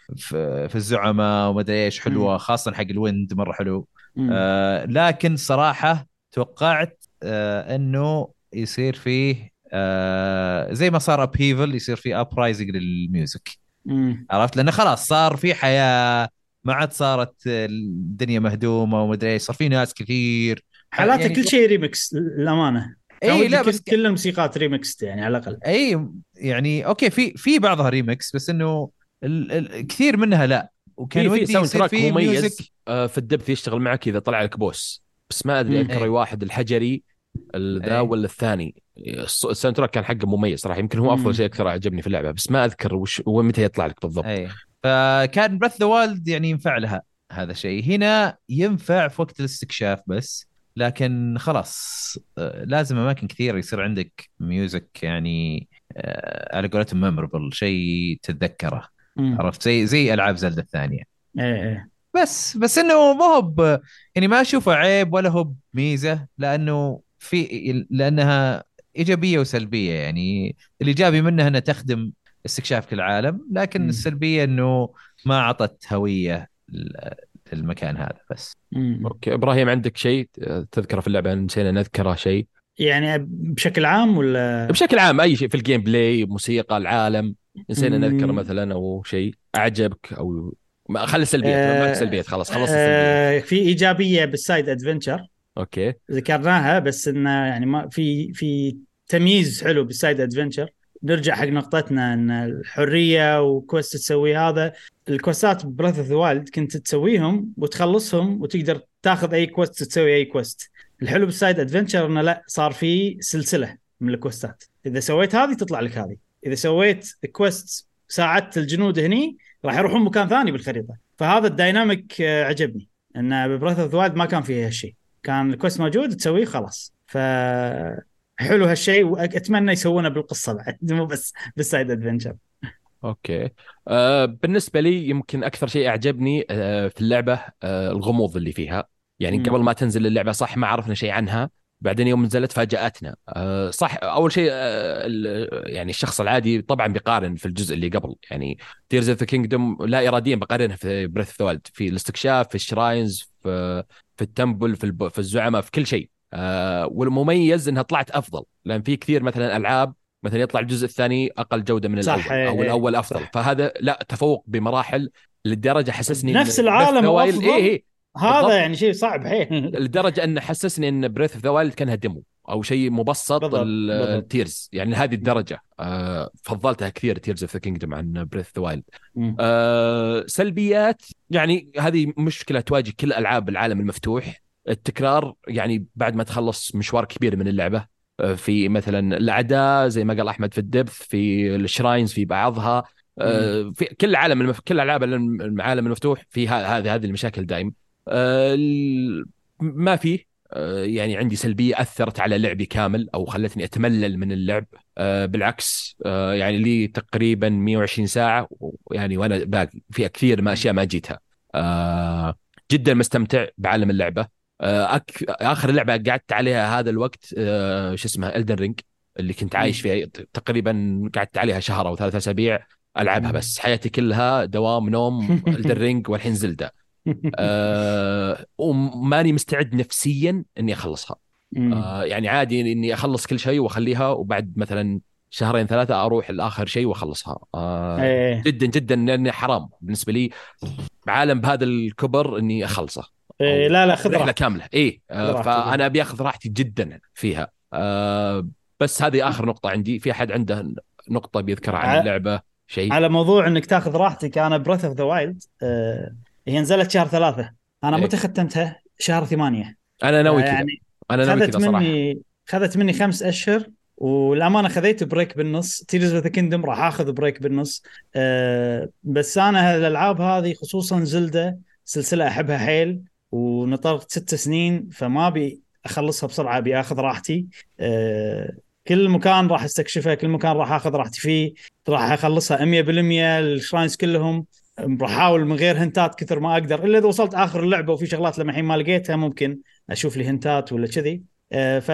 في الزعماء وما أدري إيش حلوة خاصه حق ال wind مرة حلو. آه لكن صراحة توقعت آه إنه يصير فيه آه زي ما صار upheaval يصير فيه uprising لل music. عرفت لأنه خلاص صار في حياة ما عاد صارت الدنيا مهدومة وما أدري إيش صار في ناس كثير. حالاته يعني كل شيء ريمكس للأمانة. اي لا كل, بس كل الموسيقات ريمكس يعني على الأقل. اي يعني أوكي في في بعضها ريمكس بس إنه ال ال كثير منها لا. وكان في soundtrack مميز music آه، في ال depths يشتغل معك إذا طلع لك boss. بس ما أدري. أذكر إيه. أي واحد الحجري ال- ذا إيه. ولا الثاني. ال soundtrack كان حقه مميز صراحة يمكن هو أفضل. شيء أكثر عجبني في اللعبة بس ما أذكر وش ومتى يطلع لك بالضبط. اي فكان Breath The Wild يعني ينفع لها هذا الشيء هنا ينفع في وقت الاستكشاف بس لكن خلاص آه، لازم أماكن كثير يصير عندك music يعني آه، على قولتهم memorable شيء تتذكره. عرفت؟ زي زي ألعاب Zelda الثانية. إيه إيه. بس بس إنه ما هو يعني ما أشوفه عيب ولا هو بميزه لأنه في لأنها إيجابية وسلبية يعني. الايجابي منها إنها تخدم استكشافك العالم لكن مم. السلبية إنه ما أعطت هوية للمكان هذا بس. مم. أوكي إبراهيم عندك شيء تذكره في اللعبة؟ نسينا نذكره شيء. يعني بشكل عام ولا؟ بشكل عام أي شيء في ال gameplay موسيقى العالم. نسينا. نذكر مثلا أو شيء. أعجبك أو ما خلي السلبيات ما آه، سلبيات خلاص خلص السلبيات آه في إيجابية بال side adventure أوكي. ذكرناها بس إنه يعني ما في في تمييز حلو بال side adventure نرجع حق نقطتنا إن الحرية و quest تسوي هذا. ال quest ات Breath Of Wild كنت تسويهم وتخلصهم وتقدر تاخذ أي quest تسوي أي quest الحلو بال side adventure إنه لا صار في سلسلة من ال quest ات إذا سويت هذه تطلع لك هذه. إذا سويت quest ساعدت الجنود هني راح يروحون مكان ثاني بالخريطة. فهذا ال dynamic آه، عجبني. إن ب Breath Of Wild ما كان فيه هالشيء كان ال quest موجود تسويه خلاص. ف حلو هالشيء وأتمنى يسوونه بالقصة بعد مو بس بال side adventure أوكي. آه بالنسبة لي يمكن أكثر شيء أعجبني آه في اللعبة آه الغموض اللي فيها. يعني مم. قبل ما تنزل اللعبة صح ما عرفنا شيء عنها. بعدين يوم نزلت فاجأتنا. آه صح أول شيء آه يعني الشخص العادي طبعا بيقارن في الجزء اللي قبل. يعني Tears Of The Kingdom لا اراديا بقارنها في Breath Of في الاستكشاف في ال shrines في في ال temple في الب... في الزعماء في كل شيء. آه والمميز إنها طلعت أفضل لأن في كثير مثلا ألعاب مثلا يطلع الجزء الثاني أقل جودة من صح، الأول إيه، أو إيه، الأول أفضل صح. فهذا لا تفوق بمراحل للدرجه حسسني نفس إن العالم وأفضل. إيه إيه هذا بالضبط. يعني شيء صعب حيل لدرجة انه حسسني إن Breath Of The Wild كانها demo أو شيء مبسط بالضبط،. ال Tears يعني لهذه الدرجة آه فضلتها كثير Tears Of The Kingdom عن Breath Of The Wild. آه سلبيات يعني هذه مشكلة تواجه كل ألعاب العالم المفتوح التكرار يعني بعد ما تخلص مشوار كبير من اللعبة آه، في مثلا الاعداء زي ما قال أحمد في الدبث في الشراينز في بعضها آه، في كل العالم المف... كل العاب العالم المفتوح في هذه هذه المشاكل دائم آه، ما في آه، يعني عندي سلبية أثرت على لعبي كامل أو خلتني أتملل من اللعب. بالعكس يعني لي تقريبا 120 ساعة يعني وأنا باقي فيها كثير ما أشياء ما جيتها. جدا مستمتع بعالم اللعبة. أك... آخر لعبة قعدت عليها هذا الوقت آه، شو اسمها Elden Ring اللي كنت عايش فيها تقريبا قعدت عليها شهر أو ثلاث أسابيع ألعبها. بس. حياتي كلها دوام نوم Elden Ring والحين زلده آه وماني مستعد نفسيا إني أخلصها. آه يعني عادي إني أخلص كل شيء وأخليها وبعد مثلا شهرين ثلاثة أروح لآخر شيء وأخلصها. آه إيه. جدا جدا لاني حرام بالنسبة لي. عالم بهذا الكبر إني أخلصه. إيه لا لا خذ رحلة. كاملة. اي آه،. فأنا أبي أخذ راحتي جدا فيها. آه، بس هذه آخر نقطة عندي. في أحد عنده نقطة بيذكرها عن اللعبة؟ شيء؟ على موضوع إنك تأخذ راحتك أنا Breath of the Wild هي نزلت شهر ثلاثة. أنا إيه. متى ختمتها؟ شهر ثمانية. أنا ناوي كذا. يعني أنا ناوي كذا صراحة. مني خذت مني خمس أشهر والأمانة خذيت break بالنص. Tears of the Kingdom راح آخذ break بالنص. أه بس أنا الالعاب هذه خصوصا زلدة سلسلة أحبها حيل. ونطرت ست سنين فما أبي أخلصها بسرعة أبي آخذ راحتي. أه كل مكان راح أستكشفه كل مكان راح آخذ راحتي فيه. راح أخلصها 100% الشراينز كلهم. راح أحاول من غير هنتات كثر ما أقدر إلا إذا وصلت آخر اللعبه وفي شغلات لما الحين ما لقيتها ممكن أشوف لي هنتات ولا كذي. آه، ف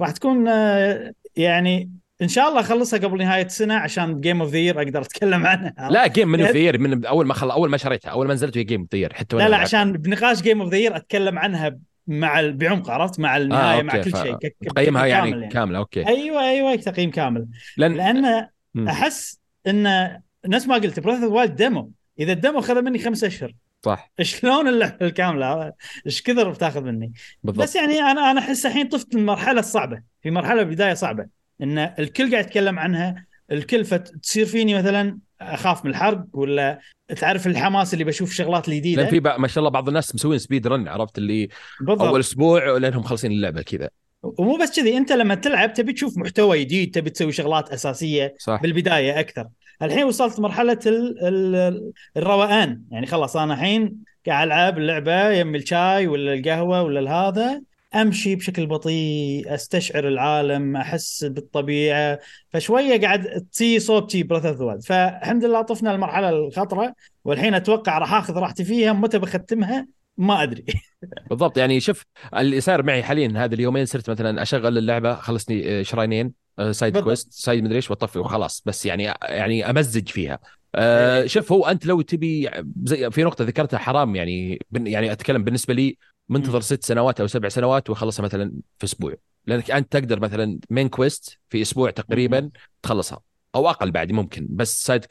راح تكون آه، يعني إن شاء الله أخلصها قبل نهاية السنة عشان game of the أقدر أتكلم عنها. لا game من of من أول ما خل... أول ما شريتها أول ما نزلت هي game of حتى وأنا لا لا. عشان بنقاش game of the أتكلم عنها مع ال- بعمق عرفت؟ مع النهاية آه، مع كل ف- شيء ك- تقيمها يعني, كامل كاملة okay. أيوه أيوه تقييم كامل. لأن لأن. أحس إن نفس ما قلت Breath of demo إذا ال demo خذ مني خمس أشهر. صح. شلون اللعبة الكاملة؟ إيش كثر بتاخذ مني؟ بالضبط. بس يعني أنا أنا أحس الحين طفت المرحله الصعبه في مرحلة بداية صعبة. إن الكل قاعد يتكلم عنها الكل فتصير فيني مثلا أخاف من الحرق ولا تعرف الحماس اللي بشوف شغلات الجديده لأن في بقى ما شاء الله بعض الناس مسوين سبيد رن عرفت اللي بالضبط. أول أسبوع لأنهم مخلصين اللعبة كذا. ومو بس كذي أنت لما تلعب تبي تشوف محتوى جديد تبي تسوي شغلات أساسية صح. بالبداية أكثر. الحين وصلت مرحلة ال ال الروقان. يعني خلاص أنا الحين قاعد ألعب اللعبة يم الشاي ولا القهوة ولا هذا أمشي بشكل بطيء أستشعر العالم أحس بالطبيعة. فشوية قاعد تصي صوبتي Breath of the فالحمد لله طفنا المرحلة الخطرة والحين أتوقع راح آخذ راحتي فيها. متى بختمها؟ ما أدري. بالضبط. يعني شوف اللي صار معي حاليا هذا اليومين صرت مثلا أشغل اللعبة خلصني آه، shrine ين آه، side بالضبط. quest side مدري إيش وأطفي وخلاص. بس يعني يعني أمزج فيها. آه، شوف هو أنت لو تبي زي في نقطة ذكرتها حرام يعني يعني أتكلم بالنسبة لي منتظر. ست سنوات أو سبع سنوات واخلصها مثلا في أسبوع. لأنك أنت تقدر مثلا main quest في أسبوع تقريبا تخلصها. أو أقل بعد ممكن. بس side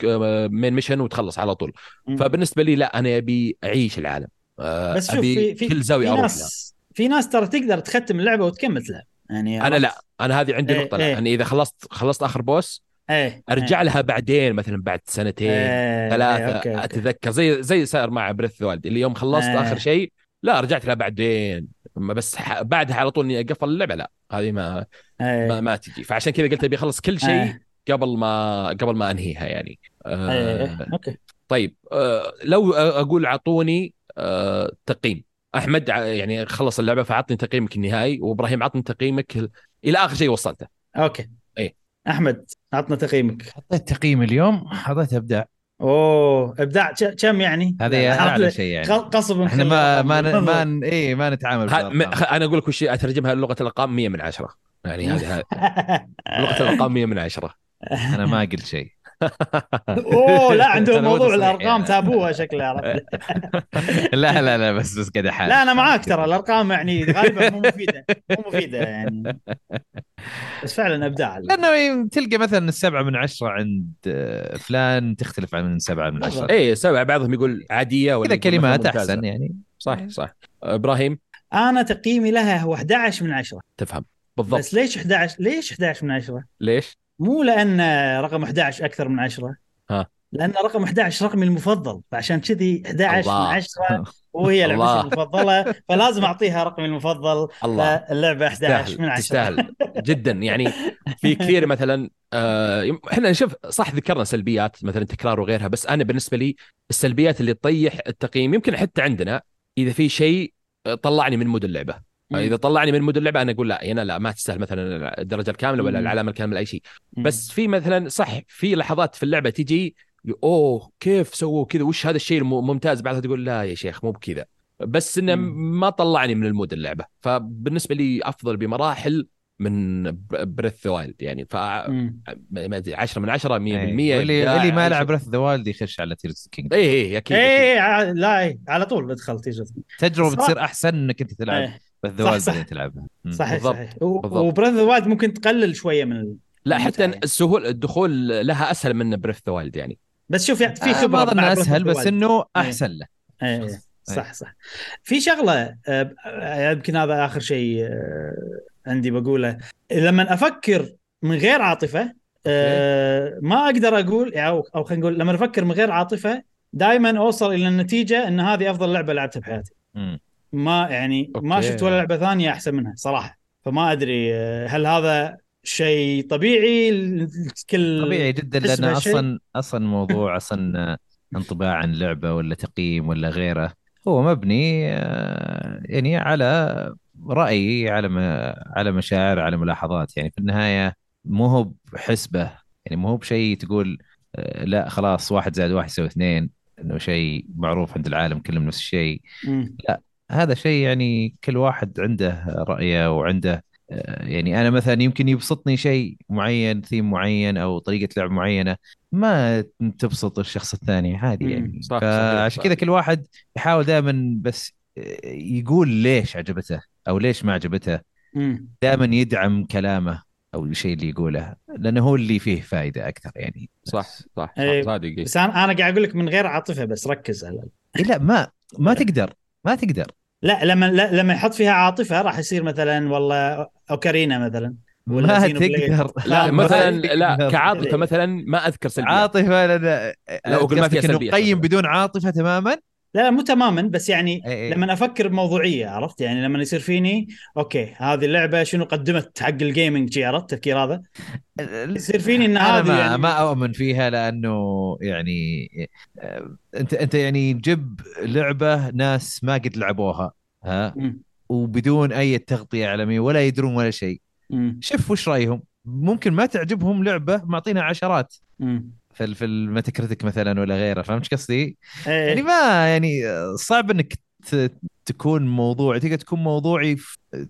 main mission وتخلص على طول. فبالنسبة لي لا أنا أبي أعيش العالم. آه، بس شوف في في كل زاوية في أروح لها. ناس في ناس ترى تقدر تختم اللعبة وتكمل تلعب يعني أنا لا. أنا هذه عندي إيه، نقطة لا. إيه. يعني إذا خلصت خلصت آخر boss إيه أرجع لها بعدين مثلا بعد سنتين إيه، ثلاثة. إيه، okay،. أتذكر. زي زي صار مع Breath Wild اللي يوم خلصت إيه. آخر شيء لا رجعت لها بعدين. بس ح- بعدها على طول إني أقفل اللعبة لا هذه ما إيه. ما, ما تجي. فعشان كذا قلت أبي أخلص كل شيء إيه. قبل ما قبل ما أنهيها يعني. آه إيه، okay. طيب آه لو أقول اعطوني آه تقييم. أحمد يعني خلص اللعبة فاعطني تقييمك النهائي وإبراهيم عطني تقييمك ال- إلى آخر شيء وصلته. أوكي. إيه. أحمد عطنا تقييمك. حطيت تقييم اليوم حطيت أبداع. أوه إبداع كم يعني؟ هذا لا، أعلى شيء يعني. قصب إحنا ما ما ن- ما ن- اي ما نتعامل ه- م- أنا أقول لك وش اترجمها لغة الارقام 100 من 10 يعني هذه هذه- لغة الارقام 100 من 10 أنا ما قلت شيء. أوه لا عندهم موضوع الأرقام. تابوها شكله عرفت؟ لا لا لا بس بس قاعد احاول لا أنا معاك ترى الأرقام يعني غالبا مو مفيدة مو مفيدة يعني. بس فعلا أبداع لأنه تلقى مثلا السبعة من عشرة عند فلان تختلف عن سبعة من عشرة. بالضبط. إيه سبع بعضهم يقول عادية ولا كذا كلمات. أحسن يعني. صح صح. إبراهيم؟ أنا تقييمي لها هو 11 من 10 تفهم. بالضبط. بس ليش 11 ليش 11 من 10 ليش؟ مو لأن رقم 11 أكثر من 10 ها. لأن رقم 11 رقمي المفضل فعشان كذي 11 الله. من 10 وهي لعبتي. المفضلة فلازم أعطيها رقمي المفضل الله فاللعبه 11 من تستاهل 10 تستاهل جدا يعني في كثير مثلا آه، إحنا نشوف صح ذكرنا سلبيات مثلا تكرار وغيرها بس أنا بالنسبة لي السلبيات اللي تطيح التقييم يمكن حتى عندنا إذا في شيء طلعني من mood اللعبة إذا طلعني من mood اللعبة أنا أقول لا هنا لا ما تستاهل مثلا الدرجة الكاملة ولا. العلامة الكاملة اي شيء بس في مثلا صح في لحظات في اللعبة تجي أوه كيف سووا كذا وش هذا الشيء الممتاز بعدها تقول لا يا شيخ مو بكذا بس إنه. ما طلعني من ال mood اللعبة فبالنسبة لي أفضل بمراحل من Breath Wild يعني ف. ما أدري 10 من 10 100% إيه. واللي إبداع، اللي ما لعب. Breath the Wild يخش على Tears Kingdom اي اي أكيد أكيد. إيه ع- لا إيه، على طول ادخل تيجي تجربة. بتصير أحسن إنك أنت تلعب إيه. Breath the Wild تلعبها. صحيح بالضبط. صحيح. و Breath the Wild ممكن تقلل شوية من. لا حتى. السهول الدخول لها أسهل من Breath Wild يعني بس شوف يعني في آه، خبرة ما Breath of اسهل the بس. إنه إيه. أحسن له إيه. صح صح في شغلة آه، آه، يمكن هذا آخر شيء آه، عندي بقوله لما أفكر من غير عاطفة آه، ما أقدر أقول أو أو خلينا نقول لما أفكر من غير عاطفة دائما أوصل إلى النتيجة إن هذه أفضل لعبة لعبتها بحياتي. ما يعني ما okay. شفت ولا لعبة ثانية أحسن منها صراحة فما أدري آه، هل هذا شيء طبيعي الكل طبيعي جدا لأن؟ أصلا أصلا موضوع أصلا انطباع عن لعبة ولا تقييم ولا غيره هو مبني آه، يعني على رأي على ما على مشاعر على ملاحظات يعني في النهاية مو هو بحسبة يعني مو هو بشيء تقول آه، لا خلاص واحد زائد واحد يساوي اثنين إنه شيء معروف عند العالم كلهم نفس الشيء مم. هذا شيء يعني كل واحد عنده رأيه وعنده آه، يعني أنا مثلا يمكن يبسطني شيء معين ثيم معين أو طريقة لعب معينة ما تبسط الشخص الثاني عادي. يعني صح، فعشان. كذا كل واحد يحاول دائما بس آه، يقول ليش عجبته أو ليش ما عجبته. دائما يدعم كلامه أو الشيء اللي يقوله لأنه هو اللي فيه فائدة أكثر يعني صح بس- صح, إيه. صح صادق إيه. بس أنا أنا قاعد أقول لك من غير عاطفة بس ركز على إيه لا ما ما تقدر ما تقدر لا لما لا لما يحط فيها عاطفة راح يصير مثلا والله أوكارينا مثلا ولا ما. تقدر لا مثلا لا. كعاطفة مثلا ما أذكر سلبيات عاطفة لا لا لا، أقول ما فيها قصدك انه سلبيات قيم مثلاً. بدون عاطفة تماما لا لا مو تماما بس يعني إيه إيه. لما أفكر بموضوعية عرفت يعني لما يصير فيني okay هذه اللعبة شنو قدمت حق ال gaming جي عرفت التفكير هذا يصير فيني إن هذه ما يعني ما أؤمن فيها لأنه يعني آه، انت أنت يعني جيب لعبة ناس ما قد لعبوها ها مم. وبدون أي تغطية اعلاميه ولا يدرون ولا شيء. شوف وش رأيهم ممكن ما تعجبهم لعبة معطينا عشرات مم. في في الميتاكريتيك مثلا ولا غيره فهمت إيش قصدي؟ إيه. يعني ما يعني صعب إنك ت- تكون موضوعي تقدر تكون موضوعي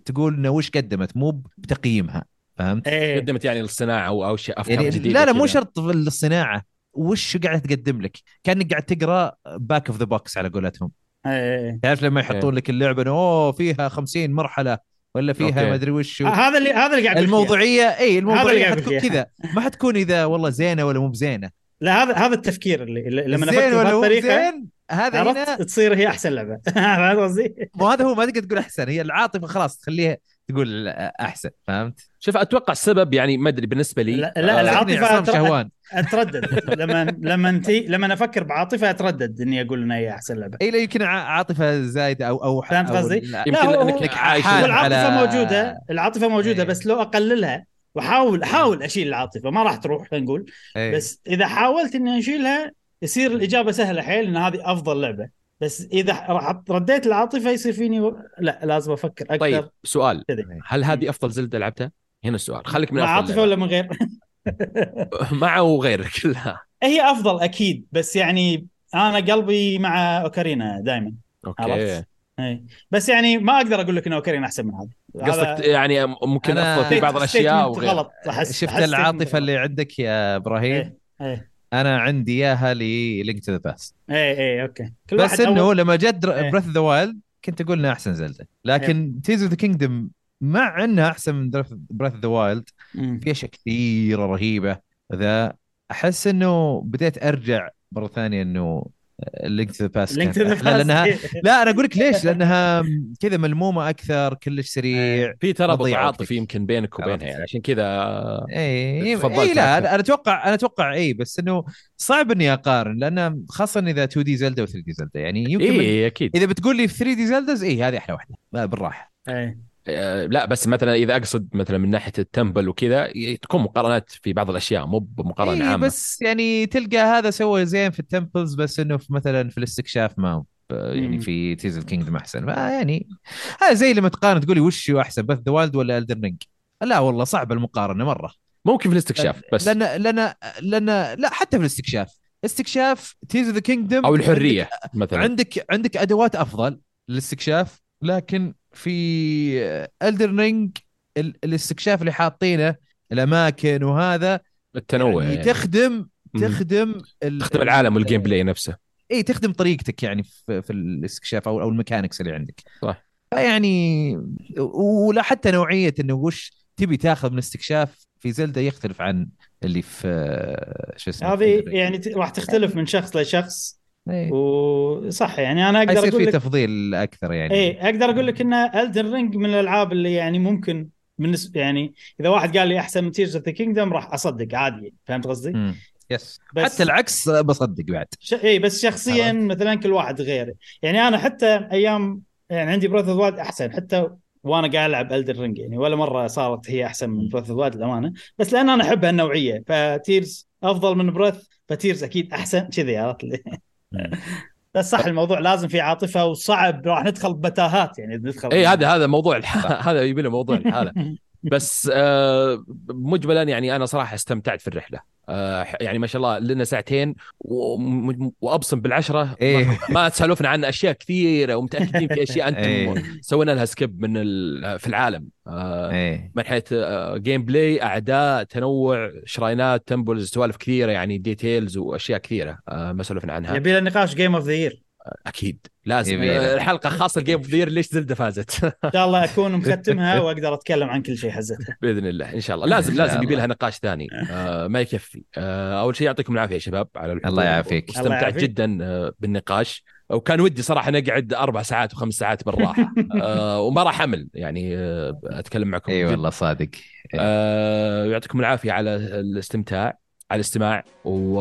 تقول إنه وش قدمت مو بتقييمها فهمت؟ إيه. قدمت يعني للصناعة أو أو شيء أفكار يعني جديدة لا لا مو. شرط في الصناعة وش قاعدة تقدم لك؟ كأنك قاعد تقرأ back of the box على قولتهم إيه. تعرف لما يحطون لك اللعبة إنه أوه فيها 50 مرحلة ولا فيها. ما أدري وش هذا اللي هذا اللي قاعد. الموضوعية اي الموضوعية قاعد حتكون. كذا ما حتكون إذا والله زينة ولا مو بزينة لا هذا هذا التفكير اللي اللي- لما أفكر بهالطريقه زين هذا هنا عرفت تصير هي أحسن لعبة فهمت قصدي؟ مو هذا هو ما تقدر تقول أحسن هي العاطفة خلاص تخليها تقول أحسن فهمت؟ شوف أتوقع السبب يعني ما أدري بالنسبة لي لا- لا، آه، ترى- شهوان أتردد لما لما انت لما أفكر بعاطفة أتردد إني أقول إنها هي أحسن لعبة إي لا يمكن ع- عاطفة زايدة أو أو فهمت أو قصدي؟ لا، يمكن لا، هو- انك عايش على- موجودة العاطفة موجودة. بس لو أقللها واحاول احاول أشيل العاطفة ما راح تروح خلينا نقول. إيه. بس إذا حاولت إني أشيلها يصير الإجابة سهلة حيل إن هذه أفضل لعبة. بس إذا راح رديت العاطفة يصير فيني و... لا لازم أفكر أكثر. طيب سؤال. كذا هل هذه أفضل زلدة لعبتها؟ هنا السؤال. خليك من مع أفضل عاطفة ولا من غير؟ مع وغيرك لا هي أفضل أكيد بس يعني أنا قلبي مع أوكارينا دائما okay. عرفت؟ إي. بس يعني ما أقدر أقول لك ان اوكارينا أحسن من هذا. قصدك يعني ممكن أفضل في بعض الأشياء وغير. غلط. احس شفت أحس statement العاطفه. اللي عندك يا إبراهيم؟ إيه إيه أنا عندي إياها Link to the Past إيه إيه okay. كل بس واحد إنه أول... لما جت. Breath of the Wild كنت أقول إنها أحسن زلدة. لكن Tears of the Kingdom مع إنها أحسن من Breath of the Wild. في أشياء كثيرة رهيبة. ذا أحس إنه بديت أرجع مرة ثانية إنه Link to the Past Link to the Past لأنها. لا أنا أقول لك ليش لأنها كذا ملمومة أكثر كلش سريع في ترابط عاطفي. يمكن بينك وبينها. يعني عشان كذا إي إي لا أكثر. أنا أنا أتوقع أنا أتوقع إي بس إنه صعب إني أقارن لأن خاصة إذا 2D زلدا و 3D زلدا يعني يمكن إي أكيد إذا بتقول لي 3D Zeldas إي هذه أحلى واحدة لا، بالراحة إيه آه، لا بس مثلا إذا أقصد مثلا من ناحية ال temple وكذا تكون مقارنات في بعض الأشياء مو بمقارنة إي عامة. بس يعني تلقى هذا سوى زين في ال temples بس إنه في مثلا في الاستكشاف ما هو يعني. في Tears of the Kingdom أحسن. يعني هذا زي لما تقارن تقولي وش هو أحسن Breath of the Wild ولا Elden Ring لا والله صعب المقارنة مرة. ممكن في الاستكشاف بس. لأن لأن لأن لا حتى في الاستكشاف. استكشاف Tears of the Kingdom أو الحرية مثلا. عندك عندك أدوات أفضل للاستكشاف لكن في Elden Ring الاستكشاف اللي حاطينه الأماكن وهذا التنوع يعني يعني. تخدم. تخدم ال- تخدم العالم وال gameplay نفسه إي تخدم طريقتك يعني في, في الاستكشاف أو أو ال mechanics اللي عندك صح. فيعني ولا حتى نوعية إنه وش تبي تاخذ من الاستكشاف في زلدة يختلف عن اللي في شو اسمه هذه يعني راح تختلف من شخص لشخص إيه. وصح يعني أنا أقدر أقول في لك تفضيل أكثر يعني إيه أقدر أقول لك إن Elden Ring من الألعاب اللي يعني ممكن بالنسبة يعني إذا واحد قال لي أحسن من Tears of the Kingdom راح أصدق عادي فهمت قصدي؟ مم. yes بس حتى العكس بصدق بعد ش... اي بس شخصيا عرفت. مثلا كل واحد غير يعني أنا حتى أيام يعني عندي Breath of أحسن حتى وأنا قاعد ألعب Elden Ring يعني ولا مرة صارت هي أحسن من Breath of للأمانة بس لأن أنا احب هالنوعيه ف Tears أفضل من Breath ف Tears أكيد أحسن كذي عرفت لي بس صح الموضوع لازم في عاطفة وصعب راح ندخل بتاهات يعني ندخل إي هذا هذا موضوع. هذا يبي له موضوع الحالة بس آه مجملا يعني أنا صراحة استمتعت في الرحلة آه يعني ما شاء الله لنا ساعتين وأبصم بالعشرة إيه. ما, تسالفنا عن أشياء كثيرة ومتأكدين في أشياء أنتم إيه. سوينا لها skip من. في العالم آه إيه من حيث آه، gameplay أعداء تنوع شراينات temples سوالف كثيرة يعني details وأشياء كثيرة آه ما سولفنا عنها يبي لنا نقاش Game of the Year أكيد لازم. آه، الحلقة خاصة Game of ليش زلدة فازت إن شاء الله أكون مختمها وأقدر أتكلم عن كل شيء حزتها بإذن الله إن شاء الله لازم لازم يبي. لها نقاش ثاني آه ما يكفي آه أول شيء يعطيكم العافية يا شباب على. الله يعافيك. استمتعت. جدا آه، بالنقاش وكان ودي صراحة نقعد أربع ساعات وخمس ساعات بالراحة آه وما راح أمل يعني آه أتكلم معكم إي جد. والله صادق آه يعطيكم العافية على الاستمتاع على الاستماع و...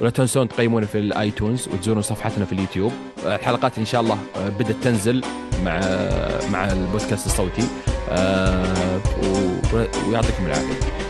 ولا تنسون تقيمونا في الايتونز وتزورون صفحتنا في اليوتيوب الحلقات إن شاء الله آه، بدأت تنزل مع مع البودكاست الصوتي آه،. ويعطيكم العافية